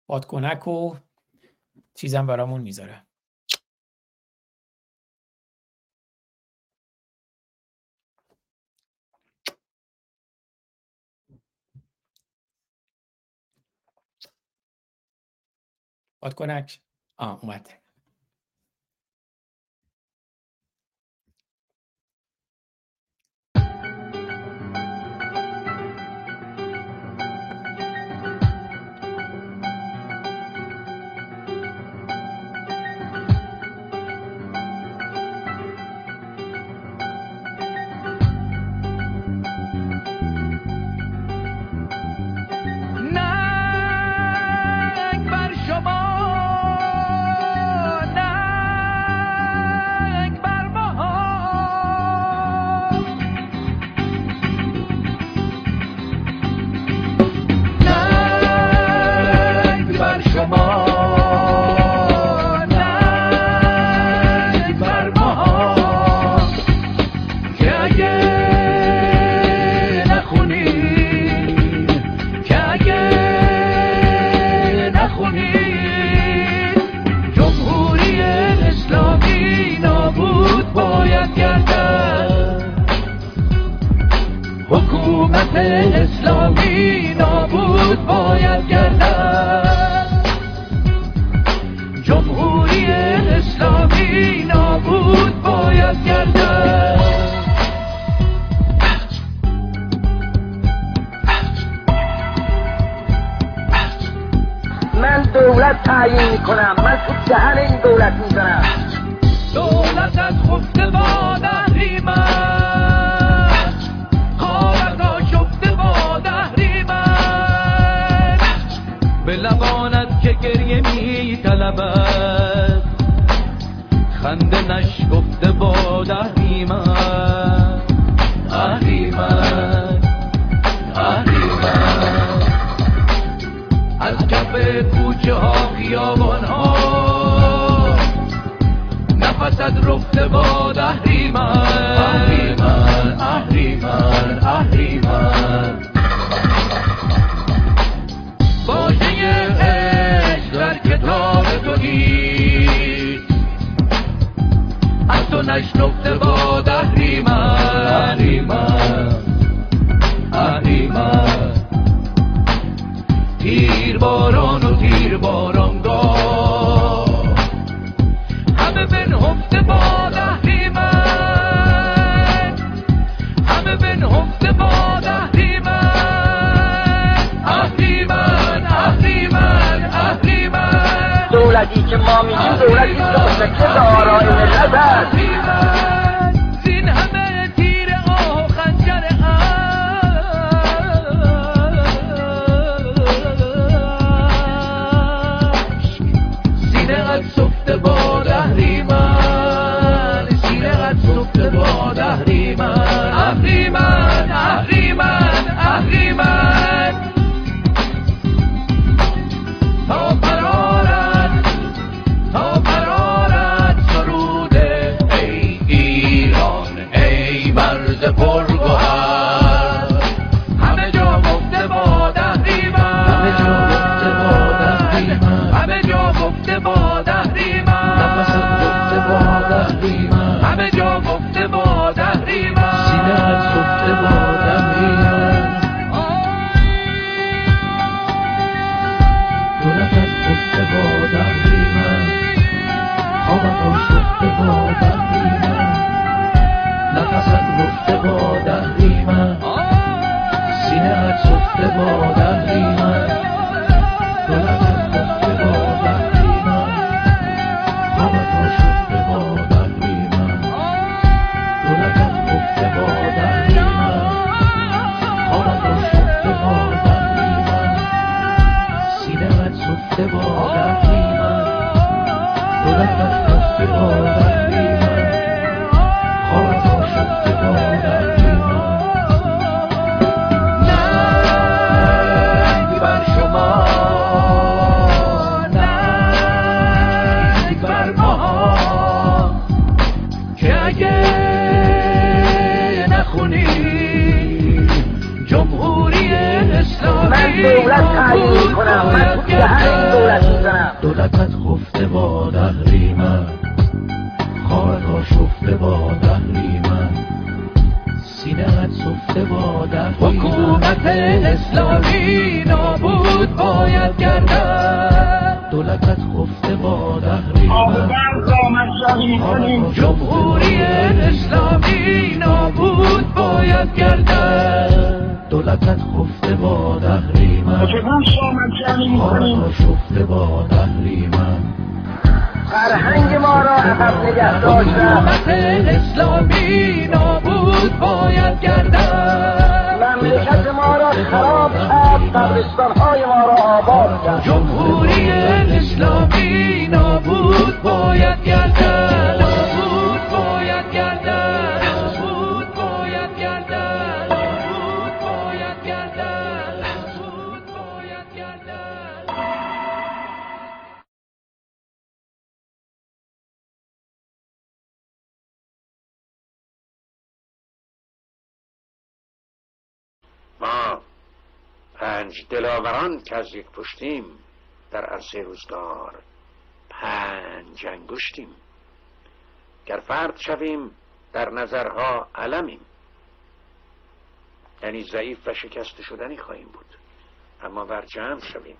بادکنک و چیزم برامون می‌ذاره. بادکنک آه اومد Amen. داشتیم در عرصه روزگار پنج انگشتیم. گر فرد شویم در نظرها علمیم. یعنی ضعیف و شکست شدنی خواهیم بود. اما بر جمع شویم.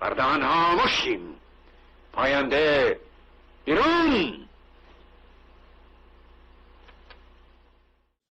بردان ها مشتیم پاینده بیرون.